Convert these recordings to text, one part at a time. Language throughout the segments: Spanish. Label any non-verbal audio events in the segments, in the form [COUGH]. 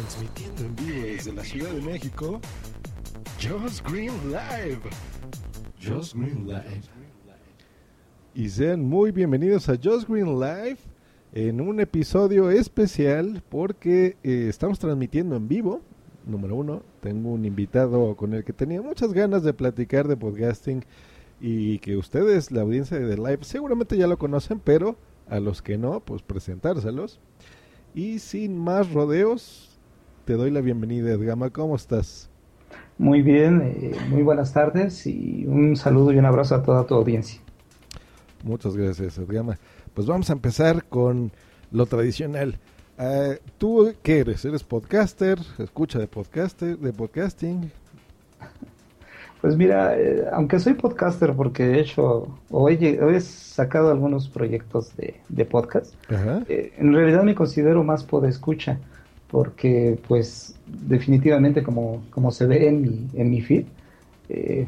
transmitiendo en vivo desde la Ciudad de México, Just Green Live. Just Green Live. Y sean muy bienvenidos a Just Green Live en un episodio especial porque eh, estamos transmitiendo en vivo. Número uno, tengo un invitado con el que tenía muchas ganas de platicar de podcasting y que ustedes, la audiencia de The Live, seguramente ya lo conocen, pero a los que no, pues presentárselos. Y sin más rodeos, te doy la bienvenida, Edgama. ¿Cómo estás? Muy bien, eh, muy buenas tardes y un saludo y un abrazo a toda tu audiencia. Muchas gracias, Edgama. Pues vamos a empezar con lo tradicional. Uh, ¿Tú qué eres? ¿Eres podcaster? ¿Escucha de podcaster, de podcasting? Pues mira, eh, aunque soy podcaster porque he hecho o he, sacado algunos proyectos de, podcast, eh, en realidad me considero más podescucha porque pues definitivamente como, como se ve en mi, en mi feed, eh,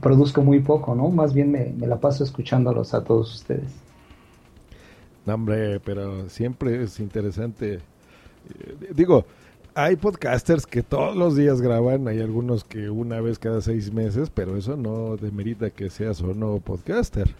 produzco muy poco, ¿no? Más bien me, me la paso escuchándolos a todos ustedes. No, hombre, pero siempre es interesante. digo, hay podcasters que todos los días graban, hay algunos que una vez cada seis meses, pero eso no demerita que seas o no podcaster.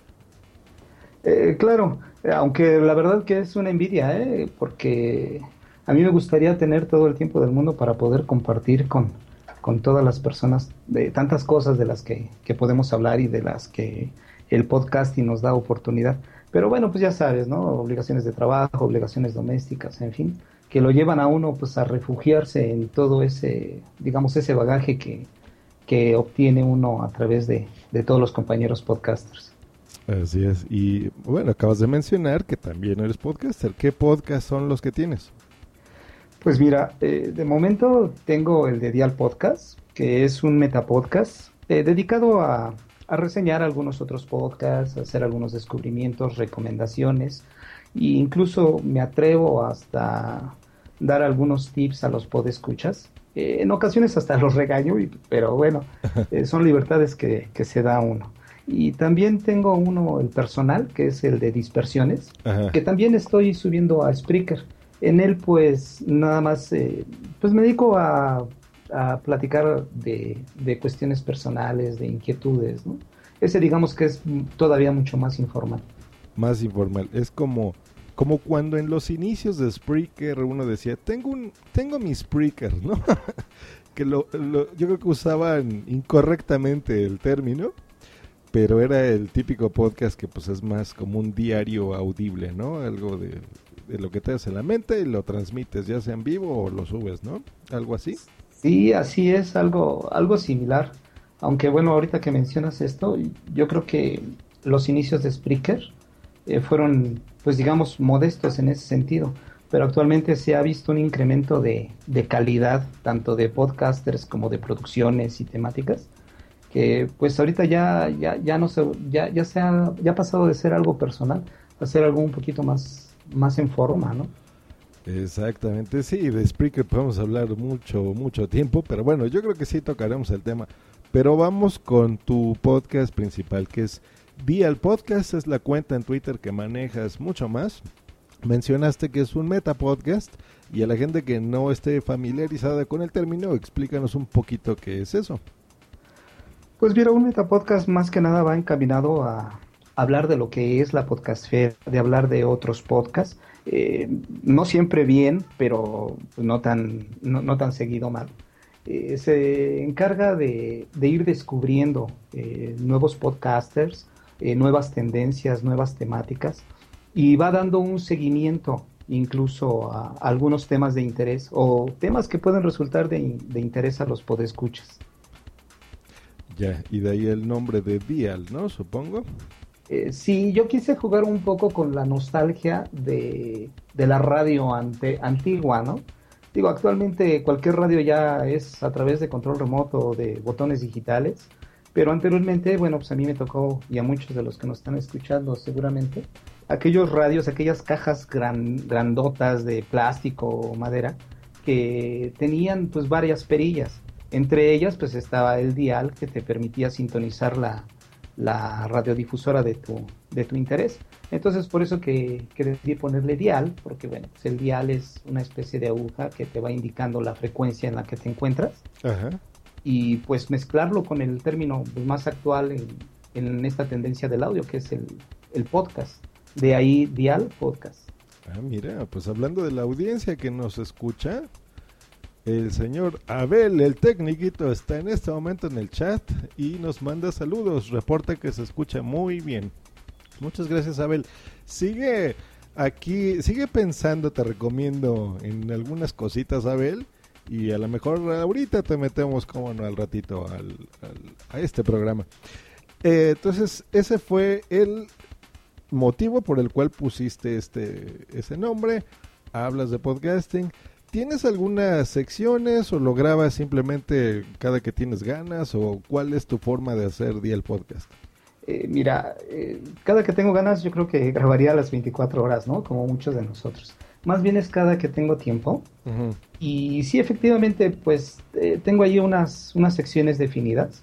Eh, claro, aunque la verdad que es una envidia, ¿eh? porque a mí me gustaría tener todo el tiempo del mundo para poder compartir con, con todas las personas de tantas cosas de las que, que podemos hablar y de las que el podcasting nos da oportunidad. Pero bueno, pues ya sabes, ¿no? Obligaciones de trabajo, obligaciones domésticas, en fin que lo llevan a uno pues a refugiarse en todo ese, digamos, ese bagaje que, que obtiene uno a través de, de todos los compañeros podcasters. Así es. Y bueno, acabas de mencionar que también eres podcaster. ¿Qué podcast son los que tienes? Pues mira, eh, de momento tengo el de Dial Podcast, que es un metapodcast eh, dedicado a, a, reseñar algunos otros podcasts, hacer algunos descubrimientos, recomendaciones, e incluso me atrevo hasta dar algunos tips a los podescuchas. Eh, en ocasiones hasta los regaño, pero bueno, [LAUGHS] eh, son libertades que, se da uno. Y también tengo uno, el personal, que es el de dispersiones, que también estoy subiendo a Spreaker. En él, pues, nada más, eh, pues me dedico a, a platicar de, de, cuestiones personales, de inquietudes, ¿no? Ese digamos que es todavía mucho más informal. Más informal. Es como como cuando en los inicios de Spreaker uno decía, tengo un tengo mi Spreaker, ¿no? [LAUGHS] que lo, yo creo que usaban incorrectamente el término, pero era el típico podcast que pues es más como un diario audible, ¿no? Algo de lo que te hace la mente y lo transmites, ya sea en vivo o lo subes, ¿no? Algo así. Sí, así es, algo, algo similar. Aunque bueno, ahorita que mencionas esto, yo creo que los inicios de Spreaker eh, fueron pues digamos, modestos en ese sentido. Pero actualmente se ha visto un incremento de, calidad, tanto de podcasters como de producciones y temáticas, que pues ahorita ya, ya, ya no se, ya, ya se ha, ya ha pasado de ser algo personal a ser algo un poquito más, más en forma, ¿no? Exactamente, sí, de Spreaker podemos hablar mucho, mucho tiempo, pero bueno, yo creo que sí tocaremos el tema. Pero vamos con tu podcast principal, que es Vía el Podcast, es la cuenta en Twitter que manejas mucho más. Mencionaste que es un meta podcast y a la gente que no esté familiarizada con el término, explícanos un poquito qué es eso. Pues mira, un meta podcast más que nada va encaminado a hablar de lo que es la podcastfera, de hablar de otros podcasts, eh, no siempre bien, pero no tan, no, tan seguido mal. Eh, se encarga de, ir descubriendo eh, nuevos podcasters, eh, nuevas tendencias, nuevas temáticas y va dando un seguimiento incluso a, algunos temas de interés o temas que pueden resultar de, interés a los podescuchas. Ya, y de ahí el nombre de Dial, ¿no? Supongo. Eh, sí, yo quise jugar un poco con la nostalgia de, de la radio ante, antigua, ¿no? Digo, actualmente cualquier radio ya es a través de control remoto o de botones digitales pero anteriormente, bueno, pues a mí me tocó, y a muchos de los que nos están escuchando seguramente, aquellos radios, aquellas cajas grandotas de plástico o madera, que tenían pues varias perillas. Entre ellas pues estaba el dial que te permitía sintonizar la, la radiodifusora de tu, de tu interés. Entonces, por eso que, que decidí ponerle dial, porque bueno, pues el dial es una especie de aguja que te va indicando la frecuencia en la que te encuentras. Y pues mezclarlo con el término pues, más actual en, en, esta tendencia del audio, que es el, el podcast. De ahí dial podcast. Ah, mira, pues hablando de la audiencia que nos escucha, el señor Abel, el técnico, está en este momento en el chat y nos manda saludos. Reporta que se escucha muy bien. Muchas gracias, Abel. Sigue aquí, sigue pensando, te recomiendo en algunas cositas, Abel. Y a lo mejor ahorita te metemos, como no, al ratito al, a este programa. Eh, entonces, ese fue el motivo por el cual pusiste este ese nombre. Hablas de podcasting. ¿Tienes algunas secciones o lo grabas simplemente cada que tienes ganas o cuál es tu forma de hacer día el podcast? Eh, mira, eh, cada que tengo ganas yo creo que grabaría las 24 horas, ¿no? Como muchos de nosotros. Más bien es cada que tengo tiempo. Y sí, efectivamente, pues eh, tengo ahí unas, unas secciones definidas.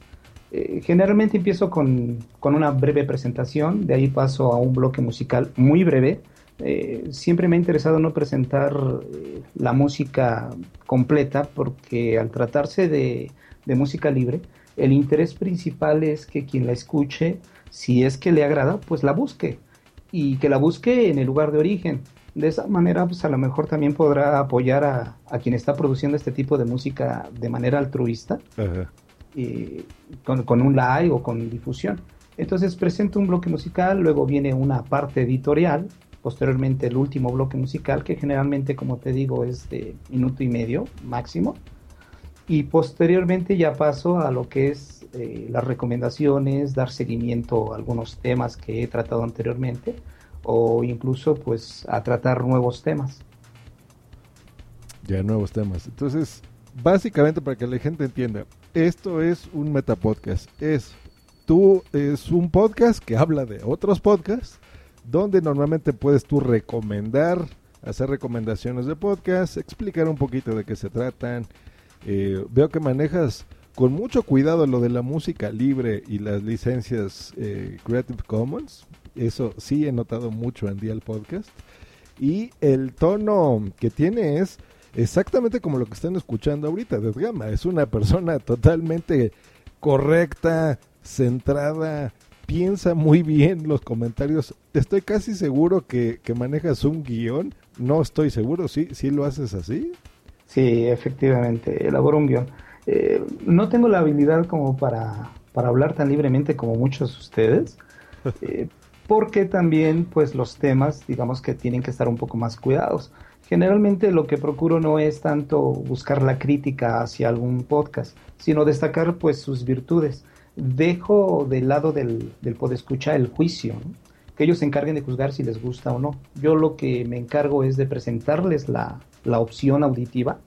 generalmente empiezo con, con, una breve presentación, de ahí paso a un bloque musical muy breve, eh, siempre me ha interesado no presentar eh, la música completa porque al tratarse de, música libre, el interés principal es que quien la escuche, si es que le agrada, pues la busque y que la busque en el lugar de origen. De esa manera, pues a lo mejor también podrá apoyar a, quien está produciendo este tipo de música de manera altruista, con, con un like o con difusión. Entonces presento un bloque musical, luego viene una parte editorial posteriormente el último bloque musical, que generalmente, como te digo, es de minuto y medio máximo. Y posteriormente ya paso a lo que es eh, las recomendaciones, dar seguimiento a algunos temas que he tratado anteriormente o incluso pues a tratar nuevos temas. Ya, nuevos temas. Entonces, básicamente para que la gente entienda, esto es un metapodcast. Es tú es un podcast que habla de otros podcasts donde normalmente puedes tú recomendar, hacer recomendaciones de podcast, explicar un poquito de qué se tratan. Eh, veo que manejas con mucho cuidado lo de la música libre y las licencias eh, Creative Commons. Eso sí he notado mucho en día el podcast. Y el tono que tiene es exactamente como lo que están escuchando ahorita de Gama. Es una [LAUGHS] persona totalmente correcta, centrada, piensa muy bien los comentarios. Estoy casi seguro que, manejas un guion. No estoy seguro, ¿sí, ¿sí lo haces así? Sí, efectivamente, elaboro un guion. Eh, no tengo la habilidad como para, para hablar tan libremente como muchos de ustedes, [LAUGHS] eh, porque también pues los temas, digamos que tienen que estar un poco más cuidados. Generalmente lo que procuro no es tanto buscar la crítica hacia algún podcast, sino destacar pues sus virtudes dejo del lado del, del podescucha el juicio, que ellos se encarguen de juzgar si les gusta o no. Yo lo que me encargo es de presentarles la, la opción auditiva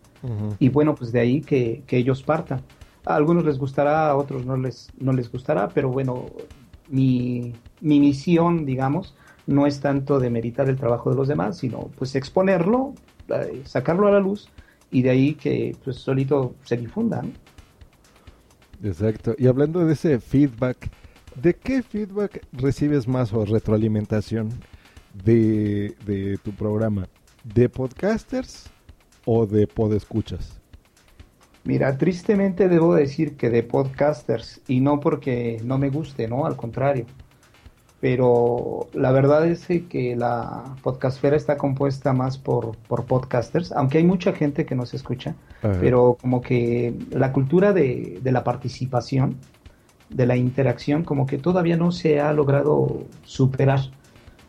y bueno, pues de ahí que, que, ellos partan. A algunos les gustará, a otros no les, no les gustará, pero bueno, mi, mi misión, digamos, no es tanto de meditar el trabajo de los demás, sino pues exponerlo, eh, sacarlo a la luz y de ahí que pues solito se difunda. Exacto. Y hablando de ese feedback, ¿de qué feedback recibes más o retroalimentación de, de tu programa? ¿De podcasters o de podescuchas? Mira, tristemente debo decir que de podcasters y no porque no me guste, ¿no? Al contrario pero la verdad es que la podcastfera está compuesta más por, por podcasters, aunque hay mucha gente que nos escucha, pero como que la cultura de, de, la participación, de la interacción, como que todavía no se ha logrado superar.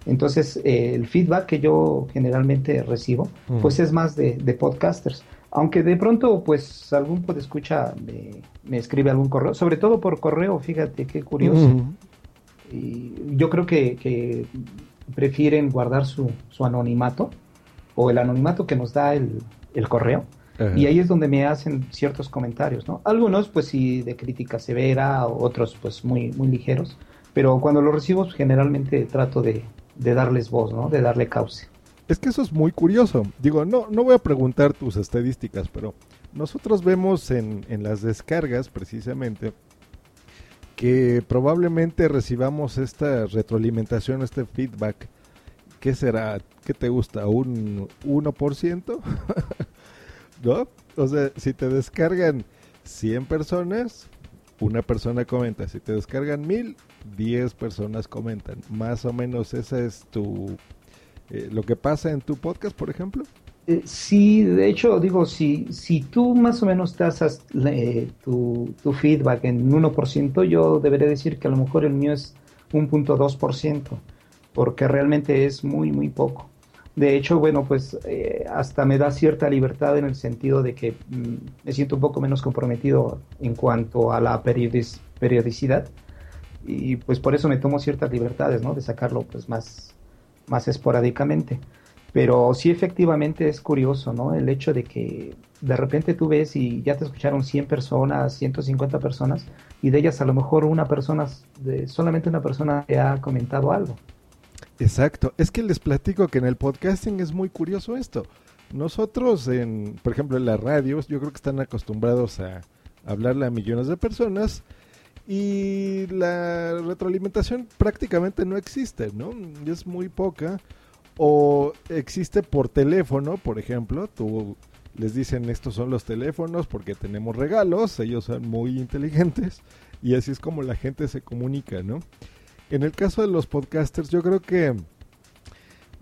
Entonces, eh, el feedback que yo generalmente recibo, pues es más de, de, podcasters. Aunque de pronto, pues algún podescucha me, me escribe algún correo, sobre todo por correo, fíjate qué curioso. Y yo creo que, prefieren guardar su, su, anonimato o el anonimato que nos da el, correo. Y ahí es donde me hacen ciertos comentarios, ¿no? Algunos, pues sí, de crítica severa, otros, pues muy, muy ligeros. Pero cuando los recibo, pues, generalmente trato de, darles voz, ¿no? De darle cauce. Es que eso es muy curioso. Digo, no, no voy a preguntar tus estadísticas, pero nosotros vemos en, en las descargas, precisamente, que probablemente recibamos esta retroalimentación, este feedback. ¿Qué será? ¿Qué te gusta? ¿Un 1%? [LAUGHS] ¿No? O sea, si te descargan 100 personas, una persona comenta. Si te descargan 1000, 10 personas comentan. Más o menos esa es tu... Eh, lo que pasa en tu podcast, por ejemplo. Eh, sí, de hecho, digo, si, si tú más o menos tasas eh, tu, tu, feedback en 1%, yo debería decir que a lo mejor el mío es 1.2%, porque realmente es muy, muy poco. De hecho, bueno, pues eh, hasta me da cierta libertad en el sentido de que mm, me siento un poco menos comprometido en cuanto a la periodicidad y pues por eso me tomo ciertas libertades, ¿no? De sacarlo pues más, más esporádicamente. Pero sí efectivamente es curioso, ¿no? El hecho de que de repente tú ves y ya te escucharon 100 personas, 150 personas, y de ellas a lo mejor una persona, solamente una persona te ha comentado algo. Exacto. Es que les platico que en el podcasting es muy curioso esto. Nosotros, en, por ejemplo, en las radios, yo creo que están acostumbrados a hablarle a millones de personas y la retroalimentación prácticamente no existe, ¿no? Es muy poca o existe por teléfono, por ejemplo, tú les dicen estos son los teléfonos porque tenemos regalos, ellos son muy inteligentes y así es como la gente se comunica, ¿no? En el caso de los podcasters yo creo que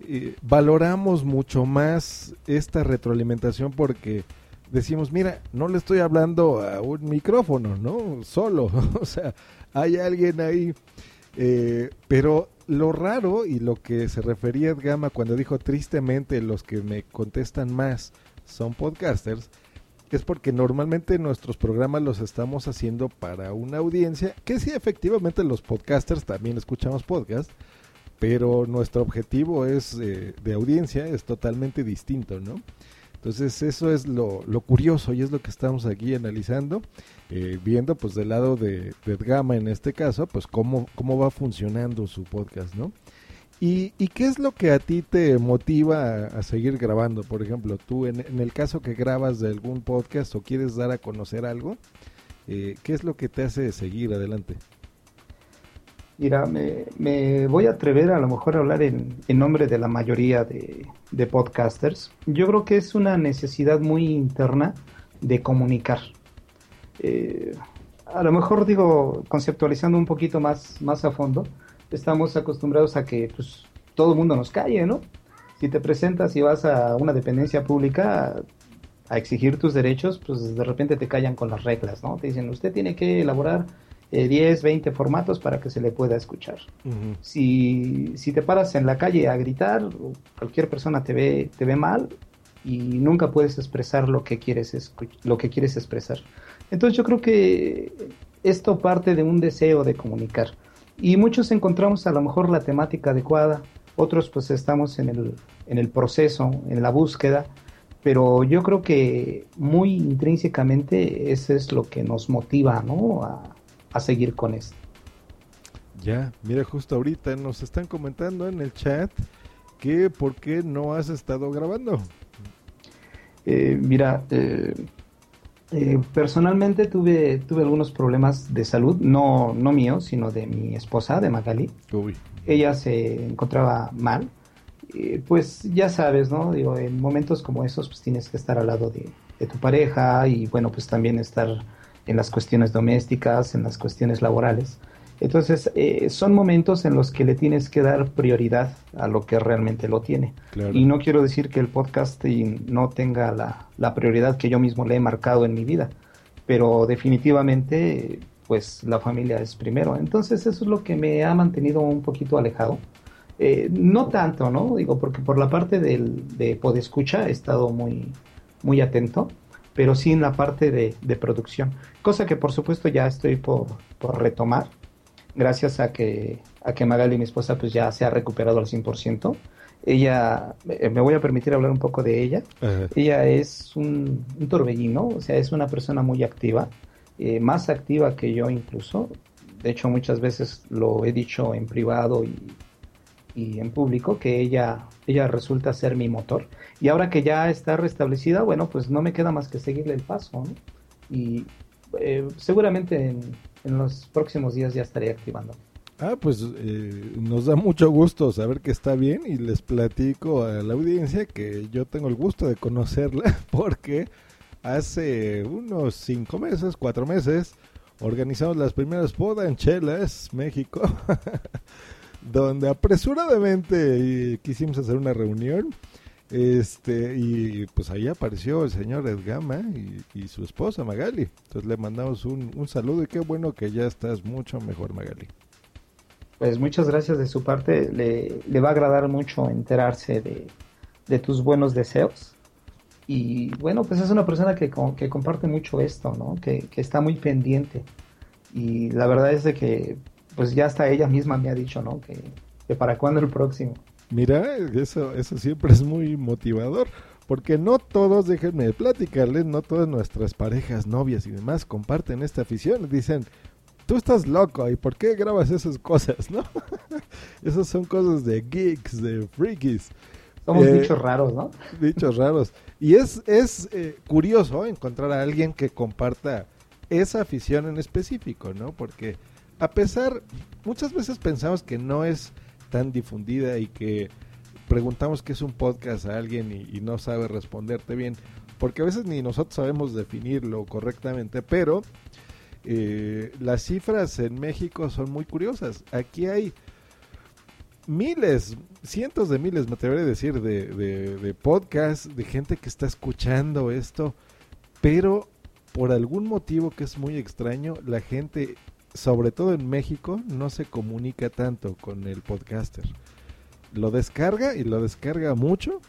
eh, valoramos mucho más esta retroalimentación porque decimos, mira, no le estoy hablando a un micrófono, ¿no? Solo, [LAUGHS] o sea, hay alguien ahí, eh, pero lo raro y lo que se refería Ed Gama cuando dijo tristemente los que me contestan más son podcasters, es porque normalmente nuestros programas los estamos haciendo para una audiencia, que sí, efectivamente los podcasters también escuchamos podcast, pero nuestro objetivo es eh, de audiencia es totalmente distinto, ¿no? Entonces eso es lo, lo, curioso y es lo que estamos aquí analizando, eh, viendo pues del lado de, de Gama en este caso, pues cómo, cómo va funcionando su podcast, ¿no? ¿Y, ¿Y, qué es lo que a ti te motiva a, seguir grabando? Por ejemplo, tú en, en, el caso que grabas de algún podcast o quieres dar a conocer algo, eh, ¿qué es lo que te hace seguir adelante? Mira, me, voy a atrever a lo mejor a hablar en, en nombre de la mayoría de, de, podcasters. Yo creo que es una necesidad muy interna de comunicar. Eh, a lo mejor digo, conceptualizando un poquito más, más a fondo, estamos acostumbrados a que pues, todo el mundo nos calle, ¿no? Si te presentas y vas a una dependencia pública a exigir tus derechos, pues de repente te callan con las reglas, ¿no? Te dicen, usted tiene que elaborar 10, 20 formatos para que se le pueda escuchar. si, si, te paras en la calle a gritar, cualquier persona te ve, te ve mal y nunca puedes expresar lo que quieres, lo que quieres expresar. Entonces yo creo que esto parte de un deseo de comunicar. Y muchos encontramos a lo mejor la temática adecuada, otros pues estamos en el, en el proceso, en la búsqueda, pero yo creo que muy intrínsecamente eso es lo que nos motiva ¿no? a, a seguir con esto. Ya, mira, justo ahorita nos están comentando en el chat que por qué no has estado grabando. Eh, mira, eh, eh, personalmente tuve, tuve algunos problemas de salud, no, no mío, sino de mi esposa, de Magali. Ella se encontraba mal. pues ya sabes, ¿no? Digo, en momentos como esos, pues tienes que estar al lado de, de tu pareja y bueno, pues también estar en las cuestiones domésticas, en las cuestiones laborales. Entonces, eh, son momentos en los que le tienes que dar prioridad a lo que realmente lo tiene. Y no quiero decir que el podcasting no tenga la, la, prioridad que yo mismo le he marcado en mi vida, pero definitivamente, pues la familia es primero. Entonces, eso es lo que me ha mantenido un poquito alejado. Eh, no tanto, ¿no? Digo, porque por la parte del, de Podescucha he estado muy, muy atento pero sí en la parte de, producción. Cosa que por supuesto ya estoy por, retomar, gracias a que, a que Magali, mi esposa, pues ya se ha recuperado al 100%. Ella, eh, me voy a permitir hablar un poco de ella. Ella es un, torbellino, o sea, es una persona muy activa, eh, más activa que yo incluso. De hecho, muchas veces lo he dicho en privado y, y en público que ella, ella resulta ser mi motor. Y ahora que ya está restablecida, bueno, pues no me queda más que seguirle el paso. Y eh, seguramente en los próximos días ya estaré activando. Ah, pues eh, nos da mucho gusto saber que está bien y les platico a la audiencia que yo tengo el gusto de conocerla [LAUGHS] porque hace unos cinco meses, cuatro meses, organizamos las primeras Podanchelas México, [LAUGHS] donde apresuradamente quisimos hacer una reunión. Este, y pues ahí apareció el señor Edgama y, y su esposa Magali. Entonces le mandamos un, un saludo y qué bueno que ya estás mucho mejor, Magali. Pues muchas gracias de su parte. Le, le va a agradar mucho enterarse de, de, tus buenos deseos. Y bueno, pues es una persona que, que comparte mucho esto, ¿no? Que, que, está muy pendiente. Y la verdad es de que, pues ya hasta ella misma me ha dicho, ¿no? Que, que para cuándo el próximo. Mira, eso, eso siempre es muy motivador. Porque no todos, déjenme platicarles, no todas nuestras parejas, novias y demás comparten esta afición. Dicen, tú estás loco, ¿y por qué grabas esas cosas, no? [LAUGHS] esas son cosas de geeks, de freakies. Somos eh, bichos raros, ¿no? [LAUGHS] Bichos raros. Y es, es eh, curioso encontrar a alguien que comparta esa afición en específico, ¿no? Porque a pesar, muchas veces pensamos que no es tan difundida y que preguntamos qué es un podcast a alguien y, no sabe responderte bien, porque a veces ni nosotros sabemos definirlo correctamente, pero eh, las cifras en México son muy curiosas. Aquí hay miles, cientos de miles, me atreveré a decir, de, de, de podcasts, de gente que está escuchando esto, pero por algún motivo que es muy extraño, la gente, sobre todo en México, no se comunica tanto con el podcaster. Lo descarga y lo descarga mucho,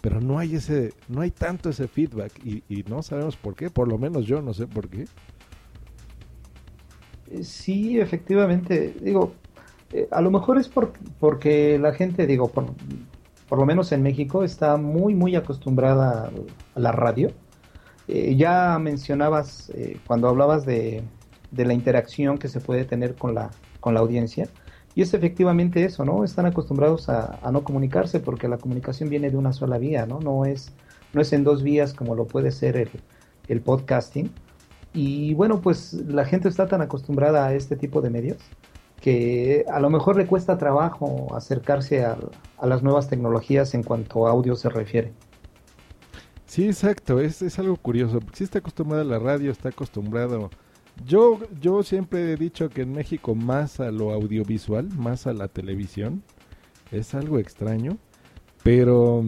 pero no hay ese, no hay tanto ese feedback y, no sabemos por qué, por lo menos yo no sé por qué. Sí, efectivamente. Digo, eh, a lo mejor es por, porque la gente, digo, por, por, lo menos en México, está muy, muy acostumbrada a la radio. Eh, ya mencionabas, eh, cuando hablabas de, de, la interacción que se puede tener con la, con la audiencia, y es efectivamente eso, ¿no? Están acostumbrados a, no comunicarse porque la comunicación viene de una sola vía, ¿no? No es, no es en dos vías como lo puede ser el, el podcasting. Y bueno, pues la gente está tan acostumbrada a este tipo de medios que a lo mejor le cuesta trabajo acercarse a, a las nuevas tecnologías en cuanto a audio se refiere. Sí, exacto, es, es algo curioso, porque si está acostumbrado a la radio, está acostumbrado... Yo, yo siempre he dicho que en México más a lo audiovisual, más a la televisión, es algo extraño, pero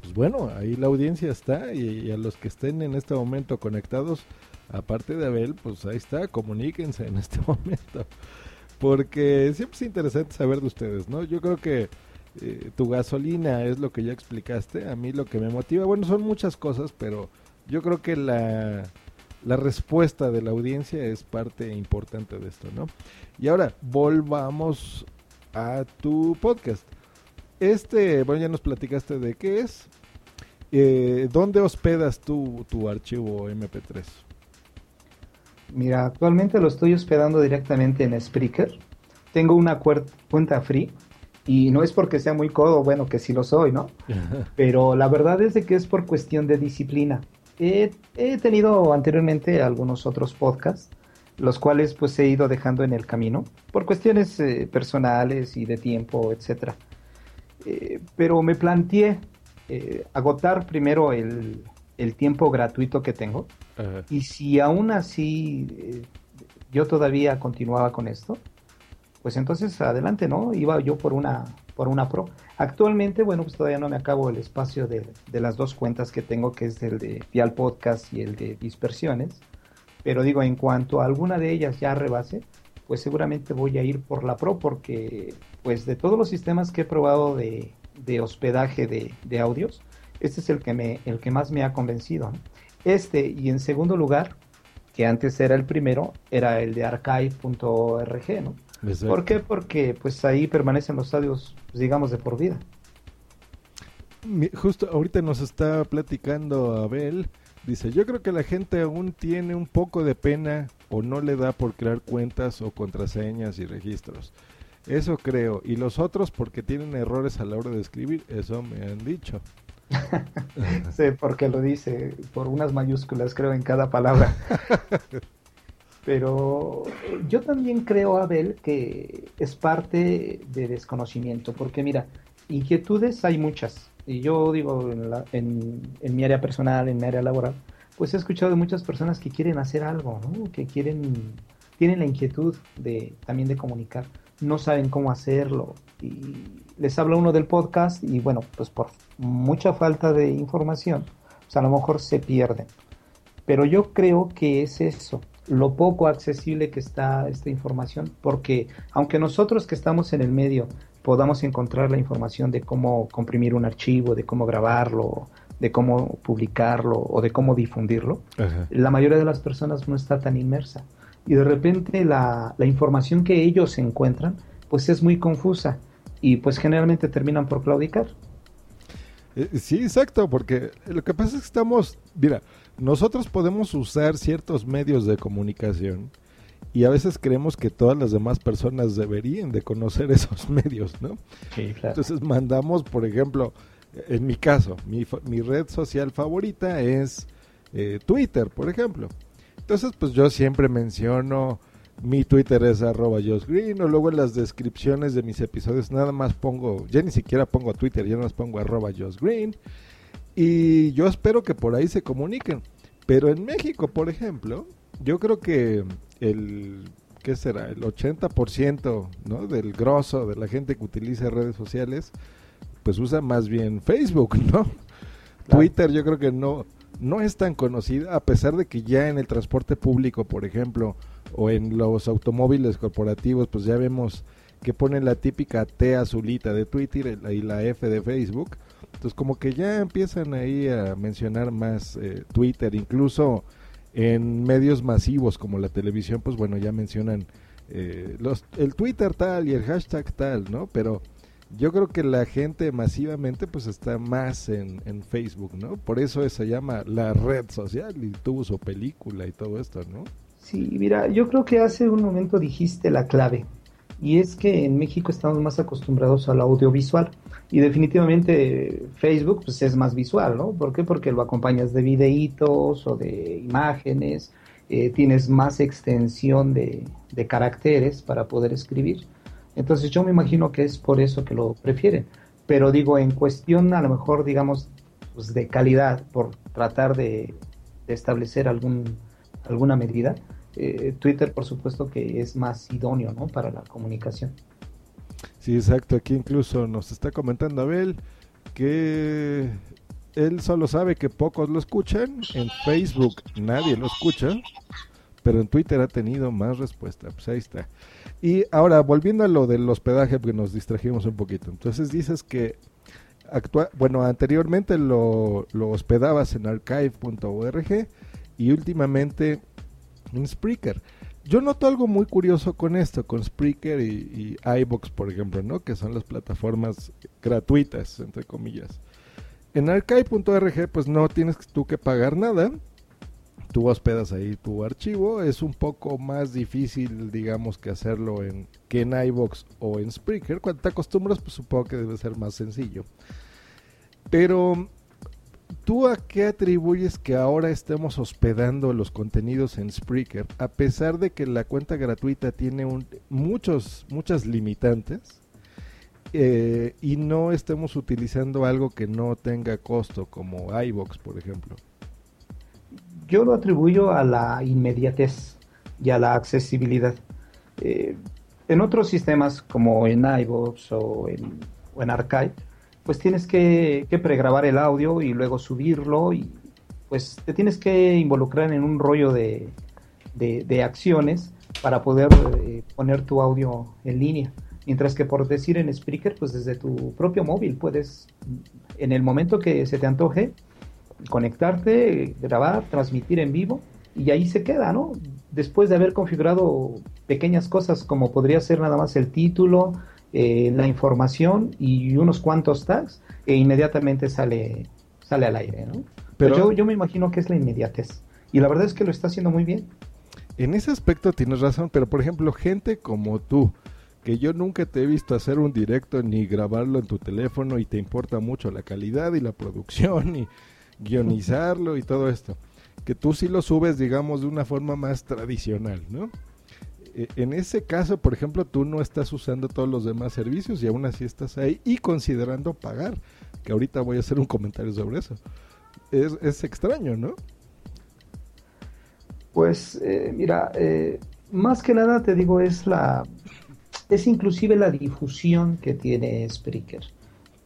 pues bueno, ahí la audiencia está y, y a los que estén en este momento conectados, aparte de Abel, pues ahí está, comuníquense en este [LAUGHS] momento. Porque siempre es interesante saber de ustedes, ¿no? Yo creo que eh, tu gasolina es lo que ya explicaste. A mí lo que me motiva, bueno, son muchas cosas, pero yo creo que la, la respuesta de la audiencia es parte importante de esto, ¿no? Y ahora, volvamos a tu podcast. Este, bueno, ya nos platicaste de qué es. Eh, ¿Dónde hospedas tu, tu archivo MP3? Mira, actualmente lo estoy hospedando directamente en Spreaker. Tengo una cuenta free y no es porque sea muy codo, bueno, que sí lo soy, ¿no? [LAUGHS] Pero la verdad es de que es por cuestión de disciplina. He, he, tenido anteriormente algunos otros podcasts, los cuales pues he ido dejando en el camino por cuestiones eh, personales y de tiempo, etcétera. Eh, pero me planteé eh, agotar primero el, el tiempo gratuito que tengo. Y si aún así yo todavía continuaba con esto, pues entonces adelante, ¿no? Iba yo por una, por una pro. Actualmente, bueno, pues todavía no me acabo el espacio de, de las dos cuentas que tengo, que es el de Dial Podcast y el de Dispersiones. Pero digo, en cuanto a alguna de ellas ya rebase, pues seguramente voy a ir por la pro porque, pues de todos los sistemas que he probado de, de hospedaje de, de audios, este es el que, me, el que más me ha convencido. Este, y en segundo lugar, que antes era el primero, era el de archive.org, ¿no? Exacto. ¿Por qué? Porque pues ahí permanecen los audios, pues, digamos, de por vida. Justo ahorita nos está platicando Abel, dice, yo creo que la gente aún tiene un poco de pena o no le da por crear cuentas o contraseñas y registros. Eso creo. Y los otros porque tienen errores a la hora de escribir, eso me han dicho. [LAUGHS] sí, porque lo dice por unas mayúsculas, creo, en cada palabra. [LAUGHS] Pero yo también creo, Abel, que es parte de desconocimiento, porque mira, inquietudes hay muchas. Y yo digo, en, en, mi área personal, en mi área laboral, pues he escuchado de muchas personas que quieren hacer algo, ¿no? que quieren, tienen la inquietud de también de comunicar, no saben cómo hacerlo. Y les habla uno del podcast y bueno, pues por mucha falta de información, pues a lo mejor se pierden. Pero yo creo que es eso, lo poco accesible que está esta información, porque aunque nosotros que estamos en el medio podamos encontrar la información de cómo comprimir un archivo, de cómo grabarlo, de cómo publicarlo o de cómo difundirlo, la mayoría de las personas no está tan inmersa. Y de repente la, la información que ellos encuentran, pues es muy confusa y pues generalmente terminan por claudicar. Eh, sí, exacto, porque lo que pasa es que estamos, mira, nosotros podemos usar ciertos medios de comunicación y a veces creemos que todas las demás personas deberían de conocer [LAUGHS] esos medios, ¿no? Sí, claro. Entonces mandamos, por ejemplo, en mi caso, mi, mi red social favorita es eh, Twitter, por ejemplo. Entonces, pues yo siempre menciono mi Twitter es arroba Green, o luego en las descripciones de mis episodios nada más pongo, ya ni siquiera pongo Twitter, ya nada más pongo arroba Green. Y yo espero que por ahí se comuniquen. Pero en México, por ejemplo, yo creo que el, ¿qué será? El 80% ¿no? del grosso de la gente que utiliza redes sociales, pues usa más bien Facebook, [LAUGHS] ¿no? Twitter yo creo que no, no es tan conocida, a pesar de que ya en el transporte público, por ejemplo, o en los automóviles corporativos, pues ya vemos que ponen la típica T azulita de Twitter y la F de Facebook. Entonces como que ya empiezan ahí a mencionar más eh, Twitter, incluso en medios masivos como la televisión, pues bueno, ya mencionan eh, los, el Twitter tal y el hashtag tal, ¿no? Pero yo creo que la gente masivamente pues está más en, en Facebook, ¿no? Por eso se llama la red social y tuvo su película y todo esto, ¿no? Sí, mira, yo creo que hace un momento dijiste la clave, y es que en México estamos más acostumbrados al audiovisual, y definitivamente Facebook pues, es más visual, ¿no? ¿Por qué? Porque lo acompañas de videitos o de imágenes, eh, tienes más extensión de, caracteres para poder escribir. Entonces yo me imagino que es por eso que lo prefieren. Pero digo, en cuestión a lo mejor, digamos, pues de calidad, por tratar de, establecer alguna medida, eh, Twitter por supuesto que es más idóneo ¿no? para la comunicación. Sí, exacto. Aquí incluso nos está comentando Abel que él solo sabe que pocos lo escuchan. En Facebook nadie lo escucha. Pero en Twitter ha tenido más respuesta. Pues ahí está. Y ahora, volviendo a lo del hospedaje, porque nos distrajimos un poquito. Entonces dices que bueno, anteriormente lo hospedabas en archive.org y últimamente en Spreaker. Yo noto algo muy curioso con esto, con Spreaker y, y iBox, por ejemplo, ¿no? Que son las plataformas gratuitas, entre comillas. En archive.org, pues no tienes tú que pagar nada. Tú hospedas ahí tu archivo. Es un poco más difícil, digamos, que hacerlo en, que en iBox o en Spreaker. Cuando te acostumbras, pues supongo que debe ser más sencillo. Pero ¿Tú a qué atribuyes que ahora estemos hospedando los contenidos en Spreaker, a pesar de que la cuenta gratuita tiene muchos, muchas limitantes eh, y no estemos utilizando algo que no tenga costo, como iBox, por ejemplo? Yo lo atribuyo a la inmediatez y a la accesibilidad. Eh, en otros sistemas, como en iBox o en, o en Archive, pues tienes que, pregrabar el audio y luego subirlo y pues te tienes que involucrar en un rollo de, acciones para poder eh, poner tu audio en línea. Mientras que por decir en Spreaker, pues desde tu propio móvil puedes, en el momento que se te antoje, conectarte, grabar, transmitir en vivo y ahí se queda, ¿no? Después de haber configurado pequeñas cosas como podría ser nada más el título, eh, la información y unos cuantos tags e inmediatamente sale, sale al aire, ¿no? Pero yo, yo me imagino que es la inmediatez. Y la verdad es que lo está haciendo muy bien. En ese aspecto tienes razón, pero por ejemplo, gente como tú, que yo nunca te he visto hacer un directo ni grabarlo en tu teléfono y te importa mucho la calidad y la producción y guionizarlo y todo esto. que tú sí lo subes, digamos, de una forma más tradicional, ¿no? E, en ese caso, por ejemplo, tú no estás usando todos los demás servicios y aún así estás ahí y considerando pagar, que ahorita voy a hacer un comentario sobre eso. Es, extraño, ¿no? Pues eh, mira, eh, más que nada te digo es la es inclusive la difusión que tiene Spreaker.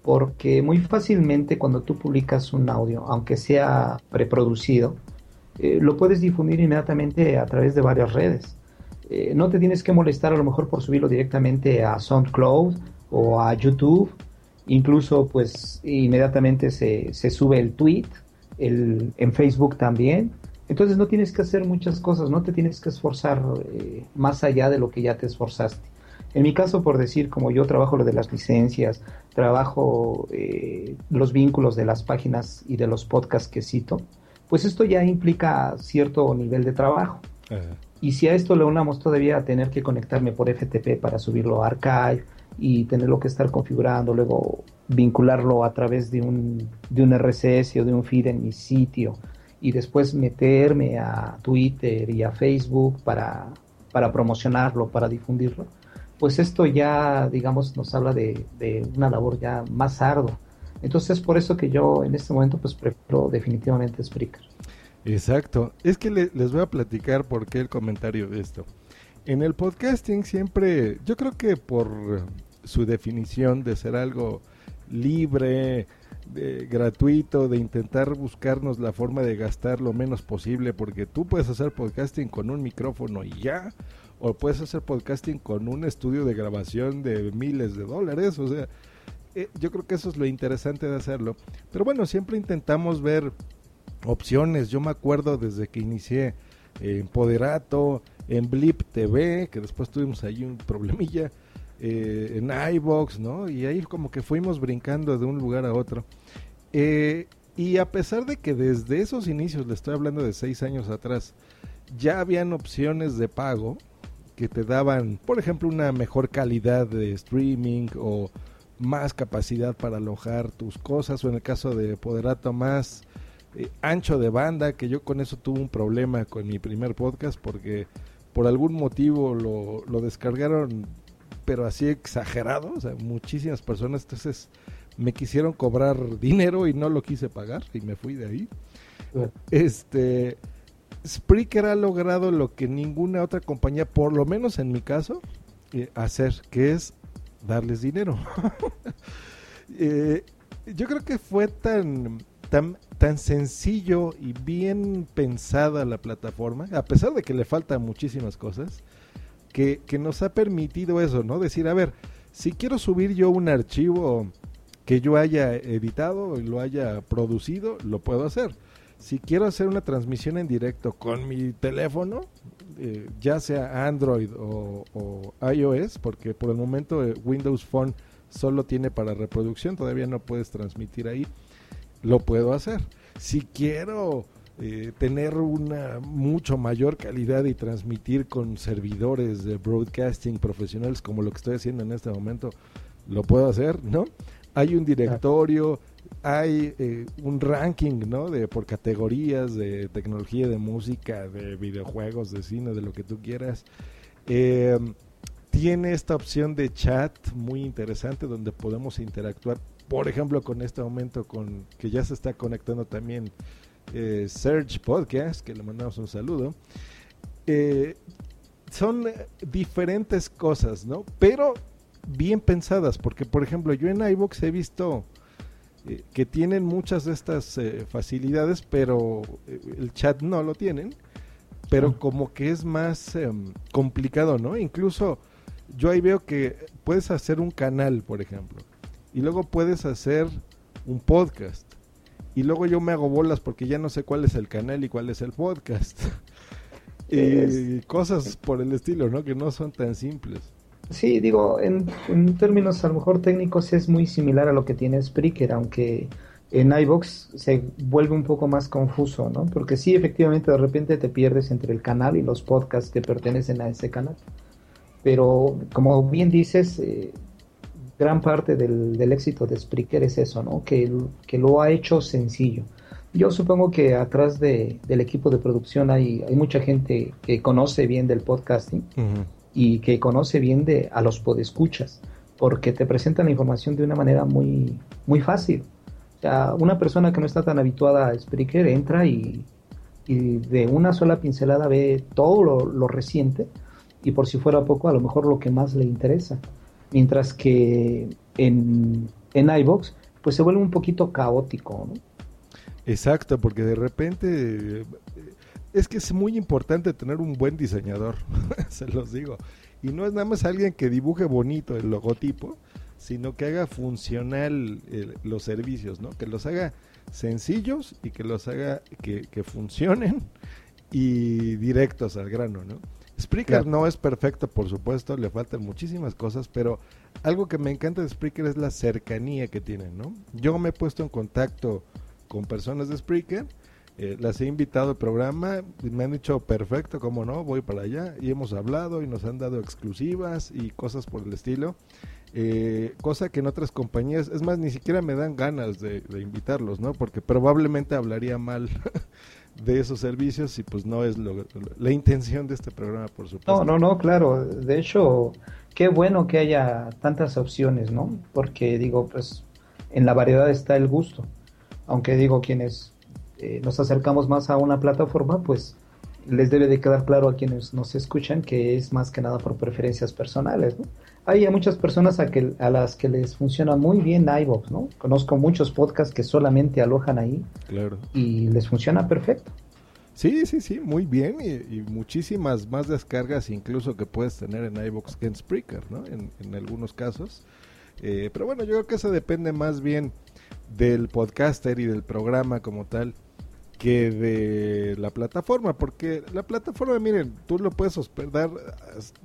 Porque muy fácilmente cuando tú publicas un audio, aunque sea preproducido, eh, lo puedes difundir inmediatamente a través de varias redes. Eh, no te tienes que molestar a lo mejor por subirlo directamente a SoundCloud o a YouTube. Incluso pues inmediatamente se, se sube el tweet, el, en Facebook también. Entonces no tienes que hacer muchas cosas, no te tienes que esforzar eh, más allá de lo que ya te esforzaste. En mi caso, por decir, como yo trabajo lo de las licencias, trabajo eh, los vínculos de las páginas y de los podcasts que cito, pues esto ya implica cierto nivel de trabajo. Y si a esto le unamos todavía tener que conectarme por FTP para subirlo a Archive y tenerlo que estar configurando, luego vincularlo a través de un, de un RSS o de un feed en mi sitio y después meterme a Twitter y a Facebook para, para promocionarlo, para difundirlo, pues esto ya, digamos, nos habla de, una labor ya más ardua. Entonces, por eso que yo en este momento, pues prefiero definitivamente Spreaker. Exacto. Es que les voy a platicar por qué el comentario de esto. En el podcasting siempre, yo creo que por su definición de ser algo libre, de, gratuito, de intentar buscarnos la forma de gastar lo menos posible, porque tú puedes hacer podcasting con un micrófono y ya, o puedes hacer podcasting con un estudio de grabación de miles de dólares, o sea, eh, yo creo que eso es lo interesante de hacerlo. Pero bueno, siempre intentamos ver opciones. Yo me acuerdo desde que inicié en Poderato, en Blip TV, que después tuvimos ahí un problemilla, eh, en iBox, ¿no? Y ahí como que fuimos brincando de un lugar a otro. Eh, y a pesar de que desde esos inicios, le estoy hablando de seis años atrás, ya habían opciones de pago, que te daban, por ejemplo, una mejor calidad de streaming o más capacidad para alojar tus cosas o en el caso de Poderato más eh, ancho de banda, que yo con eso tuve un problema con mi primer podcast porque por algún motivo lo, lo descargaron pero así exagerado, o sea, muchísimas personas entonces me quisieron cobrar dinero y no lo quise pagar y me fui de ahí. Este Spreaker ha logrado lo que ninguna otra compañía, por lo menos en mi caso, eh, hacer, que es darles dinero. [LAUGHS] Eh, yo creo que fue tan, tan, tan sencillo y bien pensada la plataforma, a pesar de que le faltan muchísimas cosas, que, que nos ha permitido eso, ¿no? Decir, a ver, si quiero subir yo un archivo que yo haya editado y lo haya producido, lo puedo hacer si quiero hacer una transmisión en directo con mi teléfono, eh, ya sea Android o, iOS, porque por el momento eh, Windows Phone solo tiene para reproducción, todavía no puedes transmitir ahí, lo puedo hacer. Si quiero eh, tener una mucho mayor calidad y transmitir con servidores de broadcasting profesionales como lo que estoy haciendo en este momento, lo puedo hacer, ¿no? Hay un directorio hay eh, un ranking, ¿no? De por categorías de tecnología, de música, de videojuegos, de cine, de lo que tú quieras. Eh, tiene esta opción de chat muy interesante donde podemos interactuar, por ejemplo, con este momento con que ya se está conectando también eh, Search Podcast, que le mandamos un saludo. Eh, son diferentes cosas, ¿no? Pero bien pensadas, porque por ejemplo yo en iVoox he visto eh, que tienen muchas de estas eh, facilidades, pero eh, el chat no lo tienen, pero como que es más em, complicado, ¿no? Incluso yo ahí veo que puedes hacer un canal, por ejemplo, y luego puedes hacer un podcast, y luego yo me hago bolas porque ya no sé cuál es el canal y cuál es el podcast. [LAUGHS] y cosas por el estilo, ¿no? Que no son tan simples. Sí, digo, en, términos a lo mejor técnicos es muy similar a lo que tiene Spreaker, aunque en iBox se vuelve un poco más confuso, ¿no? Porque sí, efectivamente, de repente te pierdes entre el canal y los podcasts que pertenecen a ese canal. Pero, como bien dices, eh, gran parte del, éxito de Spreaker es eso, ¿no? Que, que lo ha hecho sencillo. Yo supongo que atrás de, del equipo de producción hay, hay mucha gente que conoce bien del podcasting y que conoce bien de a los podescuchas, porque te presentan la información de una manera muy, muy fácil. O sea, una persona que no está tan habituada a Spreaker entra y, y de una sola pincelada ve todo lo, lo, reciente y por si fuera poco, a lo mejor lo que más le interesa. Mientras que en, en iVox, pues se vuelve un poquito caótico, ¿no? Exacto, porque de repente es que es muy importante tener un buen diseñador, [LAUGHS] se los digo. Y no es nada más alguien que dibuje bonito el logotipo, sino que haga funcional eh, los servicios, ¿no? Que los haga sencillos y que los haga que, que funcionen y directos al grano, ¿no? Spreaker no es perfecto, por supuesto, le faltan muchísimas cosas, pero algo que me encanta de Spreaker es la cercanía que tienen, ¿no? Yo me he puesto en contacto con personas de Spreaker, eh, las he invitado al programa, y me han dicho perfecto, cómo no, voy para allá y hemos hablado y nos han dado exclusivas y cosas por el estilo. Eh, cosa que en otras compañías, es más, ni siquiera me dan ganas de, invitarlos, ¿no? Porque probablemente hablaría mal [LAUGHS] de esos servicios y pues no es la intención de este programa, por supuesto. No, no, no, claro. De hecho, qué bueno que haya tantas opciones, ¿no? Porque digo, pues en la variedad está el gusto aunque digo quienes eh, nos acercamos más a una plataforma, pues les debe de quedar claro a quienes nos escuchan que es más que nada por preferencias personales, ¿no? Hay muchas personas a, que, a las que les funciona muy bien iVoox, ¿no? Conozco muchos podcasts que solamente alojan ahí claro. y les funciona perfecto. Sí, sí, sí, muy bien y, muchísimas más descargas incluso que puedes tener en iVoox que en Spreaker, ¿no? En, en algunos casos. Eh, pero bueno, yo creo que eso depende más bien del podcaster y del programa como tal que de la plataforma, porque la plataforma, miren, tú lo puedes hospedar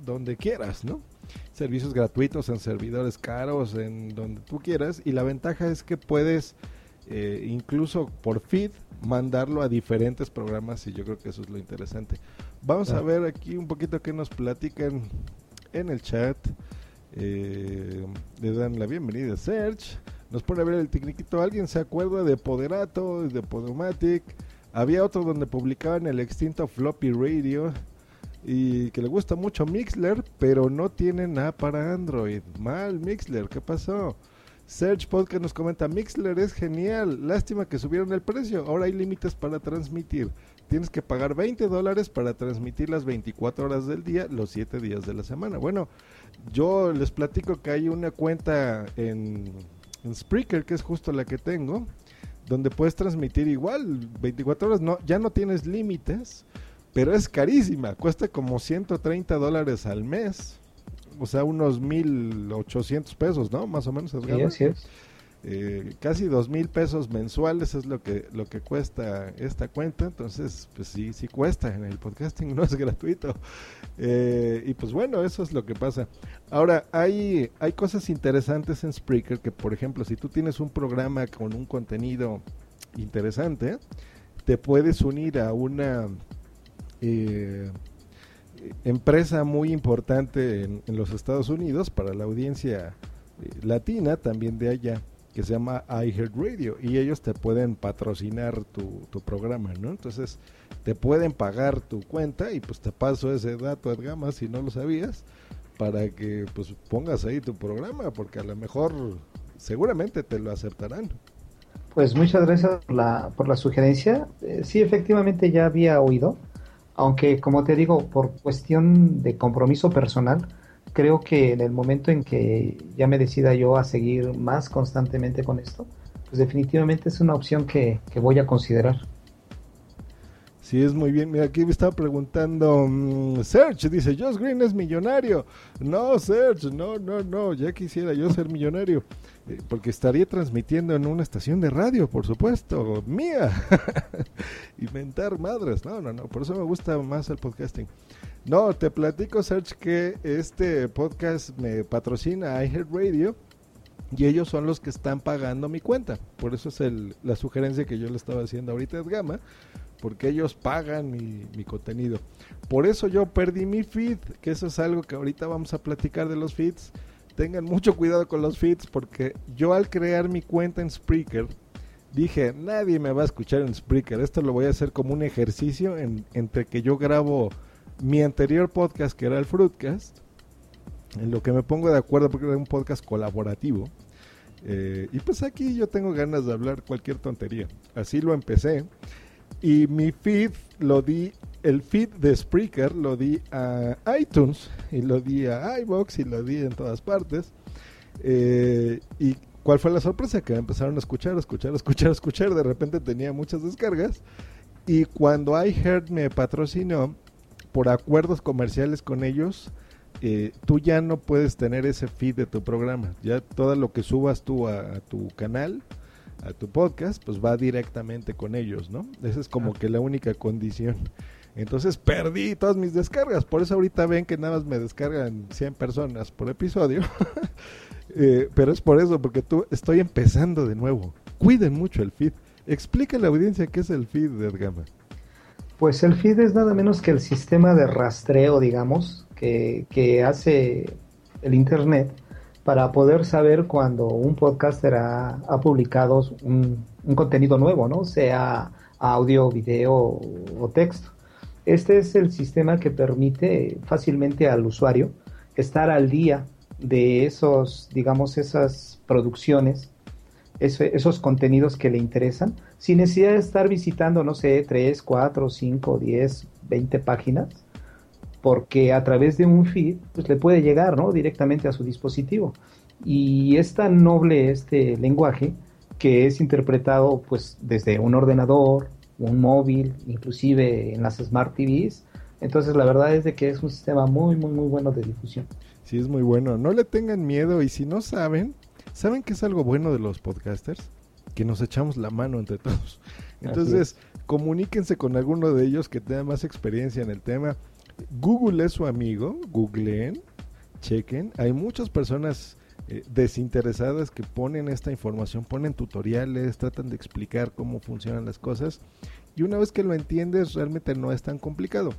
donde quieras, ¿no? Servicios gratuitos en servidores caros, en donde tú quieras, y la ventaja es que puedes eh, incluso por feed mandarlo a diferentes programas y yo creo que eso es lo interesante. Vamos a ver aquí un poquito que nos platican en el chat. Eh, le dan la bienvenida a Serge. Nos pone a ver el tecniquito. ¿Alguien se acuerda de Poderato, de Podomatic? Había otro donde publicaban el extinto Floppy Radio. Y que le gusta mucho Mixler, pero no tiene nada para Android. Mal, Mixler, ¿qué pasó? Search Podcast nos comenta, Mixler es genial, lástima que subieron el precio, ahora hay límites para transmitir. Tienes que pagar 20 dólares para transmitir las 24 horas del día, los 7 días de la semana. Bueno, yo les platico que hay una cuenta en en Spreaker, que es justo la que tengo, donde puedes transmitir igual 24 horas, no, ya no tienes límites, pero es carísima, cuesta como 130 dólares al mes, o sea, unos 1800 pesos, ¿no? Más o menos. Es. Eh, casi dos mil pesos mensuales es lo que lo que cuesta esta cuenta. Entonces pues sí sí cuesta. En el podcasting no es gratuito. Eh, y pues bueno eso es lo que pasa. Ahora hay hay cosas interesantes en Spreaker que por ejemplo si tú tienes un programa con un contenido interesante te puedes unir a una eh, empresa muy importante en, los Estados Unidos para la audiencia latina también de allá que se llama iHeartRadio y ellos te pueden patrocinar tu, tu, programa, ¿no? Entonces te pueden pagar tu cuenta y pues te paso ese dato, Edgama, si no lo sabías, para que pues pongas ahí tu programa, porque a lo mejor seguramente te lo aceptarán. Pues muchas gracias por la, por la sugerencia. Eh, sí, efectivamente ya había oído, aunque como te digo, por cuestión de compromiso personal, creo que en el momento en que ya me decida yo a seguir más constantemente con esto, pues definitivamente es una opción que, voy a considerar. Sí, es muy bien. Mira, aquí me estaba preguntando, um, Serge dice, Josh Green es millonario. No, Serge, no, no, no, ya quisiera yo ser millonario. Eh, porque estaría transmitiendo en una estación de radio, por supuesto, mía. [LAUGHS] Inventar madres. No, no, no, por eso me gusta más el podcasting. No, te platico, Serge, que este podcast me patrocina iHeartRadio y ellos son los que están pagando mi cuenta. Por eso es el, la sugerencia que yo le estaba haciendo ahorita es Gama, porque ellos pagan mi, contenido. Por eso yo perdí mi feed, que eso es algo que ahorita vamos a platicar de los feeds. Tengan mucho cuidado con los feeds, porque yo al crear mi cuenta en Spreaker, dije, nadie me va a escuchar en Spreaker. Esto lo voy a hacer como un ejercicio entre que yo grabo mi anterior podcast, que era el Fruitcast, en lo que me pongo de acuerdo porque era un podcast colaborativo. Eh, y pues aquí yo tengo ganas de hablar cualquier tontería. Así lo empecé. Y mi feed lo di, el feed de Spreaker lo di a iTunes y lo di a iBox y lo di en todas partes. Eh, y ¿Cuál fue la sorpresa? Que empezaron a escuchar, a escuchar, a escuchar, a escuchar. De repente tenía muchas descargas. Y cuando iHeart me patrocinó, por acuerdos comerciales con ellos, eh, tú ya no puedes tener ese feed de tu programa. Ya todo lo que subas tú a, tu canal, a tu podcast, pues va directamente con ellos, ¿no? Esa es como que la única condición. Entonces perdí todas mis descargas. Por eso ahorita ven que nada más me descargan 100 personas por episodio. [LAUGHS] Eh, pero es por eso, porque tú estoy empezando de nuevo. Cuiden mucho el feed. Explica a la audiencia qué es el feed de Ergama. Pues el feed es nada menos que el sistema de rastreo, digamos, que, hace el Internet para poder saber cuando un podcaster ha, publicado un, un, contenido nuevo, ¿no? Sea audio, video o texto. Este es el sistema que permite fácilmente al usuario estar al día de esos, digamos, esas producciones, esos contenidos que le interesan, sin necesidad de estar visitando, no sé, 3, 4, 5, 10, 20 páginas, porque a través de un feed, pues le puede llegar, ¿no? Directamente a su dispositivo. Y es tan noble este lenguaje que es interpretado, pues, desde un ordenador, un móvil, inclusive en las Smart TVs. Entonces, la verdad es de que es un sistema muy, muy, muy bueno de difusión. Sí, es muy bueno. No le tengan miedo y si no saben, ¿saben qué es algo bueno de los podcasters? Que nos echamos la mano entre todos. Entonces, comuníquense con alguno de ellos que tenga más experiencia en el tema. Google es su amigo, googleen, chequen. Hay muchas personas eh, desinteresadas que ponen esta información, ponen tutoriales, tratan de explicar cómo funcionan las cosas. Y una vez que lo entiendes, realmente no es tan complicado.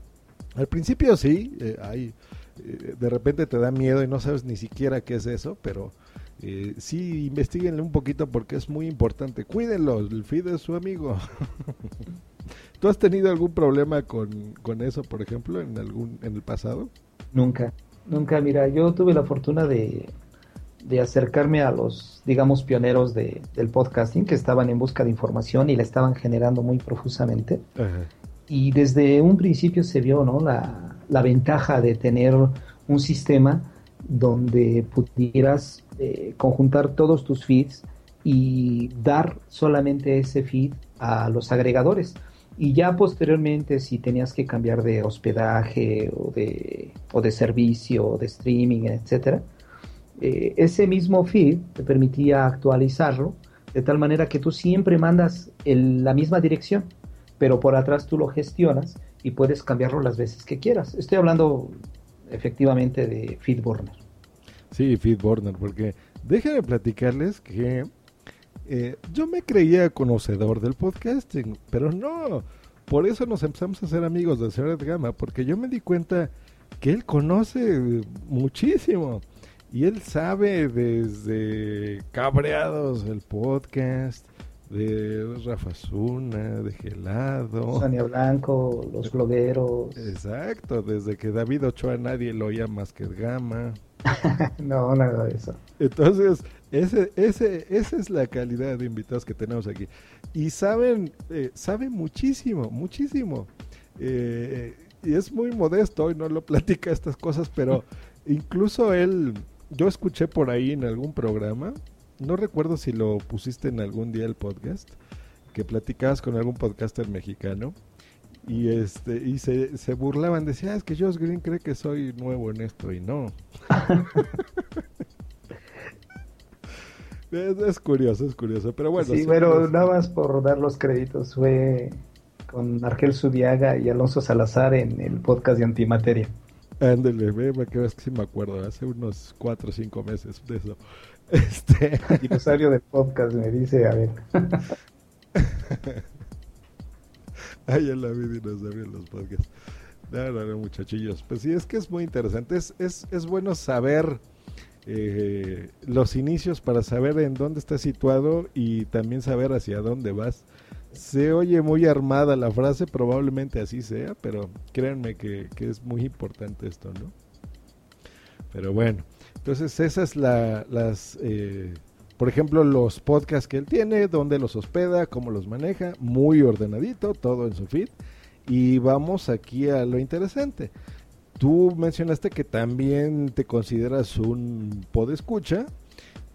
Al principio sí, eh, hay eh, de repente te da miedo y no sabes ni siquiera qué es eso, pero eh, sí investiguenle un poquito porque es muy importante. Cuídenlo, el feed es su amigo. [LAUGHS] ¿Tú has tenido algún problema con, eso, por ejemplo, en algún en el pasado? Nunca, nunca. Mira, yo tuve la fortuna de, de acercarme a los, digamos, pioneros de, del podcasting que estaban en busca de información y la estaban generando muy profusamente. Y desde un principio se vio, ¿no? La, la ventaja de tener un sistema donde pudieras eh, conjuntar todos tus feeds y dar solamente ese feed a los agregadores. Y ya posteriormente, si tenías que cambiar de hospedaje o de, o de servicio o de streaming, etcétera, eh, ese mismo feed te permitía actualizarlo de tal manera que tú siempre mandas la misma dirección, pero por atrás tú lo gestionas y puedes cambiarlo las veces que quieras. Estoy hablando efectivamente de FeedBurner. Sí, FeedBurner, porque déjenme platicarles que eh, yo me creía conocedor del podcasting, pero no. Por eso nos empezamos a hacer amigos de Señor Gama, porque yo me di cuenta que él conoce muchísimo. Y él sabe desde cabreados el podcast, de Rafa Zuna, de Gelado. Sonia Blanco, los blogueros. Exacto, desde que David Ochoa nadie lo oía más que Gama. [LAUGHS] no, nada de eso. Entonces, ese, ese, esa es la calidad de invitados que tenemos aquí. Y saben, eh, saben muchísimo, muchísimo. Eh, y es muy modesto y no lo platica estas cosas, pero [LAUGHS] incluso él, yo escuché por ahí en algún programa no recuerdo si lo pusiste en algún día el podcast, que platicabas con algún podcaster mexicano y este y se, se burlaban, decían, ah, es que Josh Green cree que soy nuevo en esto y no. [LAUGHS] es, curioso, es curioso, pero bueno. Sí, pero nada más por dar los créditos, fue con Argel Subiaga y Alonso Salazar en el podcast de Antimateria. Ándale, me que sí me acuerdo, hace unos cuatro o cinco meses de eso. [LAUGHS] Este... Dinosaurio del podcast, me dice, a ver. [LAUGHS] Ay, ya la vi dinosaurio en los podcasts. No, no, no, muchachillos. Pues sí, es que es muy interesante. Es, es, es bueno saber eh, los inicios para saber en dónde estás situado y también saber hacia dónde vas. Se oye muy armada la frase, probablemente así sea, pero créanme que, es muy importante esto, ¿no? Pero bueno, entonces esas la, las, eh, por ejemplo, los podcasts que él tiene, dónde los hospeda, cómo los maneja, muy ordenadito, todo en su feed. Y vamos aquí a lo interesante. Tú mencionaste que también te consideras un podescucha.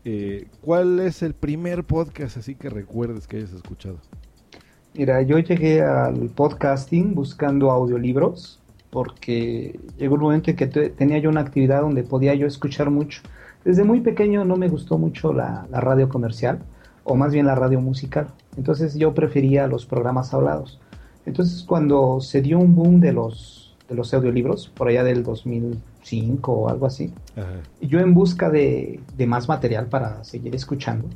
Eh, ¿Cuál es el primer podcast así que recuerdes que hayas escuchado? Mira, yo llegué al podcasting buscando audiolibros porque llegó un momento en que tenía yo una actividad donde podía yo escuchar mucho. Desde muy pequeño no me gustó mucho la, la radio comercial, o más bien la radio musical. Entonces yo prefería los programas hablados. Entonces cuando se dio un boom de los de los audiolibros, por allá del 2005 o algo así. Y yo en busca de, más material para seguir escuchando,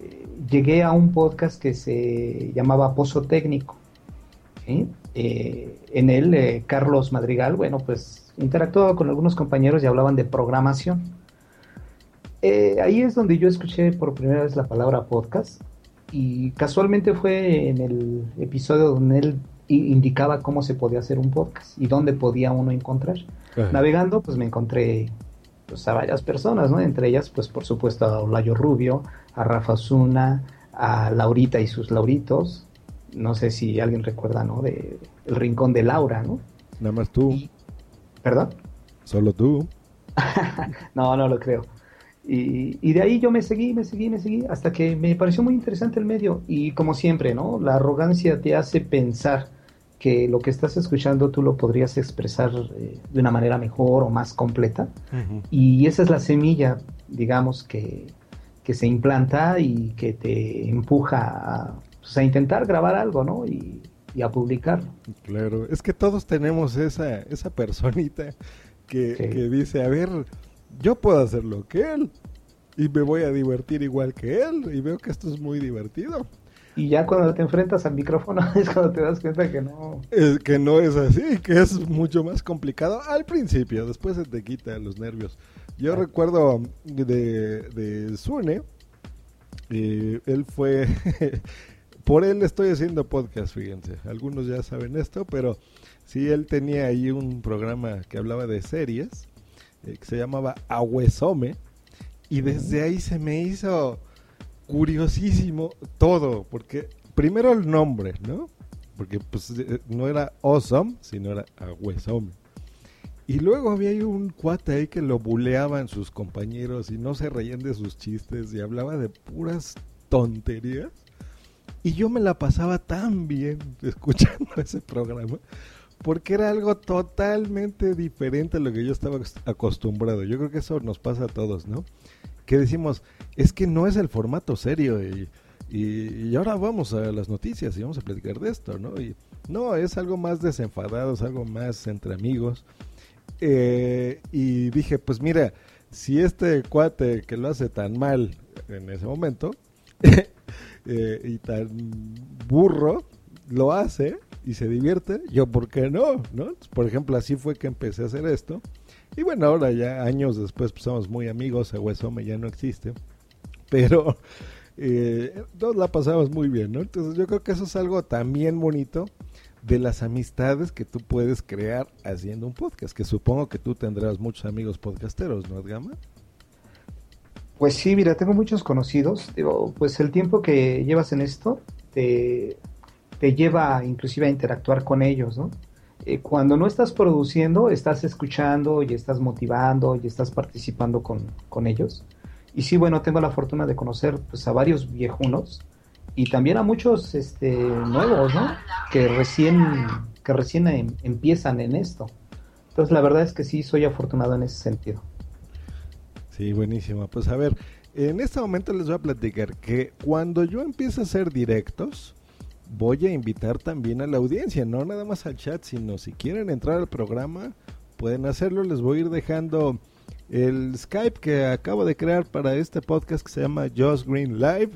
eh, llegué a un podcast que se llamaba Pozo Técnico. Eh, en él, eh, Carlos Madrigal, bueno, pues interactuaba con algunos compañeros y hablaban de programación. ahí es donde yo escuché por primera vez la palabra podcast y casualmente fue en el episodio donde él indicaba cómo se podía hacer un podcast y dónde podía uno encontrar. Navegando, pues me encontré pues, a varias personas, ¿no? Entre ellas, pues por supuesto a Olayo Rubio, a Rafa Zuna, a Laurita y sus Lauritos. No sé si alguien recuerda, ¿no? De El Rincón de Laura, ¿no? Nada más tú. ¿Perdón? Solo tú. [LAUGHS] no, no lo creo. Y, de ahí yo me seguí, me seguí, me seguí, hasta que me pareció muy interesante el medio. Y como siempre, ¿no? La arrogancia te hace pensar que lo que estás escuchando tú lo podrías expresar eh, de una manera mejor o más completa. Y esa es la semilla, digamos, que, se implanta y que te empuja a, pues, a intentar grabar algo, ¿no? Y, a publicarlo. Claro, es que todos tenemos esa, esa personita que, que dice, a ver, yo puedo hacer lo que él y me voy a divertir igual que él y veo que esto es muy divertido. Y ya cuando te enfrentas al micrófono [LAUGHS] es cuando te das cuenta que no... Es que no es así, que es mucho más complicado al principio, después se te quita los nervios. Yo recuerdo de, de Sune, él fue... [LAUGHS] por él estoy haciendo podcast, fíjense. Algunos ya saben esto, pero sí, él tenía ahí un programa que hablaba de series eh, que se llamaba Ahuesome. Y desde ahí se me hizo curiosísimo todo, porque primero el nombre, ¿no? Porque pues eh, no era Awesome, sino era Ahuesome. Y luego había un cuate ahí que lo buleaban sus compañeros y no se reían de sus chistes y hablaba de puras tonterías. Y yo me la pasaba tan bien [LAUGHS] escuchando ese programa porque era algo totalmente diferente a lo que yo estaba acostumbrado. Yo creo que eso nos pasa a todos, ¿no? Que decimos, es que no es el formato serio y, y, ahora vamos a las noticias y vamos a platicar de esto, ¿no? Y no, es algo más desenfadado, es algo más entre amigos. Eh, y dije, pues mira, si este cuate que lo hace tan mal en ese momento [LAUGHS] eh, y tan burro lo hace, y se divierte, yo por qué no, ¿no? Por ejemplo, así fue que empecé a hacer esto. Y bueno, ahora ya años después pues, somos muy amigos, Huesome ya no existe, pero [LAUGHS] eh, nos la pasamos muy bien, ¿no? Entonces yo creo que eso es algo también bonito de las amistades que tú puedes crear haciendo un podcast, que supongo que tú tendrás muchos amigos podcasteros, ¿no, Gama? Pues sí, mira, tengo muchos conocidos. Digo, pues el tiempo que llevas en esto te, te lleva inclusive a interactuar con ellos, ¿no? Eh, cuando no estás produciendo, estás escuchando y estás motivando y estás participando con, ellos. Y sí, bueno, tengo la fortuna de conocer pues, a varios viejunos y también a muchos este, nuevos, ¿no? Que recién, que recién em, empiezan en esto. Entonces, la verdad es que sí, soy afortunado en ese sentido. Sí, buenísimo. Pues a ver, en este momento les voy a platicar que cuando yo empiezo a hacer directos, voy a invitar también a la audiencia, no nada más al chat, sino si quieren entrar al programa, pueden hacerlo. Les voy a ir dejando el Skype que acabo de crear para este podcast que se llama Just Green Live,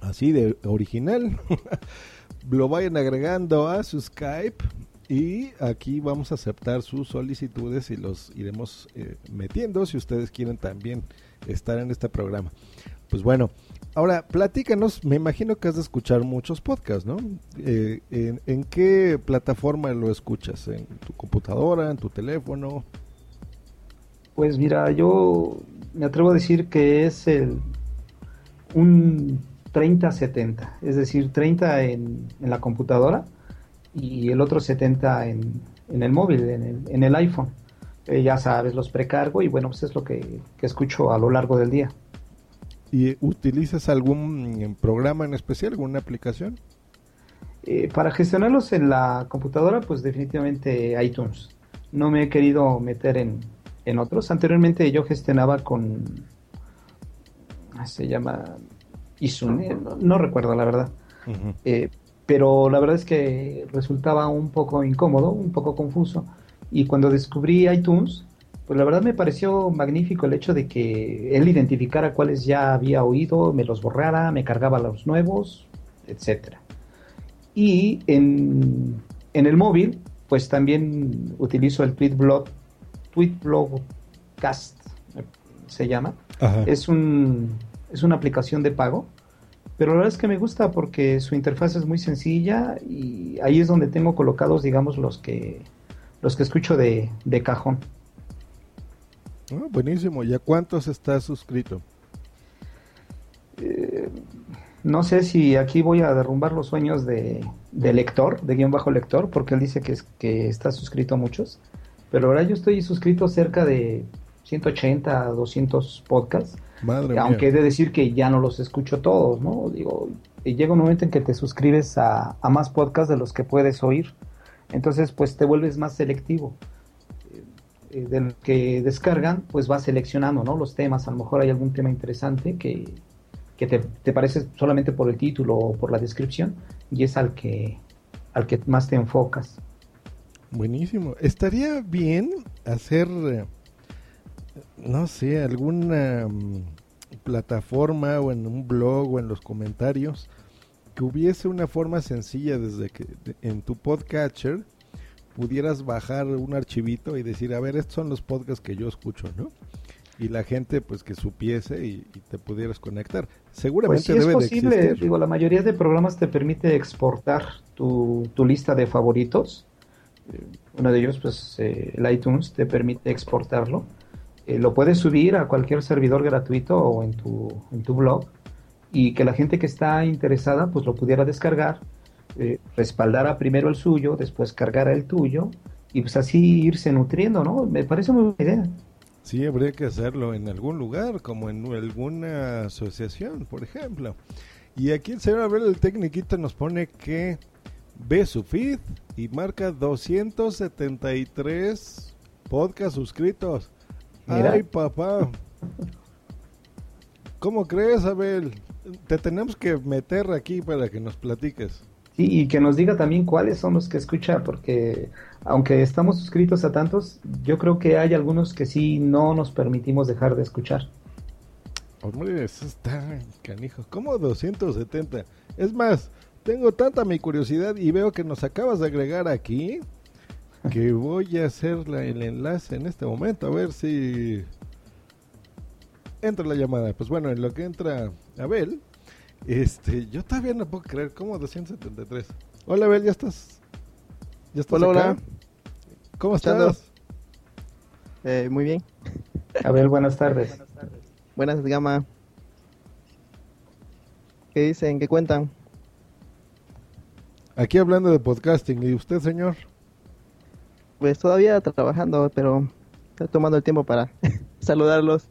así de original. [LAUGHS] Lo vayan agregando a su Skype y aquí vamos a aceptar sus solicitudes y los iremos eh, metiendo si ustedes quieren también estar en este programa. Pues bueno, ahora platícanos, me imagino que has de escuchar muchos podcasts, ¿no? Eh, en, qué plataforma lo escuchas? ¿En tu computadora, en tu teléfono? Pues mira, yo me atrevo a decir que es el un 30-70, es decir, 30 en, la computadora y el otro 70 en, el móvil, en el, en el iPhone. Eh, ya sabes, los precargo y bueno, pues es lo que, escucho a lo largo del día. ¿Y utilizas algún programa en especial, alguna aplicación? Eh, para gestionarlos en la computadora, pues definitivamente iTunes. No me he querido meter en, en otros. Anteriormente yo gestionaba con... Se llama Isune, no, recuerdo la verdad pero la verdad es que resultaba un poco incómodo, un poco confuso. Y cuando descubrí iTunes, pues la verdad me pareció magnífico el hecho de que él identificara cuáles ya había oído, me los borrara, me cargaba los nuevos, etcétera. Y en, el móvil, pues también utilizo el TweetBlog, TweetBlogcast se llama. Es, un, es una aplicación de pago pero la verdad es que me gusta porque su interfaz es muy sencilla y ahí es donde tengo colocados, digamos, los que los que escucho de, cajón. Ah, buenísimo. ¿Y a cuántos estás suscrito? Eh, no sé si aquí voy a derrumbar los sueños de, lector, de guion bajo lector, porque él dice que, es, que está suscrito a muchos. Pero ahora yo estoy suscrito cerca de 180 a 200 podcasts aunque he de decir que ya no los escucho todos, ¿no? Digo, llega un momento en que te suscribes a, más podcasts de los que puedes oír. Entonces, pues te vuelves más selectivo. Eh, del que descargan, pues vas seleccionando, ¿no? Los temas. A lo mejor hay algún tema interesante que, te, te, parece solamente por el título o por la descripción y es al que, al que más te enfocas. Buenísimo. Estaría bien hacer eh, no sé, alguna mm, plataforma o en un blog o en los comentarios que hubiese una forma sencilla desde que en tu podcatcher pudieras bajar un archivito y decir, a ver, estos son los podcasts que yo escucho, ¿no? Y la gente pues que supiese y, te pudieras conectar. Seguramente pues sí es posible, digo, la mayoría de programas te permite exportar tu, tu lista de favoritos. Eh, uno de ellos, pues eh, el iTunes te permite exportarlo eh, lo puedes subir a cualquier servidor gratuito o en tu, en tu blog y que la gente que está interesada pues lo pudiera descargar, eh, respaldara primero el suyo, después cargara el tuyo y pues así irse nutriendo, ¿no? Me parece muy buena idea. Sí, habría que hacerlo en algún lugar, como en alguna asociación, por ejemplo. Y aquí el señor Abel, el tecniquito, nos pone que ve su feed y marca 273 podcast suscritos. Ay, papá. ¿Cómo crees, Abel? Te tenemos que meter aquí para que nos platiques. Sí, y que nos diga también cuáles son los que escucha, porque aunque estamos suscritos a tantos, yo creo que hay algunos que sí no nos permitimos dejar de escuchar. Hombre, eso está canijo. ¿Cómo 270? Es más, tengo tanta mi curiosidad y veo que nos acabas de agregar aquí que [LAUGHS] voy a hacer el enlace en este momento, a ver si entra la llamada. Pues bueno, en lo que entra Abel, este, yo todavía no puedo creer, ¿cómo 273? Hola Abel, ¿ya estás? ¿Ya estás hola, hola. ¿Cómo estás? Eh, muy bien. Abel, buenas tardes. Buenas, Gama. ¿Qué dicen? ¿Qué cuentan? Aquí hablando de podcasting. ¿Y usted, señor? Pues todavía trabajando, pero estoy tomando el tiempo para [LAUGHS] saludarlos.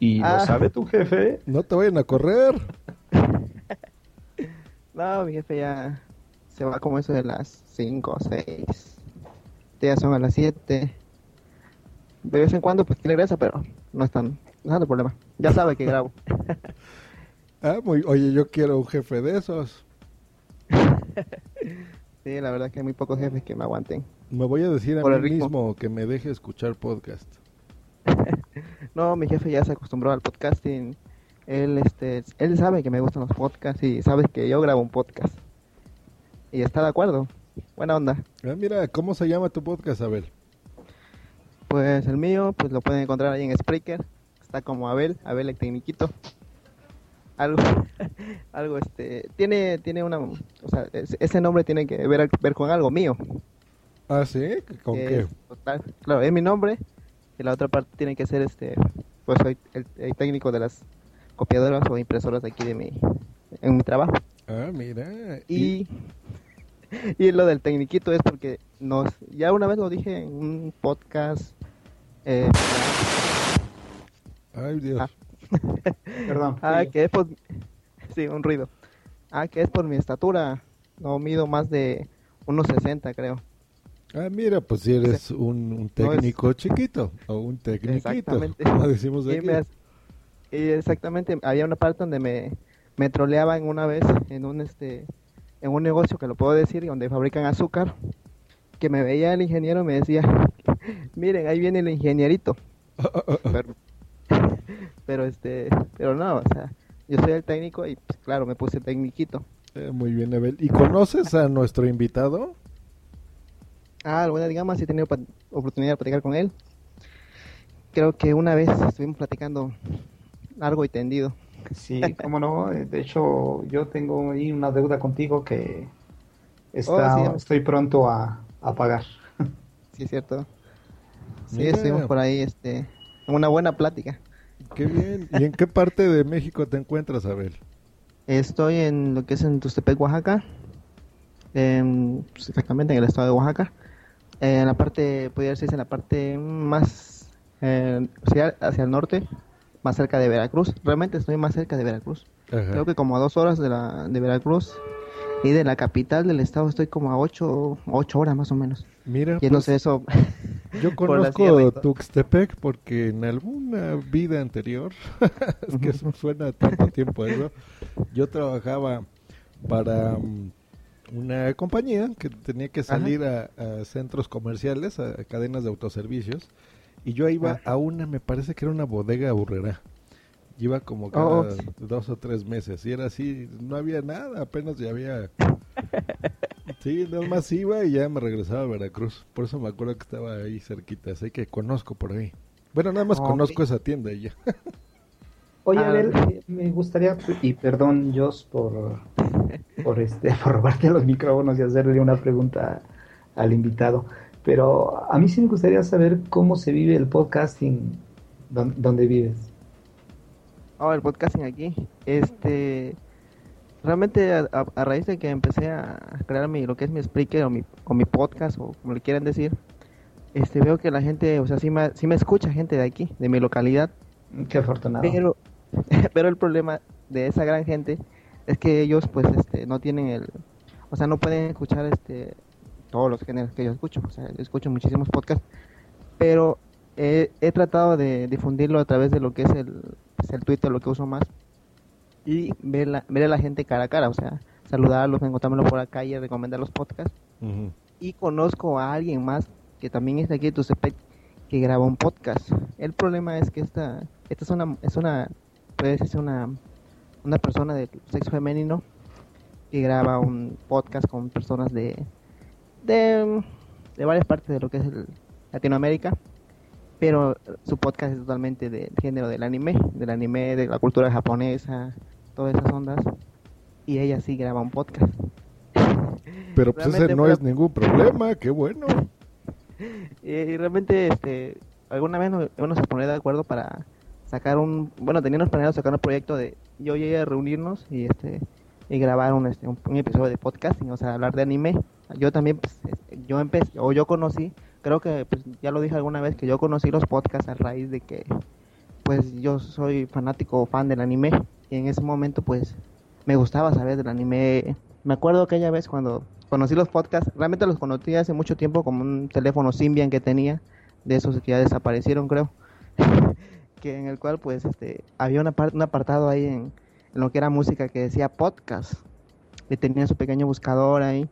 ¿Y lo ah. sabe tu jefe? No te vayan a correr. [LAUGHS] no, mi jefe ya se va como eso de las 5 o 6. Ya son a las 7. De vez en cuando pues tiene regresa, pero no están, no hay problema. Ya sabe que grabo. [LAUGHS] ah, muy, oye, yo quiero un jefe de esos. [LAUGHS] sí, la verdad que hay muy pocos jefes que me aguanten. Me voy a decir a mí mismo que me deje escuchar podcast. No, mi jefe ya se acostumbró al podcasting. Él, este, él sabe que me gustan los podcasts y sabe que yo grabo un podcast. Y está de acuerdo. buena onda. Ah, mira, ¿cómo se llama tu podcast, Abel? Pues el mío, pues lo pueden encontrar ahí en Spreaker. Está como Abel, Abel el Tecniquito. Algo, [LAUGHS] algo este, tiene, tiene una, o sea, es- ese nombre tiene que ver, ver con algo mío. Ah, ¿sí? ¿Con qué? total- claro, es mi nombre y la otra parte tiene que ser este, pues soy el, el técnico de las copiadoras o impresoras aquí de mi, en mi trabajo. Ah, mira. Y, y [LAUGHS] lo del tecniquito es porque nos, ya una vez lo dije en un podcast, eh, [LAUGHS] Ay, Dios. Ah. [LAUGHS] Perdón. ah, que es por, sí, un ruido, ah, que es por mi estatura, no mido más de unos 60 creo. Ah, mira, pues si eres un, un No es- técnico chiquito o un Exactamente. como decimos Y aquí. me hace- y exactamente, había una parte donde me, me troleaban una vez en un este en un negocio que lo puedo decir, donde fabrican azúcar, que me veía el ingeniero y me decía, [LAUGHS] miren, ahí viene el ingenierito. [LAUGHS] pero, [LAUGHS] pero este, pero no, o sea, yo soy el técnico y pues, claro, me puse tecniquito. Eh, muy bien, Abel. ¿Y conoces a nuestro invitado? Ah, alguna digamos, sí he tenido oportunidad de platicar con él. Creo que una vez estuvimos platicando largo y tendido. Sí, [LAUGHS] cómo no. De hecho, yo tengo ahí una deuda contigo que está, Oh, sí. estoy pronto a, a pagar. [LAUGHS] Sí, es cierto. Sí, Mira. estuvimos por ahí, este, en una buena plática. Qué bien. ¿Y en qué parte de México te encuentras, Abel? Estoy en lo que es en Tustepec, Oaxaca. En- pues, exactamente en el estado de Oaxaca. En la parte, podría decirse, en la parte más eh, hacia, hacia el norte, más cerca de Veracruz. Realmente estoy más cerca de Veracruz. Ajá. Creo que como a dos horas de, la, de Veracruz. Y de la capital del estado estoy como a ocho, ocho horas más o menos. Mira, Y no pues, sé eso. yo [LAUGHS] conozco. Tuxtepec porque en alguna vida anterior, [LAUGHS] es que eso suena tanto tiempo eso, yo trabajaba para mm, una compañía que tenía que salir a, a centros comerciales, a, a cadenas de autoservicios, y yo iba a una, me parece que era una bodega aburrera. Iba como cada Oh. dos o tres meses y era así, no había nada, apenas ya había... [LAUGHS] Sí, nada más iba y ya me regresaba a Veracruz. Por eso me acuerdo que estaba ahí cerquita, así que conozco por ahí. Bueno, nada más conozco esa tienda y ya. [LAUGHS] Oye, Ah. Abel, eh, me gustaría, y perdón, Jos, por, por, este, [LAUGHS] por robarte los micrófonos y hacerle una pregunta al invitado, pero a mí sí me gustaría saber cómo se vive el podcasting don- donde vives. Oh, el podcasting aquí. Este, realmente a, a- a raíz de que empecé a crear mi, lo que es mi Spreaker o mi, o mi podcast o como le quieran decir, este, veo que la gente, o sea, sí me, sí me escucha gente de aquí, de mi localidad, Qué afortunado. pero, [LAUGHS] pero el problema de esa gran gente es que ellos, pues, este, no tienen el, o sea, no pueden escuchar, este, todos los géneros que yo escucho, o sea, yo escucho muchísimos podcasts, pero he, he tratado de difundirlo a través de lo que es el, pues, el Twitter, lo que uso más, y ver, la, ver a la gente cara a cara, o sea, saludarlos, encontrármelo por la calle, recomendar los podcasts, y conozco a alguien más que también es de aquí de Tuxtepec que graba un podcast. El problema es que esta, esta es una, es una, puede decirse una, una persona de sexo femenino que graba un podcast con personas de, de, de varias partes de lo que es el Latinoamérica, pero su podcast es totalmente del género del anime, del anime, de la cultura japonesa, todas esas ondas, y ella sí graba un podcast. Pero pues ese no fue- es ningún problema, qué bueno. [LAUGHS] Y, y realmente, este, alguna vez nos íbamos a poner de acuerdo para sacar un, bueno, teníamos planeado sacar un proyecto de yo y ella reunirnos y este y grabar un, este, un episodio de podcasting, o sea, hablar de anime. Yo también, pues, este, yo empecé, o yo conocí, creo que, pues, ya lo dije alguna vez, que yo conocí los podcasts a raíz de que, pues, yo soy fanático o fan del anime y en ese momento, pues, me gustaba saber del anime. Me acuerdo aquella vez cuando conocí los podcasts, realmente los conocí hace mucho tiempo como un teléfono Symbian que tenía, de esos que ya desaparecieron creo, [LAUGHS] que en el cual pues este había una un apartado ahí en, lo que era música que decía podcast, y tenía su pequeño buscador ahí,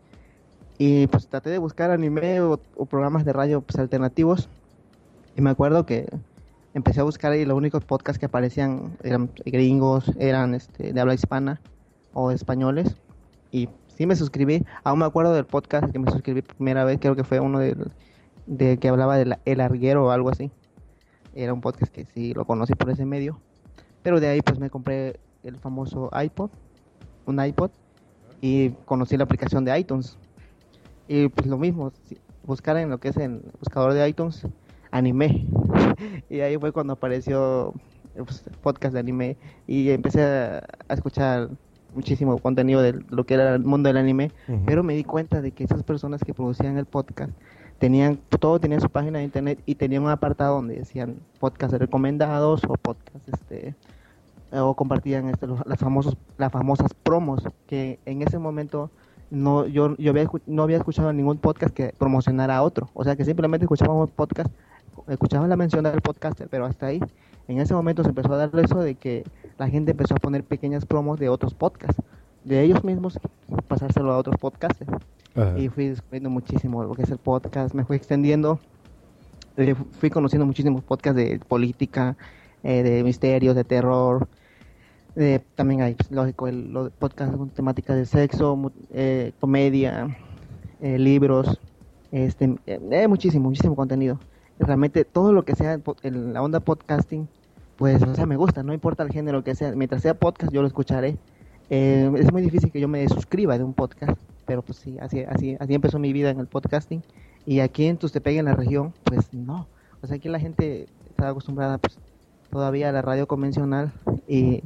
y pues traté de buscar anime o, o programas de radio pues, alternativos, y me acuerdo que empecé a buscar y los únicos podcasts que aparecían eran gringos, eran este, de habla hispana o españoles. Y sí me suscribí. Aún me acuerdo del podcast que me suscribí primera vez, creo que fue uno del, de que hablaba de El Arguero o algo así. Era un podcast que sí lo conocí por ese medio. Pero de ahí pues me compré el famoso iPod, un iPod, y conocí la aplicación de iTunes. Y pues lo mismo, buscar en lo que es el buscador de iTunes, anime. [LAUGHS] y ahí fue cuando apareció pues, podcast de anime y empecé a, escuchar muchísimo contenido de lo que era el mundo del anime, pero me di cuenta de que esas personas que producían el podcast tenían todo tenía su página de internet y tenían un apartado donde decían podcasts recomendados o podcasts este o compartían este, las famosos las famosas promos que en ese momento no yo yo había, no había escuchado ningún podcast que promocionara a otro. O sea que simplemente escuchábamos podcast escuchaba la mención del podcaster pero hasta ahí. En ese momento se empezó a dar eso de que la gente empezó a poner pequeñas promos de otros podcasts de ellos mismos pasárselo a otros podcasters y fui descubriendo muchísimo lo que es el podcast me fui extendiendo eh, fui conociendo muchísimos podcasts de política eh, de misterios de terror también hay, lógico, el, los podcasts con temática de sexo, eh, comedia, eh, libros, este, eh, muchísimo, muchísimo contenido. Realmente todo lo que sea la onda podcasting, pues, o sea, me gusta, no importa el género que sea, mientras sea podcast yo lo escucharé. es muy difícil que yo me suscriba de un podcast, pero pues sí, así, así, así empezó mi vida en el podcasting. Y aquí en Tustepec, en la región, pues no. O sea, aquí la gente está acostumbrada pues todavía a la radio convencional y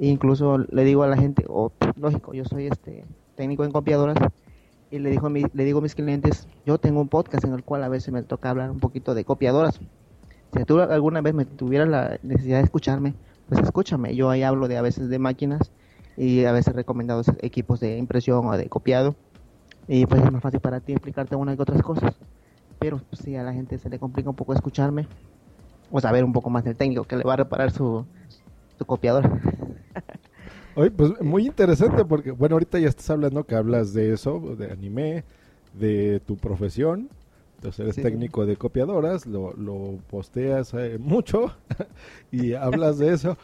incluso le digo a la gente, o lógico, yo soy este técnico en copiadoras y le digo a mi, le digo a mis clientes, yo tengo un podcast en el cual a veces me toca hablar un poquito de copiadoras. Si tú alguna vez me tuvieras la necesidad de escucharme, pues escúchame. Yo ahí hablo de a veces de máquinas y a veces recomendados equipos de impresión o de copiado. Y pues es más fácil para ti explicarte una y otras cosas. Pero pues, sí, a la gente se le complica un poco escucharme o saber un poco más del técnico que le va a reparar su, su copiadora. [LAUGHS] Oye, pues muy interesante porque, bueno, ahorita ya estás hablando que hablas de eso, de anime, de tu profesión. Entonces eres técnico de copiadoras, lo, lo posteas eh, mucho [LAUGHS] y hablas de eso.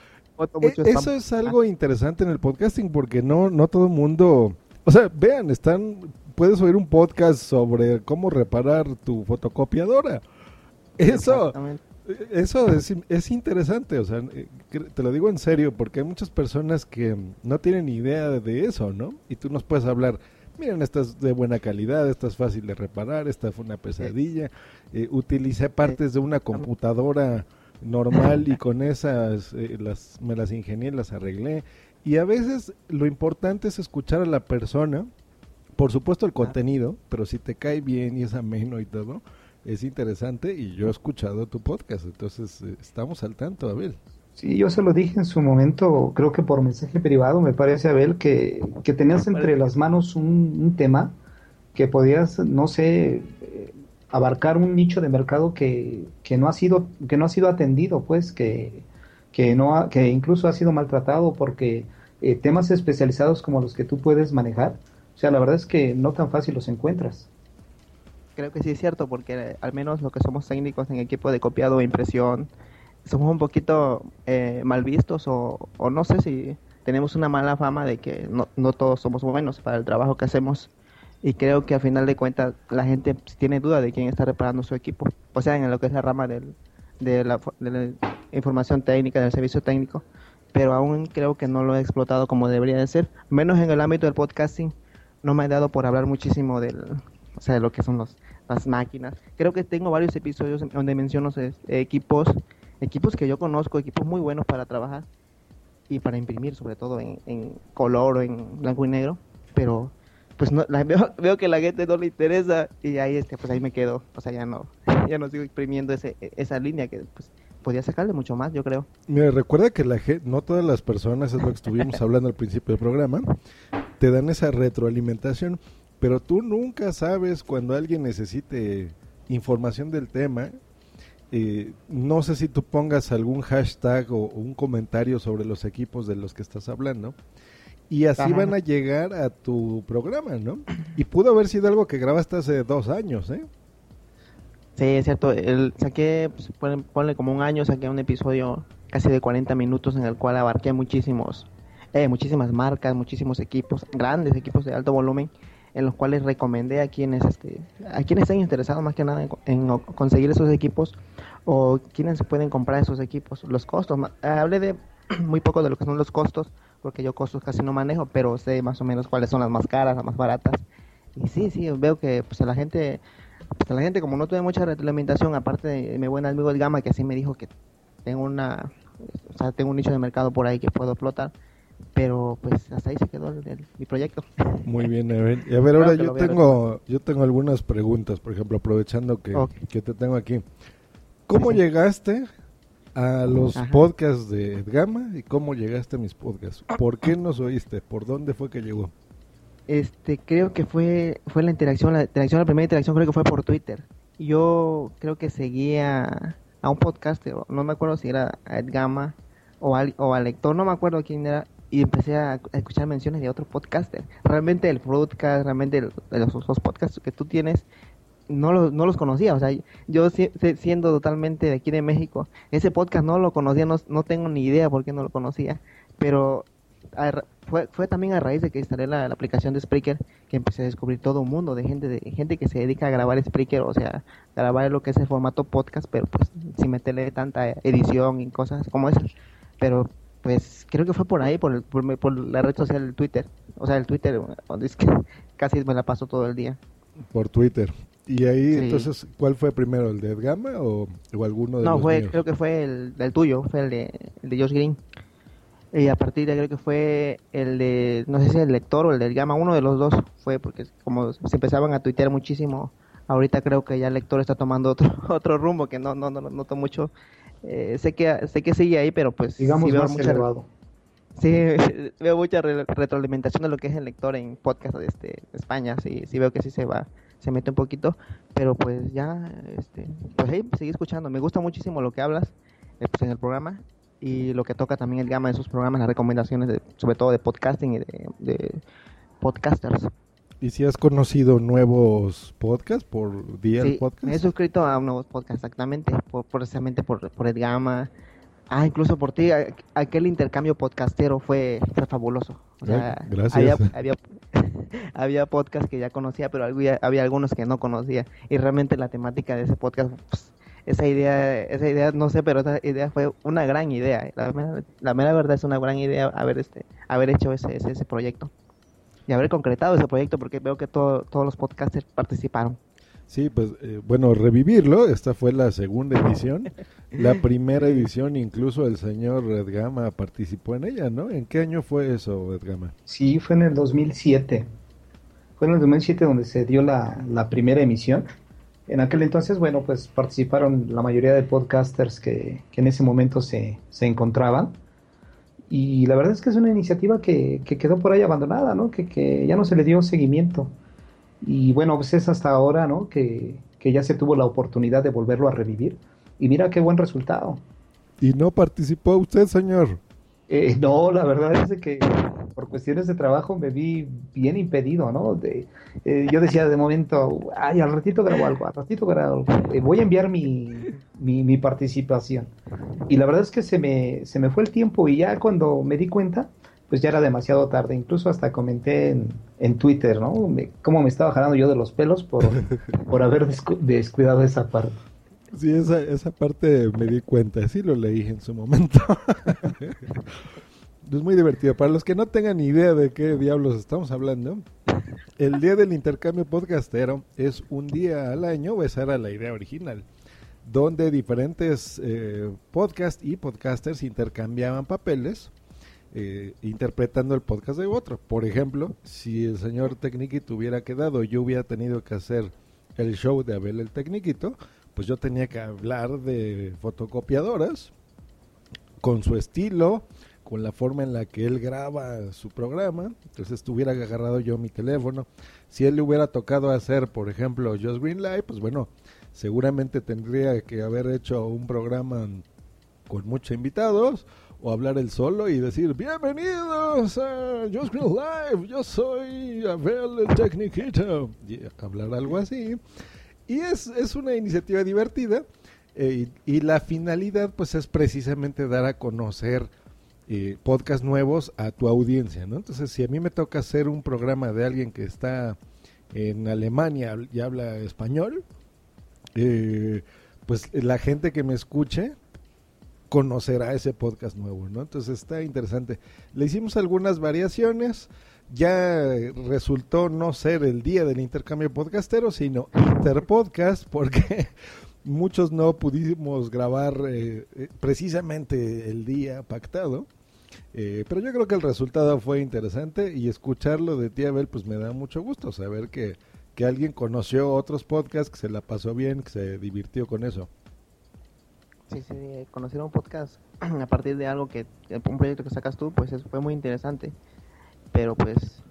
E, eso es algo interesante en el podcasting porque no, no todo el mundo... O sea, vean, están, puedes oír un podcast sobre cómo reparar tu fotocopiadora. Eso, eso es, es, interesante, o sea, eh, te lo digo en serio, porque hay muchas personas que no tienen idea de eso, ¿no? Y tú nos puedes hablar, miren, esta es de buena calidad, esta es fácil de reparar, esta fue una pesadilla, eh, utilicé partes de una computadora normal y [LAUGHS] con esas eh, las, me las ingenié, las arreglé. Y a veces lo importante es escuchar a la persona, por supuesto el contenido, pero si te cae bien y es ameno y todo, es interesante y yo he escuchado tu podcast, entonces eh, estamos al tanto, Abel. Sí, yo se lo dije en su momento, creo que por mensaje privado, me parece, Abel, que, que tenías entre las manos un, tema que podías, no sé, eh, abarcar un nicho de mercado que, que, no ha sido que no ha sido atendido, pues, que, que no que incluso ha sido maltratado porque eh, temas especializados como los que tú puedes manejar, o sea, la verdad es que no tan fácil los encuentras creo que sí es cierto, porque al menos lo que somos técnicos en equipo de copiado o impresión, somos un poquito eh, mal vistos o, o, no sé si tenemos una mala fama de que no, no todos somos buenos para el trabajo que hacemos. Y creo que al final de cuentas la gente tiene duda de quién está reparando su equipo. O sea, en lo que es la rama del, de, la, información técnica, del servicio técnico. Pero aún creo que no lo he explotado como debería de ser. Menos en el ámbito del podcasting. No me he dado por hablar muchísimo del, o sea, de lo que son los, las máquinas. Creo que tengo varios episodios donde menciono equipos, equipos que yo conozco, equipos muy buenos para trabajar y para imprimir, sobre todo en, color o en blanco y negro, pero pues no, [LAUGHS] veo, veo, que la gente no le interesa y ahí este pues ahí me quedo, o sea, ya no [LAUGHS] ya no sigo imprimiendo ese, esa línea que pues podía sacarle mucho más, yo creo. Mira, recuerda que la no todas las personas, es lo que estuvimos [LAUGHS] hablando al principio del programa, te dan esa retroalimentación pero tú nunca sabes cuando alguien necesite información del tema. Eh, no sé si tú pongas algún hashtag o, un comentario sobre los equipos de los que estás hablando. Y así van a llegar a tu programa, ¿no? Y pudo haber sido algo que grabaste hace dos años, ¿eh? Sí, es cierto. El, saqué, pues, ponle como un año, saqué un episodio casi de 40 minutos en el cual abarqué muchísimos eh, muchísimas marcas, muchísimos equipos, grandes equipos de alto volumen, en los cuales recomendé a quienes, este, a quienes estén interesados más que nada en, conseguir esos equipos o quienes pueden comprar esos equipos. Los costos, hablé de [CLEARS THROAT] muy poco de lo que son los costos, porque yo costos casi no manejo, pero sé más o menos cuáles son las más caras, las más baratas. Y sí, sí, veo que pues a la gente, pues a la gente como no tuve mucha reglamentación, aparte de mi buen amigo el Gama que así me dijo que tengo una, o sea, tengo un nicho de mercado por ahí que puedo explotar pero pues hasta ahí se quedó mi proyecto. Muy [LAUGHS] bien, Evan. Y a ver, ahora yo tengo, yo tengo algunas preguntas, por ejemplo, aprovechando que, que te tengo aquí. ¿Cómo llegaste a los podcasts de Edgama y cómo llegaste a mis podcasts? ¿Por qué nos oíste? ¿Por dónde fue que llegó? Este, creo que fue fue la interacción, la interacción, la primera interacción creo que fue por Twitter. Yo creo que seguía a un podcast, no me acuerdo si era a Edgama o al, o al lector, no me acuerdo quién era, y empecé a, escuchar menciones de otro podcaster. Realmente el podcast, realmente los, los, podcasts que tú tienes, no los, no los conocía. O sea, yo siendo totalmente de aquí de México, ese podcast no lo conocía, no, no tengo ni idea por qué no lo conocía. Pero fue, fue también a raíz de que instalé la, aplicación de Spreaker que empecé a descubrir todo un mundo de gente de gente que se dedica a grabar Spreaker, o sea, grabar lo que es el formato podcast, pero pues sin meterle tanta edición y cosas como esas. Pero pues creo que fue por ahí, por, por, la red social del Twitter. O sea, el Twitter, donde es que [LAUGHS] casi me la paso todo el día. Por Twitter. Y ahí, entonces, ¿cuál fue primero, el de Edgama o, o alguno de no, los fue, creo que fue el, tuyo, fue el de, el de Josh Green. Y a partir de creo que fue el de, no sé si el lector o el de Gama, uno de los dos fue, porque como se empezaban a tuitear muchísimo, ahorita creo que ya el lector está tomando otro [LAUGHS] otro rumbo que no no no noto mucho eh, sé que sé que sigue ahí, pero pues digamos veo más mucha, elevado. Sí, [LAUGHS] veo mucha retroalimentación de lo que es el lector en podcast de este España, sí, sí veo que sí se va se mete un poquito, pero pues ya este pues ahí sigue escuchando, me gusta muchísimo lo que hablas eh, pues, en el programa y lo que toca también el gama de esos programas, las recomendaciones de, sobre todo de podcasting y de, de podcasters. ¿Y si has conocido nuevos podcasts por día sí, podcast? Me he suscrito a nuevos podcasts, exactamente, por, precisamente por, por Edgama. Ah, incluso por ti, aquel intercambio podcastero fue, fue fabuloso. O sea, Gracias. Había, había, [LAUGHS] había podcasts que ya conocía, pero había, había, algunos que no conocía. Y realmente la temática de ese podcast, pues, esa idea, esa idea, no sé, pero esa idea fue una gran idea. La, la mera verdad es una gran idea haber, este, haber hecho ese, ese, ese proyecto y haber concretado ese proyecto porque veo que todos los podcasters participaron. Sí, pues eh, bueno, revivirlo, esta fue la segunda [LAUGHS] edición, la primera edición incluso el señor Redgama participó en ella, ¿no? ¿En qué año fue eso, Redgama? Sí, fue en el 2007, fue en el 2007 donde se dio la, la primera emisión. En aquel entonces, bueno, pues participaron la mayoría de podcasters que, que en ese momento se, se encontraban y la verdad es que es una iniciativa que, quedó por ahí abandonada, ¿no? Que, ya no se le dio seguimiento. Y bueno, pues es hasta ahora, ¿no? Que, que ya se tuvo la oportunidad de volverlo a revivir. Y mira qué buen resultado. ¿Y no participó usted, señor? Eh, no, la verdad es que por cuestiones de trabajo me vi bien impedido, ¿no? De, eh, yo decía de momento, ay, al ratito grabo algo, al ratito grabo algo, eh, voy a enviar mi, mi, participación. Y la verdad es que se me, se me fue el tiempo y ya cuando me di cuenta, pues ya era demasiado tarde. Incluso hasta comenté en, en Twitter, ¿no? cómo me estaba jalando yo de los pelos por, [LAUGHS] por haber descuidado esa parte. Sí, esa, esa parte me di cuenta, sí lo leí en su momento. [LAUGHS] es muy divertido. Para los que no tengan idea de qué diablos estamos hablando, el día del intercambio podcastero es un día al año, esa era la idea original, donde diferentes eh, podcasts y podcasters intercambiaban papeles. Eh, interpretando el podcast de otro. Por ejemplo, si el señor Tecniquito hubiera quedado, yo hubiera tenido que hacer el show de Abel el Tecniquito, pues yo tenía que hablar de fotocopiadoras con su estilo, con la forma en la que él graba su programa. Entonces estuviera agarrado yo mi teléfono. Si él le hubiera tocado hacer, por ejemplo, Just Green Live, pues bueno, seguramente tendría que haber hecho un programa con muchos invitados o hablar él solo y decir bienvenidos a Just Green Live, yo soy Abel el Tecniquito y hablar algo así y es, es una iniciativa divertida eh, y, la finalidad pues es precisamente dar a conocer eh, podcast nuevos a tu audiencia, ¿no? Entonces, si a mí me toca hacer un programa de alguien que está en Alemania y habla español, eh, pues la gente que me escuche conocerá ese podcast nuevo, ¿no? Entonces está interesante. Le hicimos algunas variaciones, ya resultó no ser el día del intercambio podcastero, sino interpodcast, porque [LAUGHS] muchos no pudimos grabar eh, eh, precisamente el día pactado. Eh, pero yo creo que el resultado fue interesante y escucharlo de ti, Abel, pues me da mucho gusto saber que, que alguien conoció otros podcasts, que se la pasó bien, que se divirtió con eso. Sí, sí, conocer un podcast [CLEARS THROAT] a partir de algo que, un proyecto que sacas tú, pues fue muy interesante. Pero pues,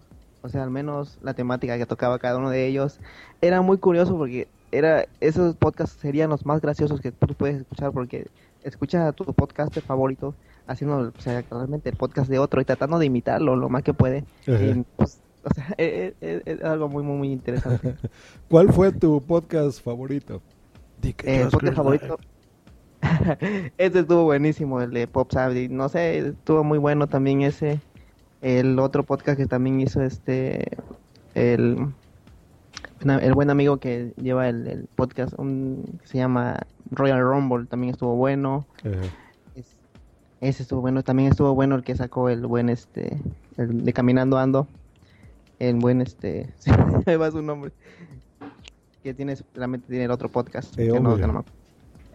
o sea, al menos la temática que tocaba cada uno de ellos era muy curioso porque era esos podcasts serían los más graciosos que tú puedes escuchar porque escuchas a tu podcaster favorito haciendo o sea, realmente el podcast de otro y tratando de imitarlo lo más que puede. Pues, o sea, es, [LAUGHS] e, e, es, algo muy, muy, muy interesante. [LAUGHS] ¿Cuál fue tu podcast favorito? Eh, podcast favorito. [LAUGHS] ese estuvo buenísimo, el de Pop Sabdi. No sé, estuvo muy bueno también ese. El otro podcast que también hizo este. El, el buen amigo que lleva el, podcast, un, que se llama Royal Rumble, también estuvo bueno. ese estuvo bueno. También estuvo bueno el que sacó el buen este. El de Caminando Ando. El buen este. [LAUGHS] me va su nombre. Que tiene, realmente tiene el otro podcast. Eh, que no, que no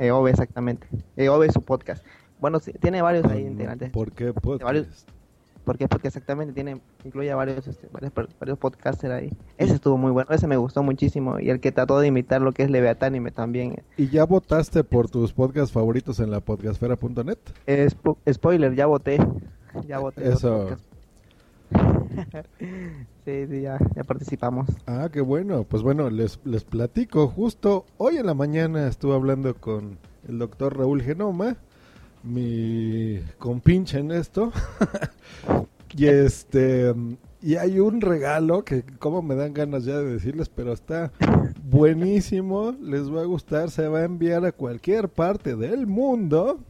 EOB, exactamente. EOB es su podcast. Bueno, sí, tiene varios ahí integrantes. ¿Por qué podcast? ¿Por qué? Porque exactamente tiene, incluye varios, este, varios, varios podcasters ahí. Ese estuvo muy bueno, ese me gustó muchísimo. Y el que trató de imitar lo que es Leviatánime también. ¿Y ya votaste por tus podcasts favoritos en la podcastfera.net? Es, spoiler, ya voté. Ya voté. Eso. [LAUGHS] sí, sí, ya, ya participamos. Ah, qué bueno. Pues bueno, les, les platico. Justo hoy en la mañana estuve hablando con el doctor Raúl Genoma, mi compinche en esto. [LAUGHS] y este y hay un regalo que como me dan ganas ya de decirles, pero está buenísimo, les va a gustar, se va a enviar a cualquier parte del mundo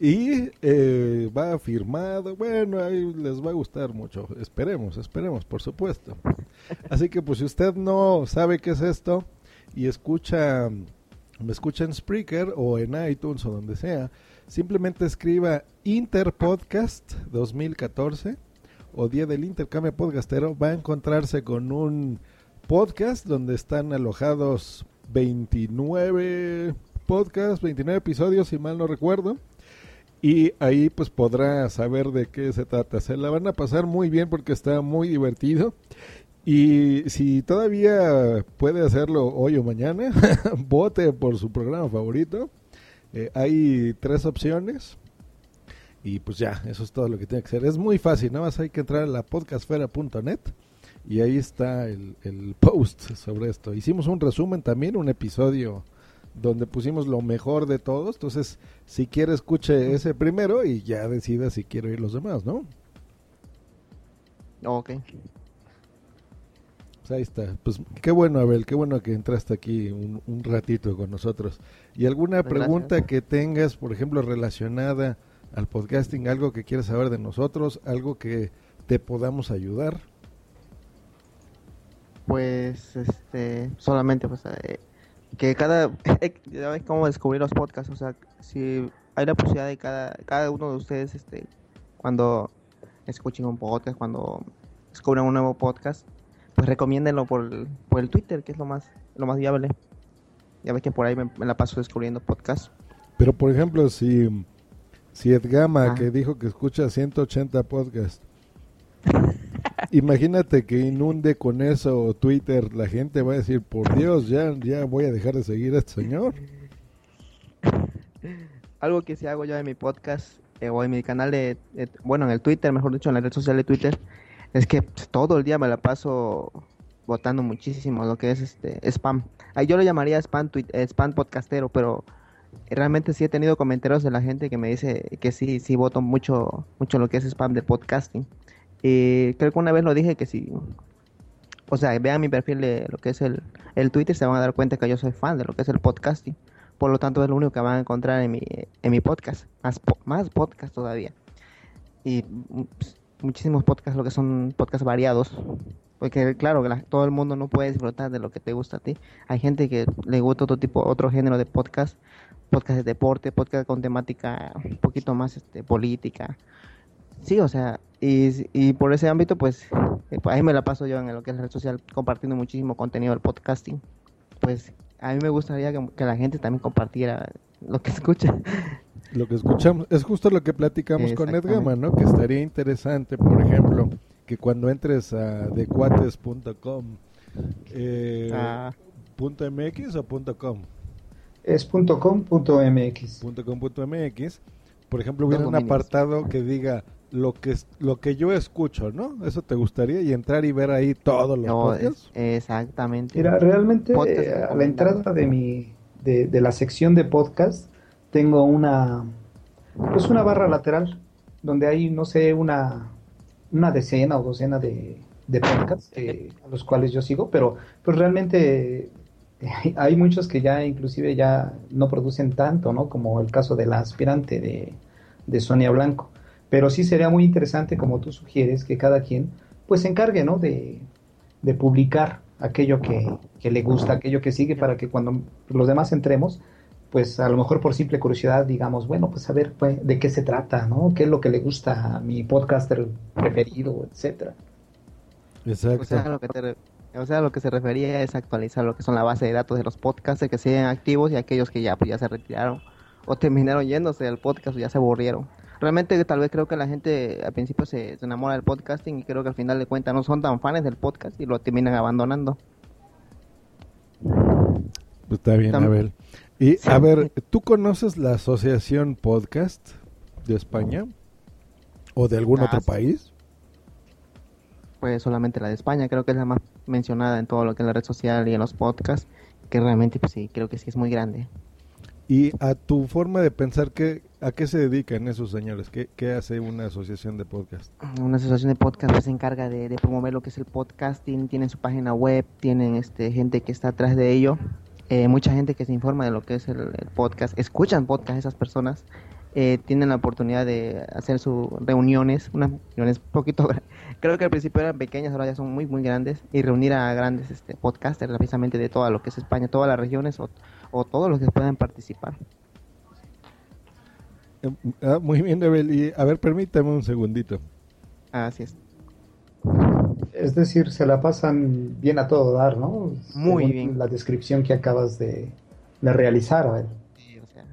y eh, va firmado, bueno, ahí les va a gustar mucho. Esperemos, esperemos, por supuesto. Así que pues si usted no sabe qué es esto y escucha, me escucha en Spreaker o en iTunes o donde sea, simplemente escriba Interpodcast 2014 o Día del Intercambio Podcastero, va a encontrarse con un podcast donde están alojados 29 podcasts, 29 episodios, si mal no recuerdo y ahí pues podrá saber de qué se trata. Se la van a pasar muy bien porque está muy divertido. Y si todavía puede hacerlo hoy o mañana, [LAUGHS] vote por su programa favorito. Eh, hay tres opciones. Y pues ya, eso es todo lo que tiene que hacer. Es muy fácil, nada más hay que entrar a la podcastfera.net y ahí está el, el post sobre esto. Hicimos un resumen también, un episodio donde pusimos lo mejor de todos. Entonces, si quiere, escuche ese primero y ya decida si quiere oír los demás, ¿no? Ok. Pues ahí está. Pues qué bueno, Abel, qué bueno que entraste aquí un, ratito con nosotros. ¿Y alguna pregunta que tengas, por ejemplo, relacionada al podcasting, algo que quieras saber de nosotros, algo que te podamos ayudar? Pues, este, solamente, pues, eh, que cada [LAUGHS] ya ves cómo descubrir los podcasts o sea si hay la posibilidad de cada cada uno de ustedes este cuando escuchen un podcast cuando descubran un nuevo podcast pues recomiéndenlo por el, por el Twitter que es lo más lo más viable. Ya ves que por ahí me, la paso descubriendo podcasts. Pero por ejemplo si si Edgama que dijo que escucha 180 podcasts [LAUGHS] Imagínate que inunde con eso Twitter, la gente va a decir, por Dios, ya, ya voy a dejar de seguir a este señor. Algo que si hago yo en mi podcast eh, o en mi canal de, bueno, en el Twitter, mejor dicho, en la red social de Twitter, es que todo el día me la paso votando muchísimo lo que es este spam. yo lo llamaría spam, eh, spam podcastero, pero realmente sí he tenido comentarios de la gente que me dice que sí, sí voto mucho, mucho lo que es spam de podcasting. Y creo que una vez lo dije que si, o sea, vean mi perfil de lo que es el, el Twitter, se van a dar cuenta que yo soy fan de lo que es el podcasting. Por lo tanto, es lo único que van a encontrar en mi, en mi podcast, más, más podcast todavía. y pues, muchísimos podcasts, lo que son podcasts variados. Porque claro, que todo el mundo no puede disfrutar de lo que te gusta a ti. Hay gente que le gusta otro tipo, otro género de podcast, podcast de deporte, podcast con temática un poquito más este, política. Sí, o sea, y, y por ese ámbito, pues, eh, pues, ahí me la paso yo en lo que es la red social compartiendo muchísimo contenido del podcasting. Pues a mí me gustaría que, la gente también compartiera lo que [LAUGHS] escucha. Lo que escuchamos es justo lo que platicamos con Edgama, ¿no? Que estaría interesante, por ejemplo, que cuando entres a decuates.com, eh, ah. .mx o .com? Es .com.mx. .com.mx. Por ejemplo, hubiera un apartado que diga lo que lo que yo escucho, ¿no? ¿Eso te gustaría? Y entrar y ver ahí todos los podcasts. exactamente. Mira, realmente a la entrada de mi de, de, la sección de podcast tengo una pues una barra lateral donde hay no sé una una decena o docena de, de podcasts eh, a los cuales yo sigo, pero pues realmente [LAUGHS] hay muchos que ya inclusive ya no producen tanto, ¿no? Como el caso de la aspirante de, de Sonia Blanco. Pero sí sería muy interesante, como tú sugieres, que cada quien pues se encargue, ¿no? De, de publicar aquello que, que, le gusta, aquello que sigue, para que cuando los demás entremos, pues a lo mejor por simple curiosidad digamos, bueno, pues a ver pues, de qué se trata, ¿no? ¿Qué es lo que le gusta a mi podcaster preferido, etcétera? Exacto. O sea, lo que o sea, lo que se refería es actualizar lo que son la base de datos de los podcasters que siguen activos y aquellos que ya, pues, ya se retiraron o terminaron yéndose del podcast o ya se aburrieron realmente tal vez creo que la gente al principio se, enamora del podcasting y creo que al final de cuentas no son tan fans del podcast y lo terminan abandonando. Pues está bien, Abel. Y a ver, ¿tú conoces la Asociación Podcast de España? ¿O de algún otro ah, país? Pues solamente la de España, creo que es la más mencionada en todo lo que es la red social y en los podcasts, que realmente pues sí, creo que sí es muy grande. Y a tu forma de pensar, ¿qué, ¿a qué se dedican esos señores? ¿Qué, ¿Qué, hace una asociación de podcast? Una asociación de podcast se encarga de, promover lo que es el podcasting, tienen su página web, tienen este, gente que está atrás de ello, eh, mucha gente que se informa de lo que es el, podcast, escuchan podcast esas personas, eh, tienen la oportunidad de hacer sus reuniones, unas reuniones poquito, [LAUGHS] creo que al principio eran pequeñas, ahora ya son muy, muy grandes, y reunir a grandes este, podcasters precisamente de todo lo que es España, todas las regiones o o todos los que puedan participar. Em, ah, muy bien, Abel. Y, a ver, permítame un segundito. Así es. Es decir, se la pasan bien a todo dar, ¿no? Muy bien. La descripción que acabas de, realizar, a ver. Sí, o sea.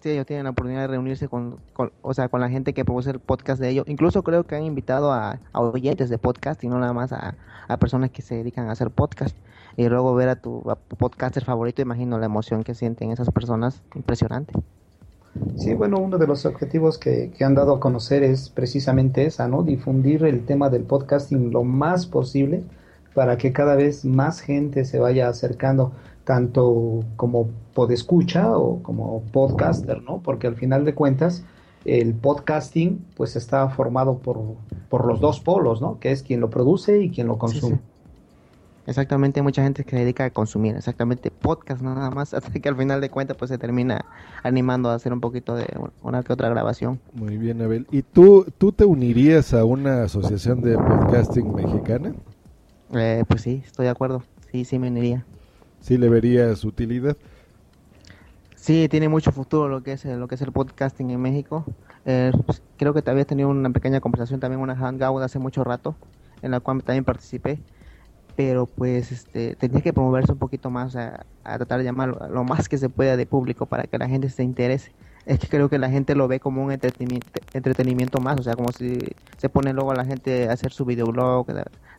Sí, ellos tienen la oportunidad de reunirse con, o sea, con la gente que produce el podcast de ellos. Incluso creo que han invitado a, a oyentes de podcast y no nada más a, a personas que se dedican a hacer podcast y luego ver a tu, podcaster favorito, imagino la emoción que sienten esas personas, impresionante. Sí, bueno, uno de los objetivos que, han dado a conocer es precisamente esa, ¿no? Difundir el tema del podcasting lo más posible para que cada vez más gente se vaya acercando, tanto como podescucha o como podcaster, ¿no? Porque al final de cuentas, el podcasting pues está formado por, por los dos polos, ¿no? Que es quien lo produce y quien lo consume. Exactamente, hay mucha gente que se dedica a consumir exactamente podcast nada más, [LAUGHS] hasta que al final de cuentas pues se termina animando a hacer un poquito de una que otra grabación. Muy bien, Abel. ¿Y tú, tú te unirías a una asociación de podcasting mexicana? Eh, pues sí, estoy de acuerdo. Sí, sí me uniría. ¿Sí le verías utilidad? Sí, tiene mucho futuro lo que es lo que es el podcasting en México. Eh, pues, creo que te habías tenido una pequeña conversación también, una hangout hace mucho rato, en la cual también participé pero pues este tenía que promoverse un poquito más a, tratar de llamar lo más que se pueda de público para que la gente se interese. Es que creo que la gente lo ve como un entretenimiento, entretenimiento más, o sea, como si se pone luego a la gente a hacer su videoblog,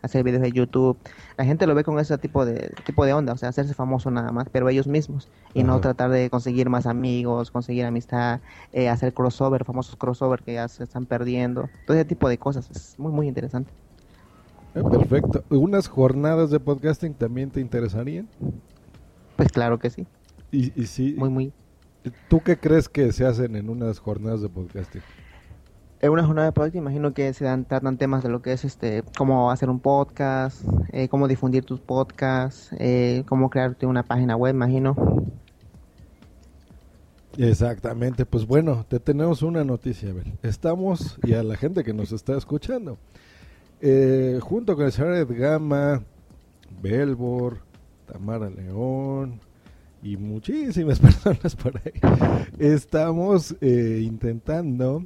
hacer videos de YouTube, la gente lo ve con ese tipo de tipo de onda, o sea, hacerse famoso nada más, pero ellos mismos, y no tratar de conseguir más amigos, conseguir amistad, eh, hacer crossover, famosos crossover que ya se están perdiendo, todo ese tipo de cosas, es muy, muy interesante. Eh, perfecto. ¿Unas jornadas de podcasting también te interesarían? Pues claro que sí. Y, y sí. Muy, muy. ¿Tú qué crees que se hacen en unas jornadas de podcasting? En una jornada de podcasting imagino que se dan, tratan temas de lo que es este, cómo hacer un podcast, eh, cómo difundir tus podcasts, eh, cómo crearte una página web, imagino. Exactamente, pues bueno, te tenemos una noticia, Abel. Estamos, y a la gente que nos está escuchando, eh, junto con el señor Edgama, Belbor, Tamara León y muchísimas [LAUGHS] personas por ahí, estamos eh, intentando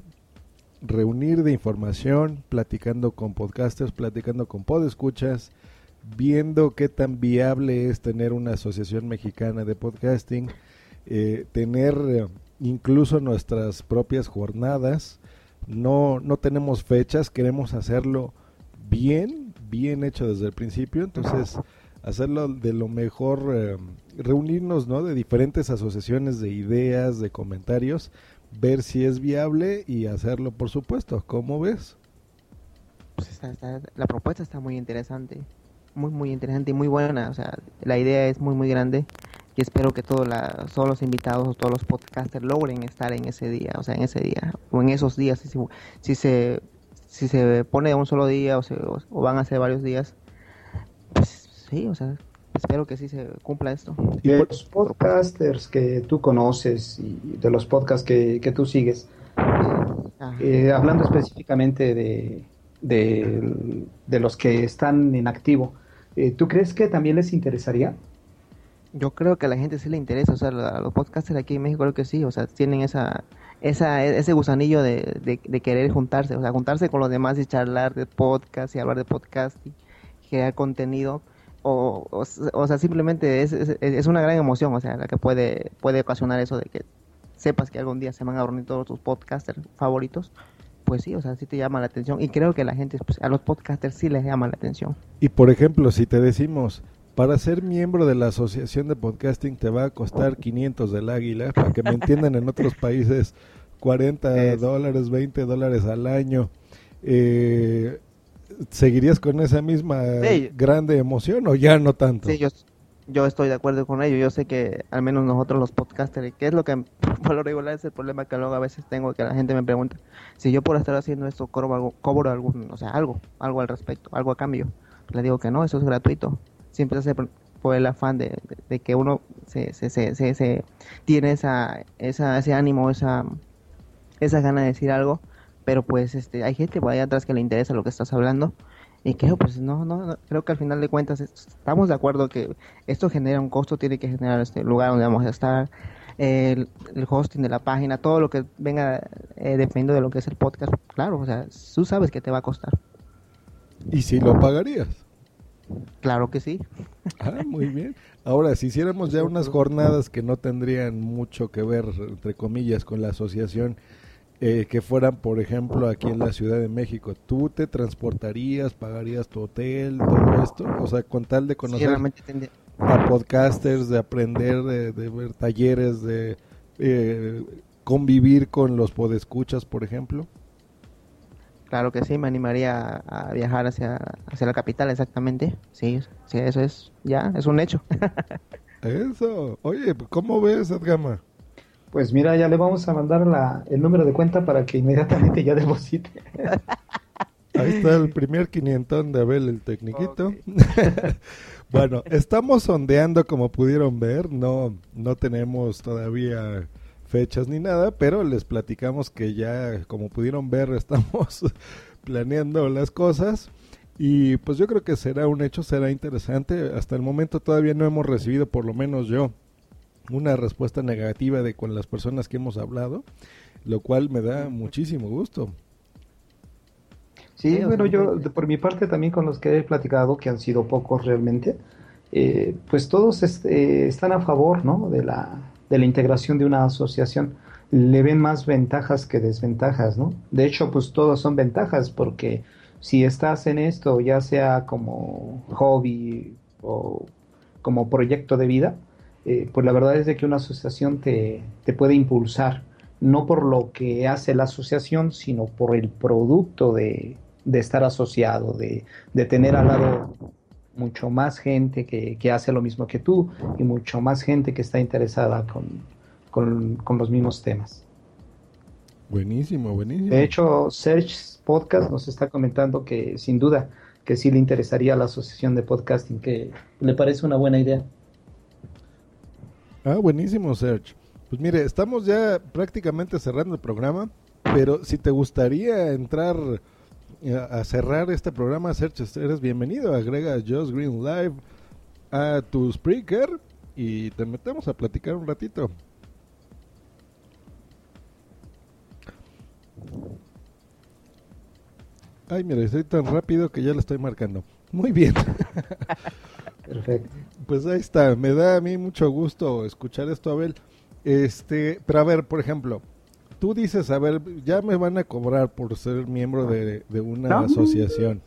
reunir de información, platicando con podcasters, platicando con podescuchas, viendo qué tan viable es tener una asociación mexicana de podcasting, eh, tener eh, incluso nuestras propias jornadas. No, no tenemos fechas, queremos hacerlo bien, bien hecho desde el principio, entonces hacerlo de lo mejor, eh, reunirnos ¿no? de diferentes asociaciones de ideas, de comentarios, ver si es viable y hacerlo, por supuesto. ¿Cómo ves? Pues la propuesta está muy interesante, muy, muy interesante y muy buena. O sea, la idea es muy, muy grande y espero que todos, todos los invitados o todos los podcasters logren estar en ese día, o sea, en ese día o en esos días. Si, si se si se pone un solo día o, se, o van a ser varios días, pues sí, o sea, espero que sí se cumpla esto. Y de los podcasters que tú conoces y de los podcasts que, que tú sigues, eh, hablando específicamente de, de, los que están en activo, eh, ¿tú crees que también les interesaría? Yo creo que a la gente sí le interesa, o sea, a los podcasters aquí en México creo que sí, o sea, tienen esa, esa ese gusanillo de, de, querer juntarse, o sea, juntarse con los demás y charlar de podcast y hablar de podcast y crear contenido o, o, sea, simplemente es, es, una gran emoción, o sea, la que puede, puede ocasionar eso de que sepas que algún día se van a reunir todos tus podcasters favoritos, pues sí, o sea, sí te llama la atención. Y creo que la gente, pues, a los podcasters sí les llama la atención. Y por ejemplo, si te decimos, para ser miembro de la Asociación de Podcasting te va a costar 500 del águila, para que me entiendan en otros [LAUGHS] países, 40 dólares, 20 dólares al año. Eh, ¿seguirías con esa misma grande emoción o ya no tanto? Sí, yo, yo estoy de acuerdo con ello. Yo sé que al menos nosotros los podcasters, que es lo que [LAUGHS] por lo regular es el problema que luego a veces tengo, que la gente me pregunta si yo por estar haciendo esto cobro, algo, cobro algún, o sea, algo, algo al respecto, algo a cambio. Le digo que no, eso es gratuito. Siempre hace por el afán de, que uno se, se, se, se, tiene esa, esa, ese ánimo, esa, esa gana de decir algo. Pero pues este hay gente por ahí atrás que le interesa lo que estás hablando. Y creo pues no, no, creo que al final de cuentas estamos de acuerdo que esto genera un costo tiene que generar este lugar donde vamos a estar. El, hosting de la página todo lo que venga eh, dependiendo de lo que es el podcast claro o sea tú sabes que te va a costar. Y si lo pagarías Claro que sí. Ah, muy bien. Ahora, si hiciéramos ya unas jornadas que no tendrían mucho que ver, entre comillas, con la asociación, eh, que fueran, por ejemplo, aquí en la Ciudad de México, ¿tú te transportarías, pagarías tu hotel, todo esto? O sea, con tal de conocer a podcasters, de aprender, de, ver talleres, de eh, convivir con los podescuchas, por ejemplo. Claro que sí, me animaría a, viajar hacia, hacia la capital, exactamente. Sí, sí, eso es, ya, es un hecho. [LAUGHS] eso. Oye, ¿cómo ves, Edgama? Pues mira, ya le vamos a mandar la, el número de cuenta para que inmediatamente ya [LAUGHS] deposite. Ahí está el primer quinientón de Abel, el tecniquito. [LAUGHS] bueno, estamos sondeando como pudieron ver, no, no tenemos todavía fechas ni nada, pero les platicamos que ya, como pudieron ver, [LAUGHS] estamos planeando las cosas. Y pues yo creo que será un hecho, será interesante. Hasta el momento todavía no hemos recibido, por lo menos yo, una respuesta negativa de con las personas que hemos hablado, lo cual me da muchísimo gusto. Sí, bueno, yo por mi parte también con los que he platicado, que han sido pocos realmente, eh, pues todos este, están a favor ¿no? de, la, de la integración de una asociación. Le ven más ventajas que desventajas, ¿no? De hecho, pues todos son ventajas porque si estás en esto, ya sea como hobby o como proyecto de vida, eh, pues la verdad es de que una asociación te, puede impulsar, no por lo que hace la asociación, sino por el producto de, estar asociado, de, tener al lado mucho más gente que, hace lo mismo que tú y mucho más gente que está interesada con, los mismos temas. Buenísimo, buenísimo. De hecho, Search Podcast nos está comentando que sin duda que sí le interesaría a la asociación de podcasting, que le parece una buena idea. Ah, buenísimo, Serge. Pues mire, estamos ya prácticamente cerrando el programa, pero si te gustaría entrar a cerrar este programa, Search, eres bienvenido. Agrega Just Green Live a tu Spreaker y te metemos a platicar un ratito. Ay, mira, estoy tan rápido que ya lo estoy marcando. Muy bien. [LAUGHS] Perfecto. Pues ahí está, me da a mí mucho gusto escuchar esto, Abel. Este, pero a ver, por ejemplo, tú dices, a ver, ya me van a cobrar por ser miembro de, una asociación.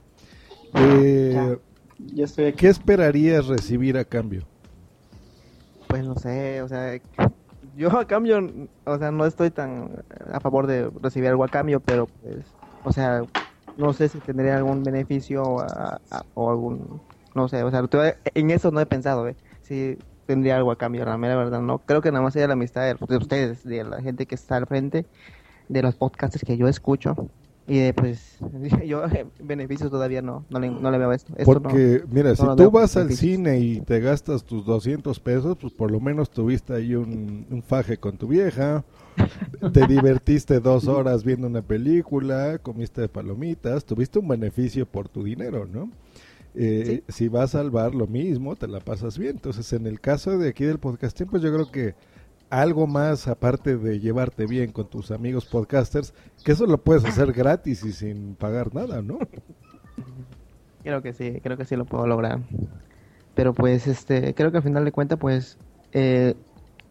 Eh, ya, estoy aquí. ¿Qué esperarías recibir a cambio? Pues no sé, o sea, yo a cambio, o sea, no estoy tan a favor de recibir algo a cambio, pero pues, o sea, no sé si tendría algún beneficio o algún, no sé, o sea, en eso no he pensado, ¿eh? Si tendría algo a cambio, la mera verdad, no. Creo que nada más sería la amistad de, ustedes, de la gente que está al frente, de los podcasts que yo escucho. Y de, pues, [LAUGHS] yo beneficios todavía no, no le, no le veo esto. Porque, mira, si tú vas al cine y te gastas tus 200 pesos, pues por lo menos tuviste ahí un, un faje con tu vieja, [LAUGHS] te divertiste dos horas viendo una película, comiste palomitas, tuviste un beneficio por tu dinero, ¿no? Eh, si vas al bar lo mismo, te la pasas bien. Entonces, en el caso de aquí del podcast, pues yo creo que algo más aparte de llevarte bien con tus amigos podcasters, que eso lo puedes hacer gratis y sin pagar nada, ¿no? [LAUGHS] Creo que sí, creo que sí lo puedo lograr. Pero pues, este, creo que al final de cuentas, pues, eh,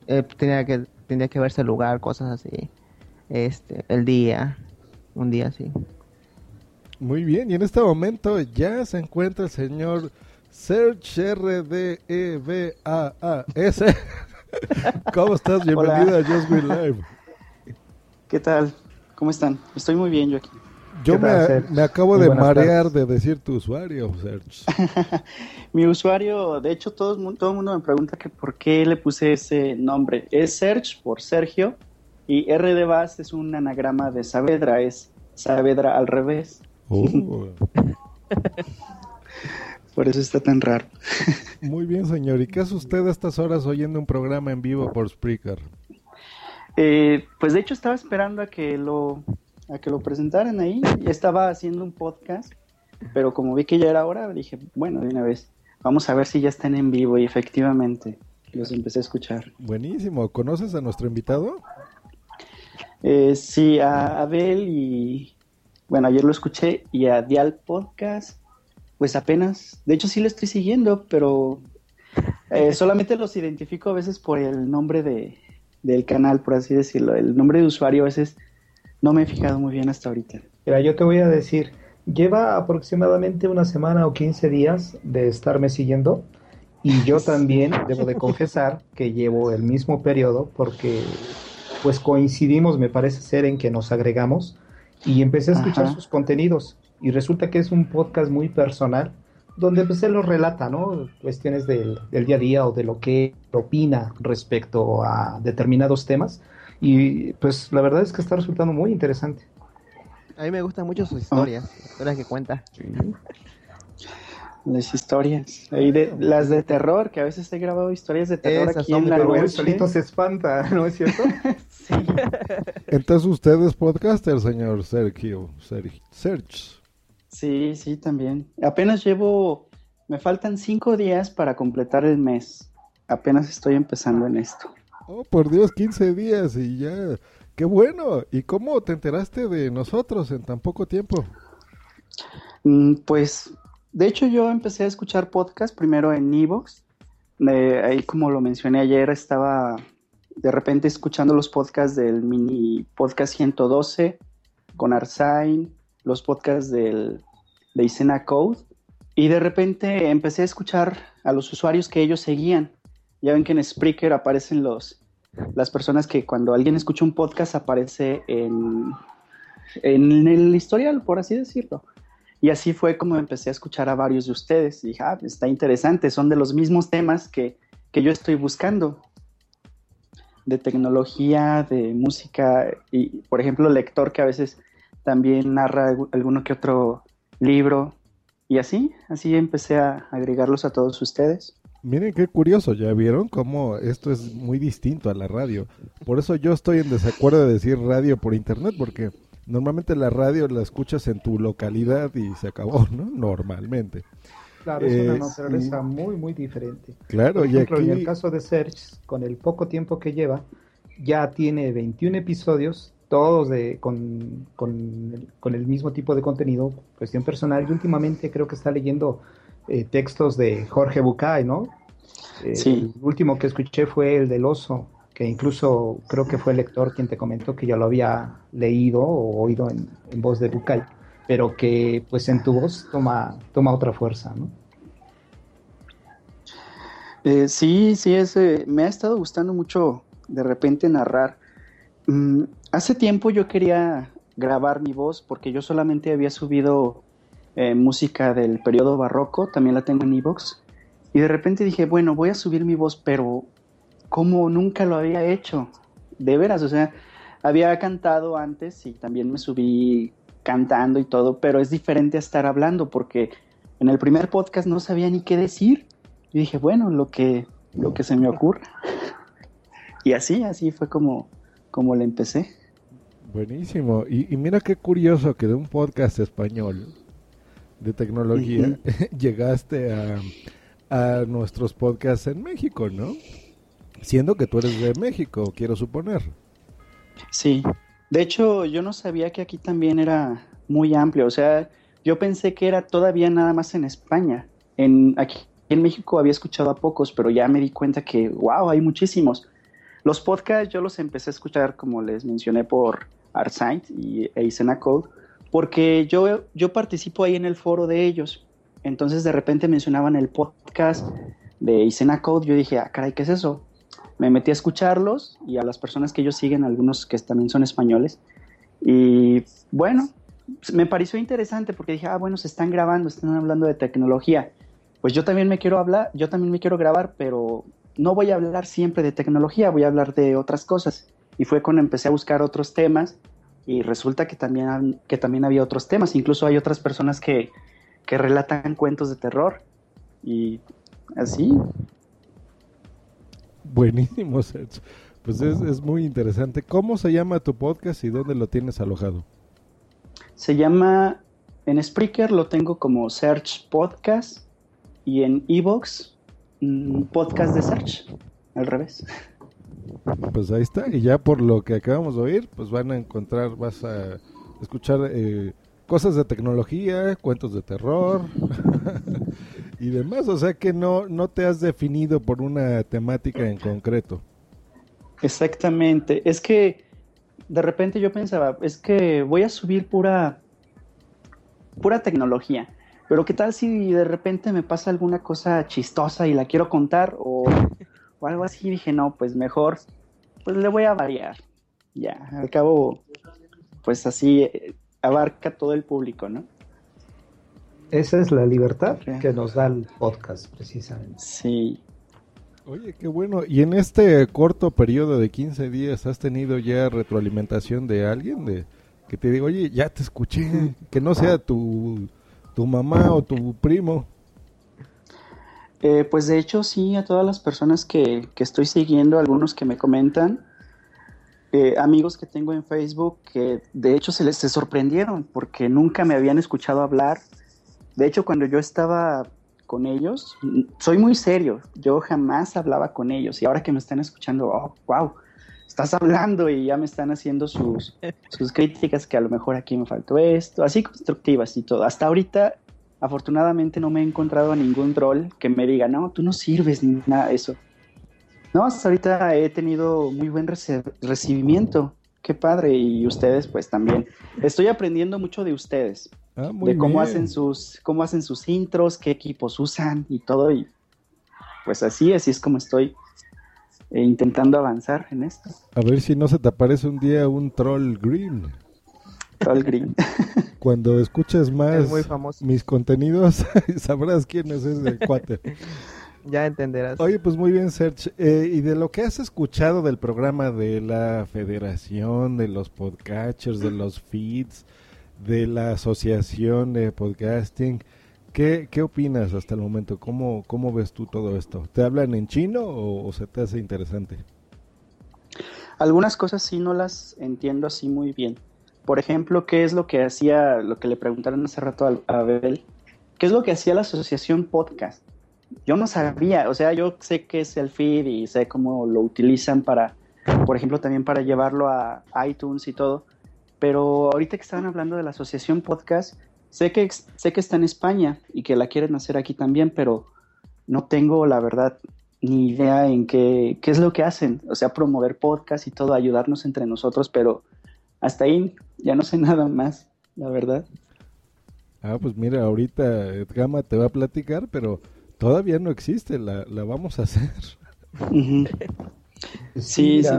eh, tenía que tendría que verse el lugar, cosas así. Este, el día, un día así. Muy bien, y en este momento ya se encuentra el señor Serge R-D-E-V-A-A-S. [LAUGHS] ¿Cómo estás? Bienvenido a Just Green Live. ¿Qué tal? ¿Cómo están? Estoy muy bien yo aquí. Yo me, acabo de marear de decir tu usuario, Serge. [LAUGHS] Mi usuario, de hecho, todo, todo el mundo me pregunta que por qué le puse ese nombre. Es Serge por Sergio y R de Vaz es un anagrama de Saavedra, es Saavedra al revés. Oh. por eso está tan raro. Muy bien, señor. ¿Y qué hace usted a estas horas oyendo un programa en vivo por Spreaker? Eh, pues de hecho estaba esperando a que lo a que lo presentaran ahí. Y estaba haciendo un podcast, pero como vi que ya era hora, dije, bueno, de una vez, vamos a ver si ya están en vivo. Y efectivamente, los empecé a escuchar. Buenísimo. ¿Conoces a nuestro invitado? Eh, sí, a Abel y, bueno, ayer lo escuché y a Dial Podcast, pues apenas, de hecho sí lo estoy siguiendo, pero eh, [LAUGHS] solamente los identifico a veces por el nombre de, del canal, por así decirlo. El nombre de usuario a veces no me he fijado muy bien hasta ahorita. Mira, yo te voy a decir, lleva aproximadamente una semana o 15 días de estarme siguiendo y yo [LAUGHS] también debo de confesar que llevo el mismo periodo porque pues coincidimos, me parece ser, en que nos agregamos y empecé a escuchar sus contenidos y resulta que es un podcast muy personal donde pues él lo relata, ¿no? Cuestiones del, del día a día o de lo que opina respecto a determinados temas y pues la verdad es que está resultando muy interesante. A mí me gustan mucho sus historias, historias que cuenta. Las historias. de, las de terror, que a veces he grabado historias de terror aquí en la noche. solito se espanta, [LAUGHS] ¿no es cierto? [LAUGHS] sí. Entonces usted es podcaster, señor Sergio. Sergio. Sí, sí, también. Apenas llevo, me faltan cinco días para completar el mes. Apenas estoy empezando en esto. Oh, por Dios, 15 días y ya. Qué bueno. ¿Y cómo te enteraste de nosotros en tan poco tiempo? Mm, pues, de hecho, yo empecé a escuchar podcast primero en Evox. ahí, como lo mencioné ayer, estaba de repente escuchando los podcasts del mini podcast 112 con Arsain, los podcasts del, de Isena Code. Y de repente empecé a escuchar a los usuarios que ellos seguían. Ya ven que en Spreaker aparecen los, las personas que cuando alguien escucha un podcast aparece en, en el historial, por así decirlo. Y así fue como empecé a escuchar a varios de ustedes. Y dije, ah, está interesante, son de los mismos temas que, que yo estoy buscando. De tecnología, de música y, por ejemplo, lector que a veces también narra alguno que otro libro. Y así, así empecé a agregarlos a todos ustedes. Miren qué curioso, ya vieron cómo esto es muy distinto a la radio. Por eso yo estoy en desacuerdo de decir radio por internet, porque normalmente la radio la escuchas en tu localidad y se acabó, [LAUGHS] ¿no? Normalmente. Claro, es una naturaleza muy, muy diferente. Claro, y aquí... en el caso de Serge, con el poco tiempo que lleva, ya tiene 21 episodios, todos de, con, con, con el mismo tipo de contenido, cuestión personal, y últimamente creo que está leyendo eh, textos de Jorge Bucay, ¿no? Eh, sí. El último que escuché fue el del oso, que incluso creo que fue el lector quien te comentó que ya lo había leído o oído en, voz de Bucay, pero que pues en tu voz toma, toma otra fuerza, ¿no? Eh, sí, sí, ese, me ha estado gustando mucho de repente narrar. Mm, hace tiempo yo quería grabar mi voz porque yo solamente había subido eh, música del periodo barroco, también la tengo en Evox. Y de repente dije, bueno, voy a subir mi voz, pero como nunca lo había hecho, de veras, o sea, había cantado antes y también me subí cantando y todo, pero es diferente a estar hablando porque en el primer podcast no sabía ni qué decir. Y dije, bueno, lo que, lo que se me ocurra. [LAUGHS] y así, así fue como, como le empecé. Buenísimo. Y, y, mira qué curioso que de un podcast español de tecnología, [LAUGHS] llegaste a, a, nuestros podcasts en México, ¿no? Siendo que tú eres de México, quiero suponer. Sí, de hecho yo no sabía que aquí también era muy amplio, o sea, yo pensé que era todavía nada más en España. En, aquí en México había escuchado a pocos, pero ya me di cuenta que, wow, hay muchísimos. Los podcasts yo los empecé a escuchar, como les mencioné, por Artsite y Eisena Code, porque yo, yo participo ahí en el foro de ellos. Entonces de repente mencionaban el podcast de Isena Code, yo dije, ah, caray, ¿qué es eso? Me metí a escucharlos y a las personas que ellos siguen, algunos que también son españoles. Y bueno, me pareció interesante porque dije, ah, bueno, se están grabando, están hablando de tecnología. Pues yo también me quiero hablar, yo también me quiero grabar, pero no voy a hablar siempre de tecnología, voy a hablar de otras cosas. Y fue cuando empecé a buscar otros temas y resulta que también, que también había otros temas, incluso hay otras personas que, que relatan cuentos de terror y así. Buenísimo, [LAUGHS] Pues es, es, muy interesante. ¿Cómo se llama tu podcast y dónde lo tienes alojado? Se llama, en Spreaker lo tengo como Search Podcast y en Evox mm, Podcast de Search, al revés. Pues ahí está, y ya por lo que acabamos de oír, pues van a encontrar, vas a escuchar eh, cosas de tecnología, cuentos de terror [LAUGHS] y demás, o sea que no, no te has definido por una temática en concreto. Exactamente, es que de repente yo pensaba, es que voy a subir pura, pura tecnología, pero ¿qué tal si de repente me pasa alguna cosa chistosa y la quiero contar o o algo así, dije, no, pues mejor, pues le voy a variar. Ya, al cabo, pues así eh, abarca todo el público, ¿no? Esa es la libertad que nos da el podcast, precisamente. Sí. Oye, qué bueno. ¿Y en este corto periodo de 15 días has tenido ya retroalimentación de alguien de que te diga, oye, ya te escuché, [LAUGHS] que no sea tu, tu mamá o tu primo? Eh, pues de hecho sí, a todas las personas que, estoy siguiendo, algunos que me comentan, eh, amigos que tengo en Facebook que de hecho se les se sorprendieron porque nunca me habían escuchado hablar. De hecho, cuando yo estaba con ellos, soy muy serio, yo jamás hablaba con ellos y ahora que me están escuchando, oh, wow, estás hablando y ya me están haciendo sus, [LAUGHS] sus críticas que a lo mejor aquí me faltó esto, así constructivas y todo. Hasta ahorita afortunadamente no me he encontrado a ningún troll que me diga, no, tú no sirves ni nada de eso. No, hasta ahorita he tenido muy buen recibimiento. Qué padre. Y ustedes, pues también. Estoy aprendiendo mucho de ustedes. Ah, de cómo hacen sus, cómo hacen sus intros, qué equipos usan y todo. Y pues así, así es como estoy eh, intentando avanzar en esto. A ver si no se te aparece un día un troll green. Troll green. [LAUGHS] [LAUGHS] Cuando escuches más mis contenidos, [LAUGHS] sabrás quién es ese cuate. ya entenderás. Oye, pues muy bien, Serge. Eh, y de lo que has escuchado del programa de la Federación, de los podcatchers, de los feeds, de la Asociación de Podcasting, ¿Qué, ¿Qué opinas hasta el momento? ¿Cómo, ¿Cómo ves tú todo esto? ¿Te hablan en chino o, se te hace interesante? Algunas cosas sí no las entiendo así muy bien. Por ejemplo, ¿qué es lo que hacía, lo que le preguntaron hace rato a Abel? ¿Qué es lo que hacía la asociación podcast? Yo no sabía, o sea, yo sé qué es el feed y sé cómo lo utilizan para, por ejemplo, también para llevarlo a iTunes y todo. Pero ahorita que estaban hablando de la asociación podcast, sé que, sé que está en España y que la quieren hacer aquí también, pero no tengo la verdad ni idea en qué, qué es lo que hacen. O sea, promover podcast y todo, ayudarnos entre nosotros, pero hasta ahí ya no sé [LAUGHS] nada más, la verdad. Ah, pues mira, ahorita Gama te va a platicar, pero todavía no existe, la, la vamos a hacer. Uh [LAUGHS] -huh. Sí, sí.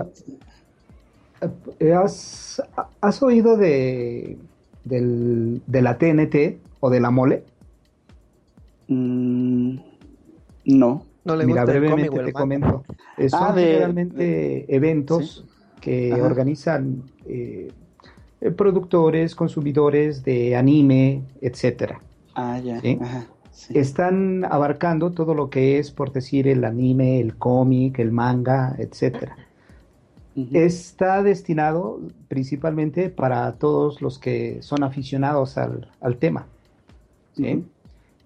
Eh, ¿Has, has oído de, del, de la TNT o de la mole? Mm, no. No le Mira, gusta el brevemente cómic te comento. Eh, son Ah, de- generalmente de- eventos que Ajá. organizan eh, productores, consumidores de anime, etcétera. Ah, ya. ¿Sí? Ajá. sí. Están abarcando todo lo que es, por decir, el anime, el cómic, el manga, etcétera. Está destinado principalmente para todos los que son aficionados al, al tema.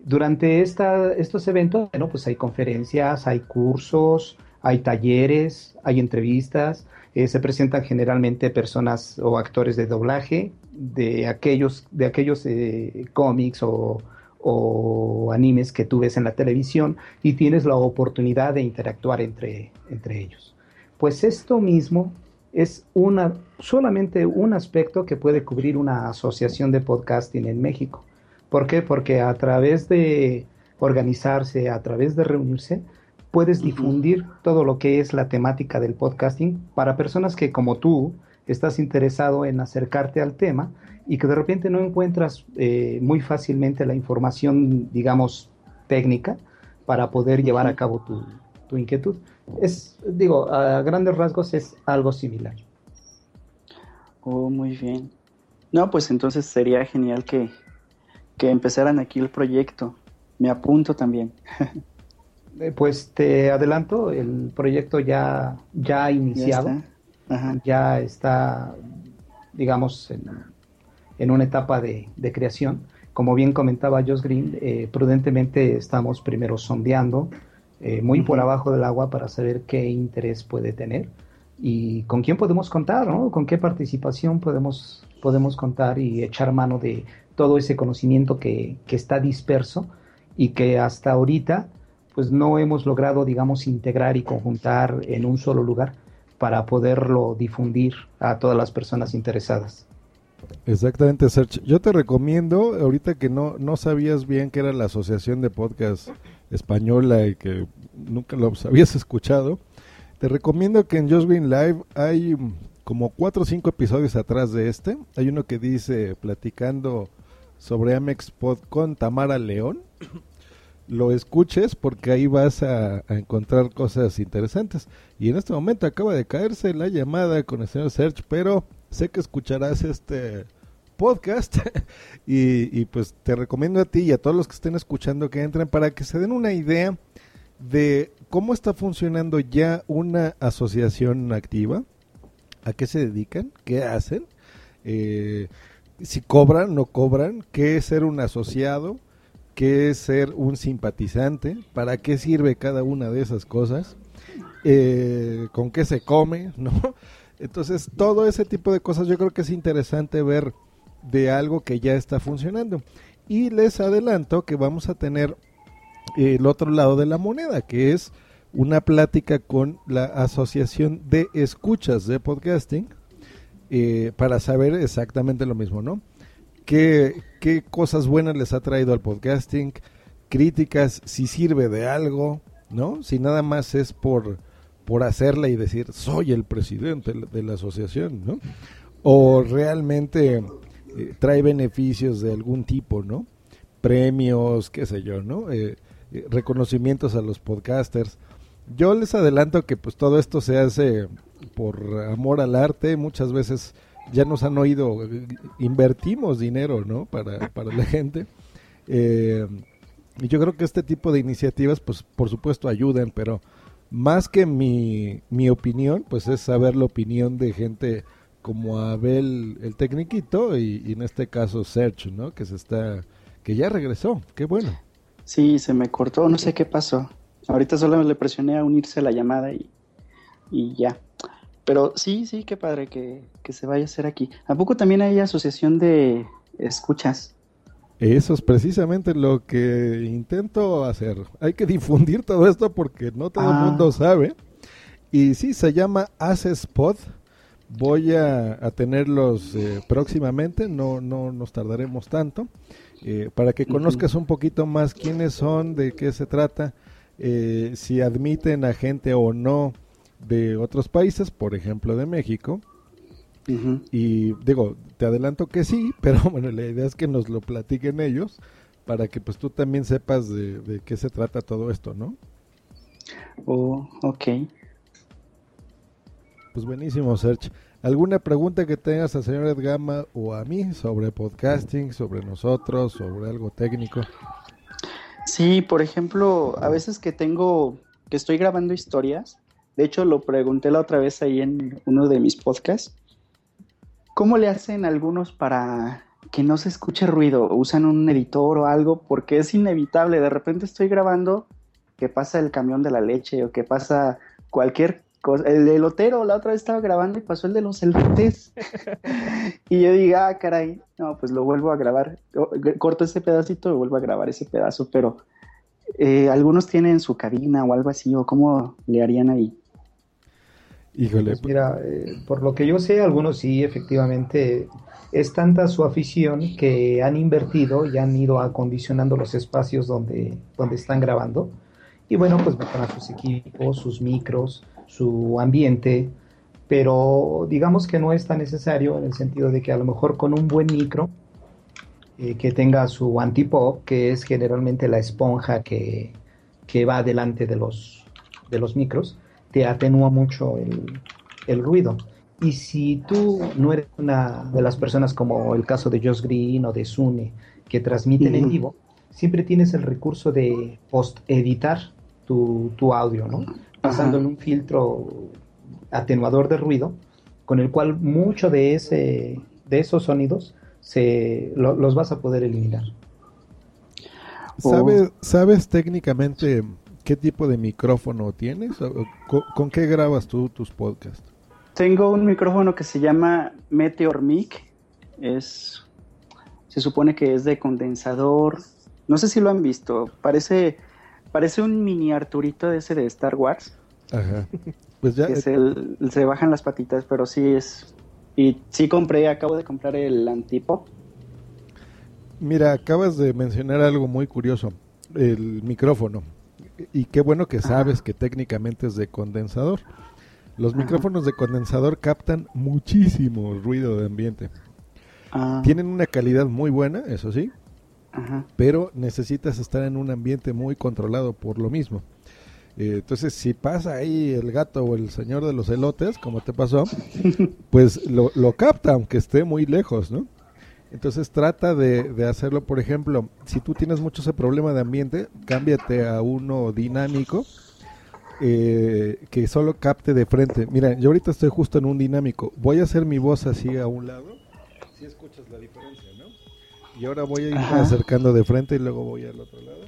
Durante esta, estos eventos, bueno, pues hay conferencias, hay cursos, hay talleres, hay entrevistas, eh, se presentan generalmente personas o actores de doblaje de aquellos, de aquellos eh, cómics o, o animes que tú ves en la televisión y tienes la oportunidad de interactuar entre, entre ellos. Pues esto mismo es una, solamente un aspecto que puede cubrir una asociación de podcasting en México. ¿Por qué? Porque a través de organizarse, a través de reunirse, puedes difundir todo lo que es la temática del podcasting para personas que como tú estás interesado en acercarte al tema y que de repente no encuentras eh, muy fácilmente la información, digamos, técnica para poder llevar a cabo tu, tu inquietud. Es, digo, a grandes rasgos es algo similar. Oh, muy bien. No, pues entonces sería genial que, que empezaran aquí el proyecto. Me apunto también. [LAUGHS] Eh, Pues te adelanto, el proyecto ya, ya ha Ya iniciado. está. Ajá. ya está, digamos, en, en una etapa de, de creación. Como bien comentaba Josh Green, eh, prudentemente estamos primero sondeando, eh, muy por abajo del agua para saber qué interés puede tener y con quién podemos contar, ¿no? Con qué participación podemos, podemos contar y echar mano de todo ese conocimiento que, que está disperso y que hasta ahorita pues no hemos logrado, digamos, integrar y conjuntar en un solo lugar para poderlo difundir a todas las personas interesadas. Exactamente, Serge. Yo te recomiendo, ahorita que no, no sabías bien que era la Asociación de Podcast Española y que nunca lo habías escuchado, te recomiendo que en Just Green Live hay mm, como cuatro o cinco episodios atrás de este. Hay uno que dice platicando sobre Amex Pod con Tamara León. Lo escuches porque ahí vas a, a encontrar cosas interesantes. Y en este momento acaba de caerse la llamada con el señor Serge, pero sé que escucharás este podcast [LAUGHS] y, pues te recomiendo a ti y a todos los que estén escuchando que entren para que se den una idea de cómo está funcionando ya una asociación activa, a qué se dedican, qué hacen, eh, si cobran, no cobran, qué es ser un asociado, qué es ser un simpatizante, para qué sirve cada una de esas cosas, eh, con qué se come, [LAUGHS] ¿no? Entonces, todo ese tipo de cosas yo creo que es interesante ver de algo que ya está funcionando. Y les adelanto que vamos a tener el otro lado de la moneda, que es una plática con la Asociación de Escuchas de Podcasting, eh, para saber exactamente lo mismo, ¿no? ¿Qué, ¿Qué cosas buenas les ha traído al podcasting? Críticas, si sirve de algo, ¿no? Si nada más es por, por hacerla y decir, soy el presidente de la asociación, ¿no? O realmente eh, trae beneficios de algún tipo, ¿no? Premios, qué sé yo, ¿no? Eh, eh, reconocimientos a los podcasters. Yo les adelanto que pues todo esto se hace por amor al arte, muchas veces ya nos han oído, eh, invertimos dinero, ¿no? Para, para la gente. Eh, Y yo creo que este tipo de iniciativas, pues por supuesto ayudan, pero más que mi, mi opinión, pues es saber la opinión de gente como Abel el Tecniquito y, y en este caso Sergio, ¿no? Que se está, que ya regresó, qué bueno. Sí, se me cortó, no sé qué pasó. Ahorita solo le presioné a unirse a la llamada y, y ya. Pero sí, sí, qué padre que, que se vaya a hacer aquí. ¿A poco también hay asociación de escuchas? Eso es precisamente lo que intento hacer. Hay que difundir todo esto porque no todo el Ah. mundo sabe. Y sí, se llama Haces Pod. Voy a, a tenerlos eh, próximamente, no, no nos tardaremos tanto, eh, para que conozcas un poquito más quiénes son, de qué se trata, eh, si admiten a gente o no de otros países, por ejemplo de México. Y digo, te adelanto que sí, [LAUGHS] pero bueno, la idea es que nos lo platiquen ellos para que pues tú también sepas de, de qué se trata todo esto, ¿no? Oh, ok. Pues buenísimo, Serge. ¿Alguna pregunta que tengas al señor Edgama o a mí sobre podcasting, sobre nosotros, sobre algo técnico? Sí, por ejemplo, a veces que tengo, que estoy grabando historias, de hecho lo pregunté la otra vez ahí en uno de mis podcasts, ¿cómo le hacen algunos para que no se escuche ruido? ¿Usan un editor o algo? Porque es inevitable, de repente estoy grabando que pasa el camión de la leche o que pasa cualquier el elotero, la otra vez estaba grabando y pasó el de los elotes. [LAUGHS] y yo digo, ah, caray, no, pues lo vuelvo a grabar. Corto ese pedacito y vuelvo a grabar ese pedazo, pero eh, algunos tienen su cabina o algo así, o cómo le harían ahí. Híjole, Pues mira, eh, por lo que yo sé, algunos sí, efectivamente, es tanta su afición que han invertido y han ido acondicionando los espacios donde, donde están grabando. Y bueno, pues mejoran sus equipos, sus micros, su ambiente, pero digamos que no es tan necesario en el sentido de que a lo mejor con un buen micro eh, que tenga su antipop, que es generalmente la esponja que, que va delante de los, de los micros, te atenúa mucho el, el ruido. Y si tú no eres una de las personas como el caso de Josh Green o de Sune que transmiten en vivo, siempre tienes el recurso de post-editar tu, tu audio, ¿no? Pasando en un filtro atenuador de ruido, con el cual mucho de, ese, de esos sonidos se, lo- los vas a poder eliminar. ¿sabes, ¿sabes técnicamente qué tipo de micrófono tienes? ¿O- o ¿Con, con qué grabas tú tus podcasts? Tengo un micrófono que se llama Meteor Mic. Es. Se supone que es de condensador. No sé si lo han visto. Parece. Parece un mini Arturito de ese de Star Wars. Ajá. Pues ya, Que se, se bajan las patitas, pero sí es. Y sí compré, acabo de comprar el antipop. Mira, acabas de mencionar algo muy curioso, el micrófono. Y qué bueno que sabes que técnicamente es de condensador. Los Ajá. micrófonos de condensador captan muchísimo ruido de ambiente. Ah, Tienen una calidad muy buena, eso sí, ajá. pero necesitas estar en un ambiente muy controlado por lo mismo. Eh, entonces, si pasa ahí el gato o el señor de los elotes, como te pasó, [LAUGHS] pues lo, lo capta, aunque esté muy lejos, ¿no? Entonces trata de, de hacerlo, por ejemplo, si tú tienes mucho ese problema de ambiente, cámbiate a uno dinámico eh, que solo capte de frente. Mira, yo ahorita estoy justo en un dinámico. Voy a hacer mi voz así a un lado. Si escuchas la diferencia. Y ahora voy a ir Ajá. acercando de frente y luego voy al otro lado.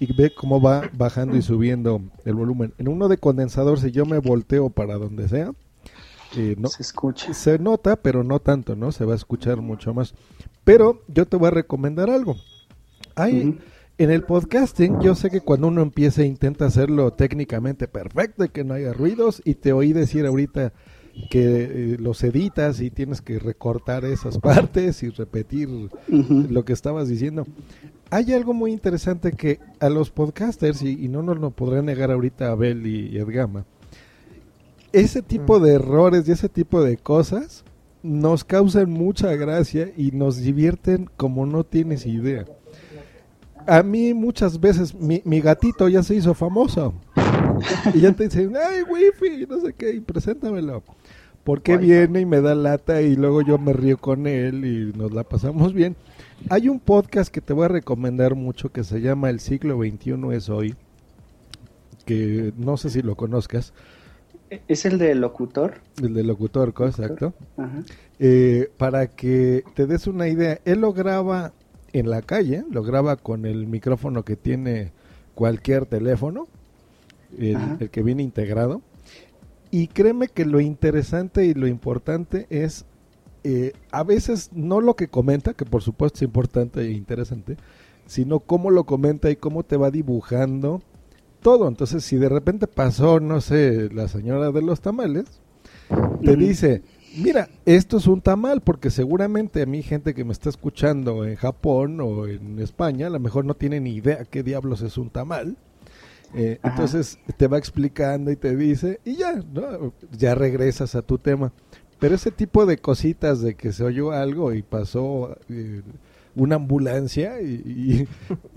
Y ve cómo va bajando y subiendo el volumen. En uno de condensador, si yo me volteo para donde sea, eh, no, Se escucha. se nota, pero no tanto, ¿no? Se va a escuchar mucho más. Pero yo te voy a recomendar algo. Hay, en el podcasting, yo sé que cuando uno empieza e intenta hacerlo técnicamente perfecto y que no haya ruidos, y te oí decir ahorita que eh, los editas y tienes que recortar esas [LAUGHS] partes y repetir lo que estabas diciendo. Hay algo muy interesante que a los podcasters, y, y no nos lo podrá negar ahorita Abel y, y Edgama, ese tipo de errores y ese tipo de cosas nos causan mucha gracia y nos divierten como no tienes idea. A mí muchas veces mi, mi gatito ya se hizo famoso. [LAUGHS] y ya te dicen, ay, wifi, no sé qué, y preséntamelo. Porque viene y me da lata y luego yo me río con él y nos la pasamos bien. Hay un podcast que te voy a recomendar mucho que se llama El siglo XXI es hoy, que no sé si lo conozcas. ¿Es el de locutor? El de locutor, exacto. Eh, para que te des una idea, él lo graba en la calle, lo graba con el micrófono que tiene cualquier teléfono, el, que viene integrado. Y créeme que lo interesante y lo importante es eh, a veces no lo que comenta, que por supuesto es importante e interesante, sino cómo lo comenta y cómo te va dibujando todo. Entonces, si de repente pasó, no sé, la señora de los tamales, te dice, mira, esto es un tamal, porque seguramente a mí gente que me está escuchando en Japón o en España, a lo mejor no tiene ni idea qué diablos es un tamal. Eh, entonces te va explicando y te dice, y ya, ¿no? ya regresas a tu tema. Pero ese tipo de cositas de que se oyó algo y pasó eh, una ambulancia y,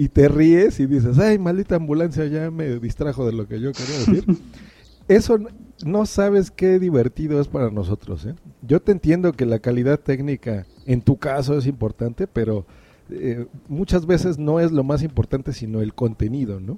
te ríes y dices, ay, maldita ambulancia, ya me distrajo de lo que yo quería decir. [LAUGHS] Eso no sabes qué divertido es para nosotros. ¿eh? Yo te entiendo que la calidad técnica en tu caso es importante, pero eh, muchas veces no es lo más importante, sino el contenido, ¿no?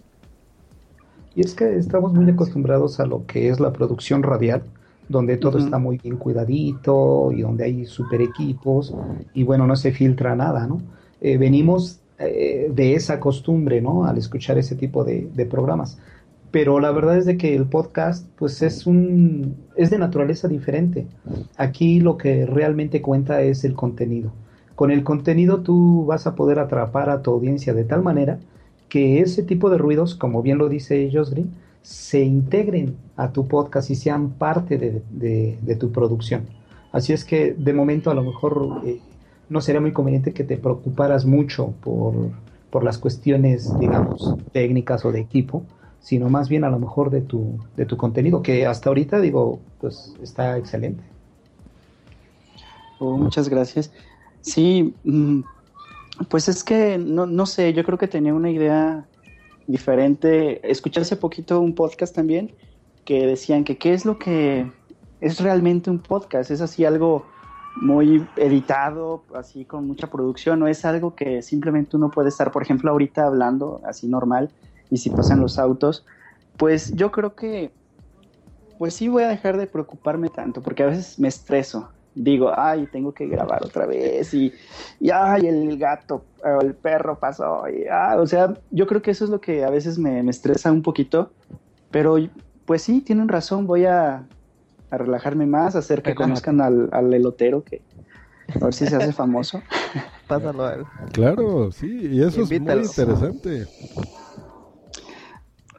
Y es que estamos muy acostumbrados a lo que es la producción radial, donde todo está muy bien cuidadito y donde hay super equipos y bueno, no se filtra nada, ¿no? Eh, venimos eh, de esa costumbre, ¿no? Al escuchar ese tipo de, programas. Pero la verdad es de que el podcast, pues es un, es de naturaleza diferente. Aquí lo que realmente cuenta es el contenido. Con el contenido tú vas a poder atrapar a tu audiencia de tal manera que ese tipo de ruidos, como bien lo dice Josh Green, se integren a tu podcast y sean parte de, tu producción. Así es que de momento a lo mejor eh, no sería muy conveniente que te preocuparas mucho por, por, las cuestiones, digamos, técnicas o de equipo, sino más bien a lo mejor de tu, de tu contenido, que hasta ahorita digo, pues está excelente. Oh, muchas gracias. Sí, mm, pues es que no, no sé, yo creo que tenía una idea diferente. Escuché hace poquito un podcast también que decían que qué es lo que es realmente un podcast. Es así algo muy editado, así con mucha producción, no es algo que simplemente uno puede estar, por ejemplo, ahorita hablando así normal y si pasan los autos, pues yo creo que pues sí voy a dejar de preocuparme tanto porque a veces me estreso. Digo, ay, tengo que grabar otra vez y, y ay, el gato o el perro pasó. Y, ah, o sea, yo creo que eso es lo que a veces me, me estresa un poquito, pero pues sí, tienen razón, voy a, a relajarme más, hacer que conozcan al, al, elotero, que a ver si se hace famoso. [LAUGHS] Pásalo a él. Claro, sí, y eso es muy interesante.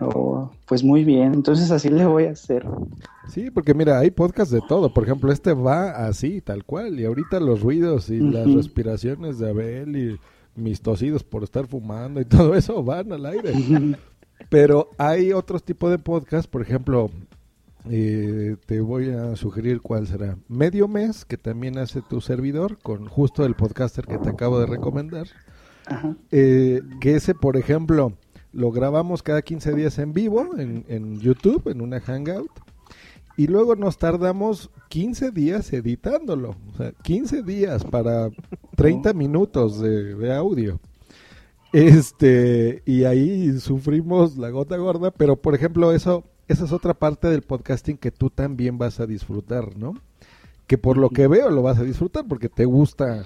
Oh, pues muy bien, entonces así le voy a hacer. Sí, porque mira, hay podcasts de todo. Por ejemplo, este va así, tal cual. Y ahorita los ruidos y las respiraciones de Abel y mis tosidos por estar fumando y [LAUGHS] todo eso van al aire. Pero hay otros tipos de podcasts, por ejemplo, eh, te voy a sugerir cuál será. Medio mes, que también hace tu servidor, con justo el podcaster que te acabo de recomendar. Eh, que ese, por ejemplo, lo grabamos cada 15 días en vivo en, en YouTube, en una Hangout. Y luego nos tardamos 15 días editándolo. O sea, 15 días para 30 minutos de, de audio. Este, y ahí sufrimos la gota gorda, pero por ejemplo, eso esa es otra parte del podcasting que tú también vas a disfrutar, ¿no? Que por lo que veo lo vas a disfrutar porque te gusta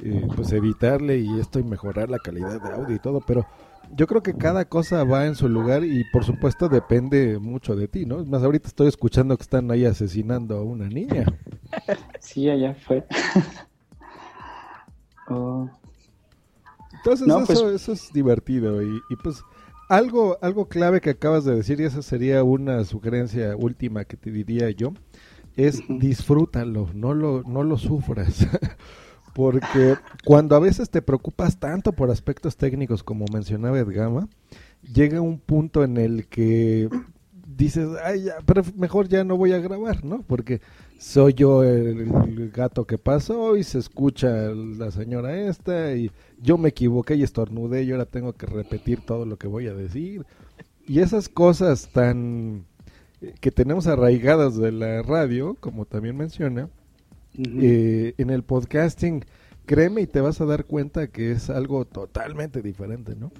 eh, pues editarle y esto y mejorar la calidad de audio y todo, pero yo creo que cada cosa va en su lugar y por supuesto depende mucho de ti, ¿no? Es más, ahorita estoy escuchando que están ahí asesinando a una niña. [LAUGHS] Sí, allá fue. [LAUGHS] oh. Entonces eso, pues eso es divertido y, y pues algo, algo clave que acabas de decir, y esa sería una sugerencia última que te diría yo, es disfrútalo, no lo, no lo sufras. [LAUGHS] Porque cuando a veces te preocupas tanto por aspectos técnicos como mencionaba Edgama, llega un punto en el que dices, ay, ya, pero mejor ya no voy a grabar, ¿no? Porque soy yo el, gato que pasó y se escucha la señora esta y yo me equivoqué y estornudé y ahora tengo que repetir todo lo que voy a decir. Y esas cosas tan eh, que tenemos arraigadas de la radio, como también menciona, eh, en el podcasting créeme y te vas a dar cuenta que es algo totalmente diferente, ¿no?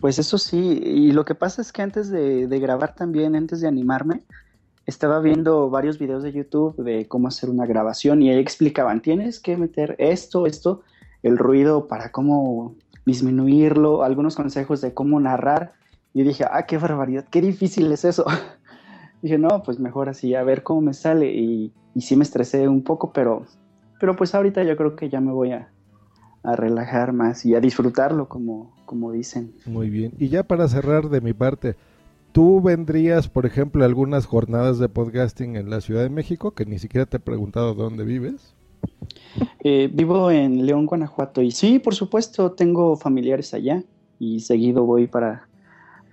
Pues eso sí, y lo que pasa es que antes de, de, grabar también, antes de animarme, estaba viendo varios videos de YouTube de cómo hacer una grabación y ahí explicaban, tienes que meter esto, esto, el ruido para cómo disminuirlo, algunos consejos de cómo narrar. Y dije, ah, qué barbaridad, qué difícil es eso. [LAUGHS] dije, no, pues mejor así, a ver cómo me sale. Y, y sí me estresé un poco, pero, pero pues ahorita yo creo que ya me voy a, a relajar más y a disfrutarlo, como, como dicen. Muy bien. Y ya para cerrar de mi parte, ¿tú vendrías, por ejemplo, a algunas jornadas de podcasting en la Ciudad de México, que ni siquiera te he preguntado dónde vives? Eh, vivo en León, Guanajuato, y sí, por supuesto, tengo familiares allá y seguido voy para,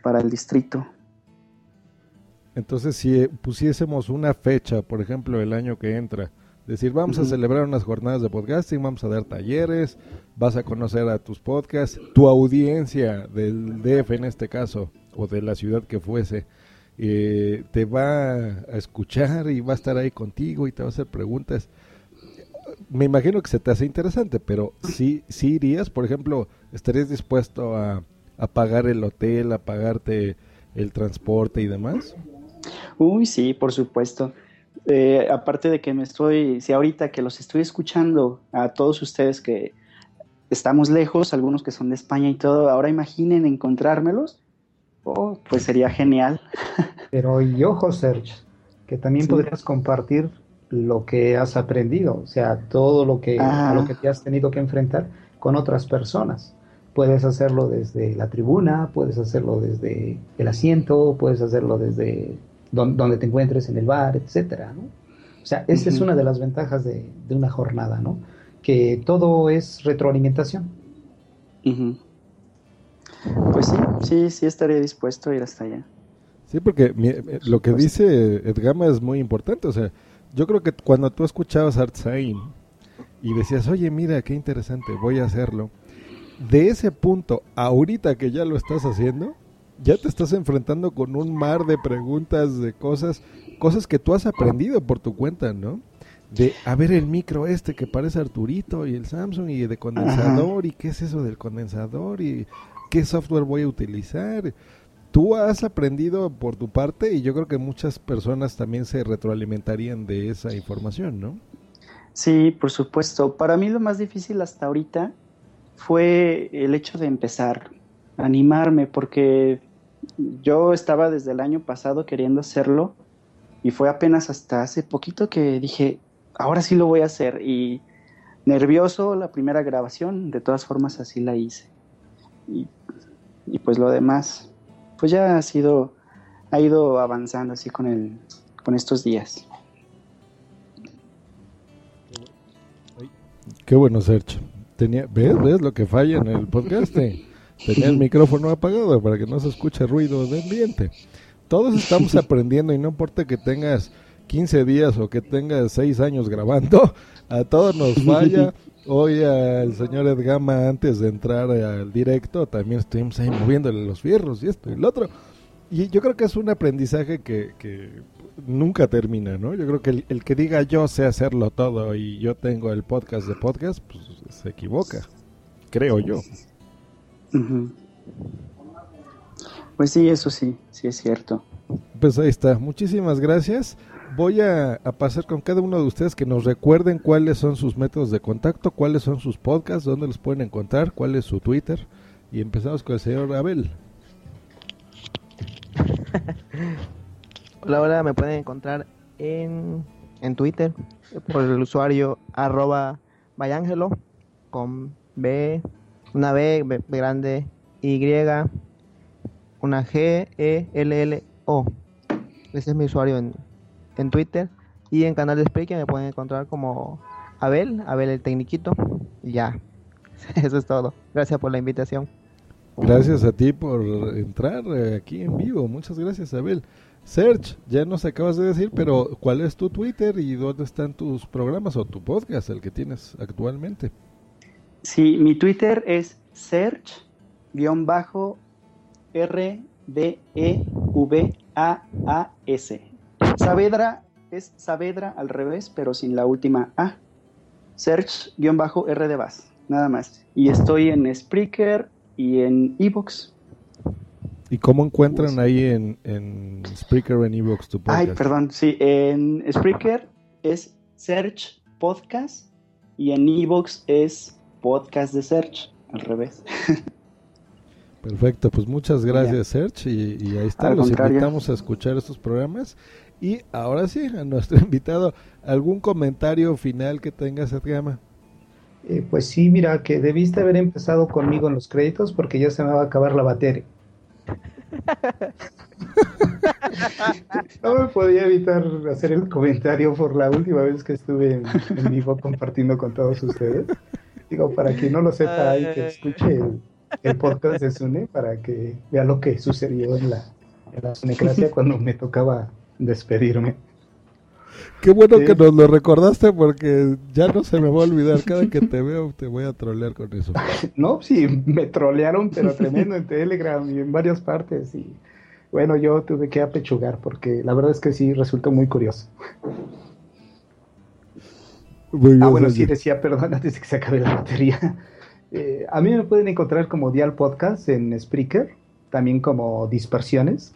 para el distrito. Entonces, si pusiésemos una fecha, por ejemplo, el año que entra, decir, vamos a celebrar unas jornadas de podcasting, vamos a dar talleres, vas a conocer a tus podcasts, tu audiencia del DF en este caso, o de la ciudad que fuese, eh, te va a escuchar y va a estar ahí contigo y te va a hacer preguntas. Me imagino que se te hace interesante, pero sí, sí irías, por ejemplo, ¿estarías dispuesto a, a pagar el hotel, a pagarte el transporte y demás? Uy, sí, por supuesto. Eh, aparte de que me estoy, si ahorita que los estoy escuchando a todos ustedes que estamos lejos, algunos que son de España y todo, ahora imaginen encontrármelos, oh, pues sería genial. [LAUGHS] Pero y ojo, Serge, que también sí. podrías compartir lo que has aprendido, o sea, todo lo que, a lo que te has tenido que enfrentar con otras personas. Puedes hacerlo desde la tribuna, puedes hacerlo desde el asiento, puedes hacerlo desde donde te encuentres en el bar, etcétera, ¿no? O sea, esa uh -huh. es una de las ventajas de, de, una jornada, ¿no? Que todo es retroalimentación. Uh -huh. Pues sí, sí, sí estaría dispuesto a ir hasta allá. Sí, porque mi, lo que dice Edgama es muy importante, o sea, yo creo que cuando tú escuchabas Art Zain y decías, oye, mira, qué interesante, voy a hacerlo, de ese punto, ahorita que ya lo estás haciendo, ya te estás enfrentando con un mar de preguntas, de cosas, cosas que tú has aprendido por tu cuenta, ¿no? De a ver el micro este que parece Arturito y el Samsung y de condensador Ajá. y qué es eso del condensador y qué software voy a utilizar. Tú has aprendido por tu parte y yo creo que muchas personas también se retroalimentarían de esa información, ¿no? Sí, por supuesto. Para mí lo más difícil hasta ahorita fue el hecho de empezar, animarme, porque yo estaba desde el año pasado queriendo hacerlo y fue apenas hasta hace poquito que dije, ahora sí lo voy a hacer y nervioso la primera grabación, de todas formas así la hice. Y, y pues lo demás, pues ya ha sido, ha ido avanzando así con, el, con estos días. Qué bueno, Sergio. Tenía, ¿ves, ¿Ves lo que falla en el podcast? [LAUGHS] Tenía el [LAUGHS] micrófono apagado para que no se escuche ruido de ambiente. Todos estamos [LAUGHS] aprendiendo y no importa que tengas 15 días o que tengas 6 años grabando, a todos nos falla. [LAUGHS] Hoy al señor Edgama, antes de entrar al directo, también estuvimos ahí moviéndole los fierros y esto y lo otro. Y yo creo que es un aprendizaje que, que nunca termina, ¿no? Yo creo que el, el, que diga yo sé hacerlo todo y yo tengo el podcast de podcast, pues se equivoca, creo yo. Uh -huh. Pues sí, eso sí, sí es cierto. Pues ahí está, muchísimas gracias. Voy a, a, pasar con cada uno de ustedes que nos recuerden cuáles son sus métodos de contacto, cuáles son sus podcasts, dónde los pueden encontrar, cuál es su Twitter. Y empezamos con el señor Abel. [LAUGHS] hola, hola, me pueden encontrar en, en Twitter por el usuario arroba Bayangelo con B, una B, grande, Y, una G, E, L, L, O. Ese es mi usuario en, en Twitter. Y en canal de Spreaker me pueden encontrar como Abel, Abel el Tecniquito. Y ya, [LAUGHS] eso es todo. Gracias por la invitación. Gracias a ti por entrar aquí en vivo. Muchas gracias, Abel. Serge, ya nos acabas de decir, pero ¿cuál es tu Twitter y dónde están tus programas o tu podcast, el que tienes actualmente? Sí, mi Twitter es Serge-R-D-E-V-A-A-S. Saavedra es Saavedra al revés, pero sin la última A. search-r de Bass, nada más. Y estoy en Spreaker y en Evox. ¿Y cómo encuentran ahí en, en Spreaker o en Evox tu podcast? Ay, perdón, sí, en Spreaker es Search Podcast y en Evox es Podcast de Search, al revés. Perfecto, pues muchas gracias, Serge, y, ahí está, los invitamos a escuchar estos programas. Y ahora sí, a nuestro [LAUGHS] invitado, ¿algún comentario final que tengas, Edgama? Eh, pues sí, mira, que debiste haber empezado conmigo en los créditos porque ya se me va a acabar la batería. [LAUGHS] no me podía evitar hacer el comentario por la última vez que estuve en, vivo compartiendo con todos ustedes. Digo, para quien no lo sepa, hay que escuche el, el podcast de Sune para que vea lo que sucedió en la, en la Sunecracia [LAUGHS] cuando me tocaba despedirme. Qué bueno que nos lo recordaste porque ya no se me va a olvidar. Cada que te veo te voy a trolear con eso. [LAUGHS] No, sí, me trolearon, pero tremendo en Telegram y en varias partes. Y bueno, yo tuve que apechugar porque la verdad es que sí resultó muy curioso. Ah, bueno, sí decía, perdón, [LAUGHS] antes de que se acabe la batería. Eh, a mí me pueden encontrar como Dial Podcast en Spreaker, también como Dispersiones.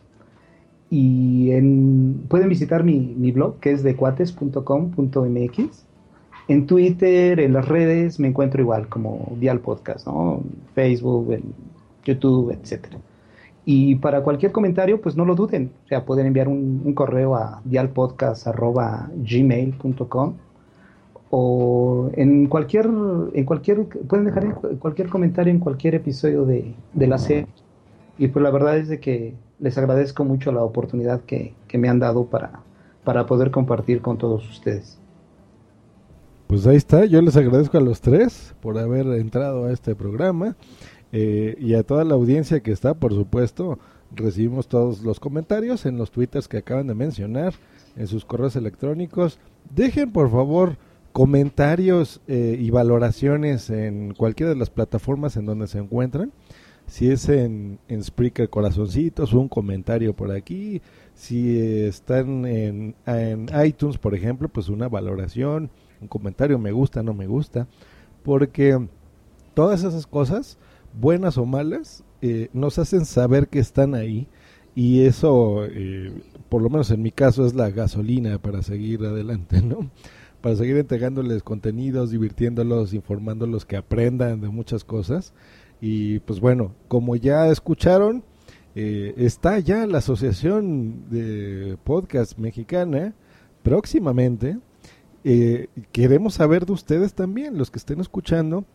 Y en, pueden visitar mi, mi blog, que es decuates.com.mx. En Twitter, en las redes, me encuentro igual como Dial Podcast, ¿no? Facebook, en YouTube, etcétera. Y para cualquier comentario, pues no lo duden. O sea, pueden enviar un, un correo a dialpodcast.gmail.com o en cualquier, en cualquier, pueden dejar cualquier comentario en cualquier episodio de, la serie. Y pues la verdad es de que les agradezco mucho la oportunidad que, me han dado para, para poder compartir con todos ustedes. Pues ahí está, yo les agradezco a los tres por haber entrado a este programa eh, y a toda la audiencia que está, por supuesto, recibimos todos los comentarios en los twitters que acaban de mencionar, en sus correos electrónicos. Dejen por favor comentarios eh, y valoraciones en cualquiera de las plataformas en donde se encuentran. Si es en, en Spreaker Corazoncitos, un comentario por aquí. Si están en, en iTunes, por ejemplo, pues una valoración, un comentario, me gusta, no me gusta. Porque todas esas cosas, buenas o malas, eh, nos hacen saber que están ahí. Y eso, eh, por lo menos en mi caso, es la gasolina para seguir adelante, ¿no? Para seguir entregándoles contenidos, divirtiéndolos, informándolos que aprendan de muchas cosas. Y pues bueno, como ya escucharon, eh, está ya la Asociación de Podcast Mexicana próximamente. Eh, queremos saber de ustedes también, los que estén escuchando.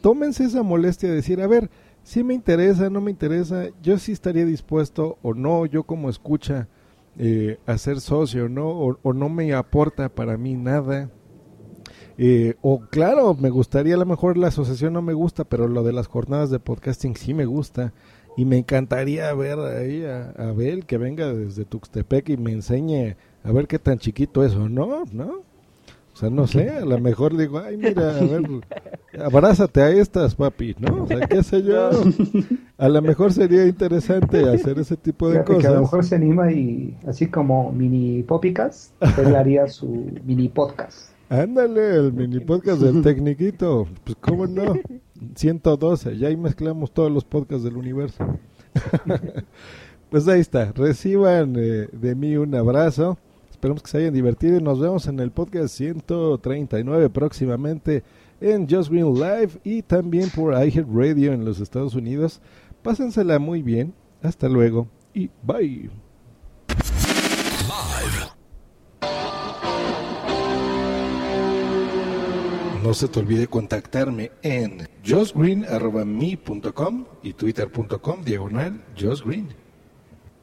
Tómense esa molestia de decir, a ver, si me interesa, no me interesa, yo sí estaría dispuesto o no, yo como escucha, eh, a ser socio, ¿no? o no me aporta para mí nada. Eh, o claro, me gustaría, a lo mejor la asociación no me gusta, pero lo de las jornadas de podcasting sí me gusta. Y me encantaría ver ahí a Abel que venga desde Tuxtepec y me enseñe a ver qué tan chiquito es o no, ¿no? O sea, no sé, a lo mejor digo, ay, mira, a ver, abrázate a estas, papi, ¿no? O sea, qué sé yo. A lo mejor sería interesante hacer ese tipo de cosas. Que a lo mejor se anima y, así como mini popicas, él haría su mini podcast. Ándale, el mini podcast del [LAUGHS] Tecniquito. Pues cómo no. 112, ya ahí mezclamos todos los podcasts del universo. [LAUGHS] pues ahí está. Reciban eh, de mí un abrazo. Esperamos que se hayan divertido y nos vemos en el podcast 139 próximamente en Just Green Live y también por Radio en los Estados Unidos. Pásensela muy bien. Hasta luego y bye. No se te olvide contactarme en josgreen.me.com y twitter.com diagonal josgreen.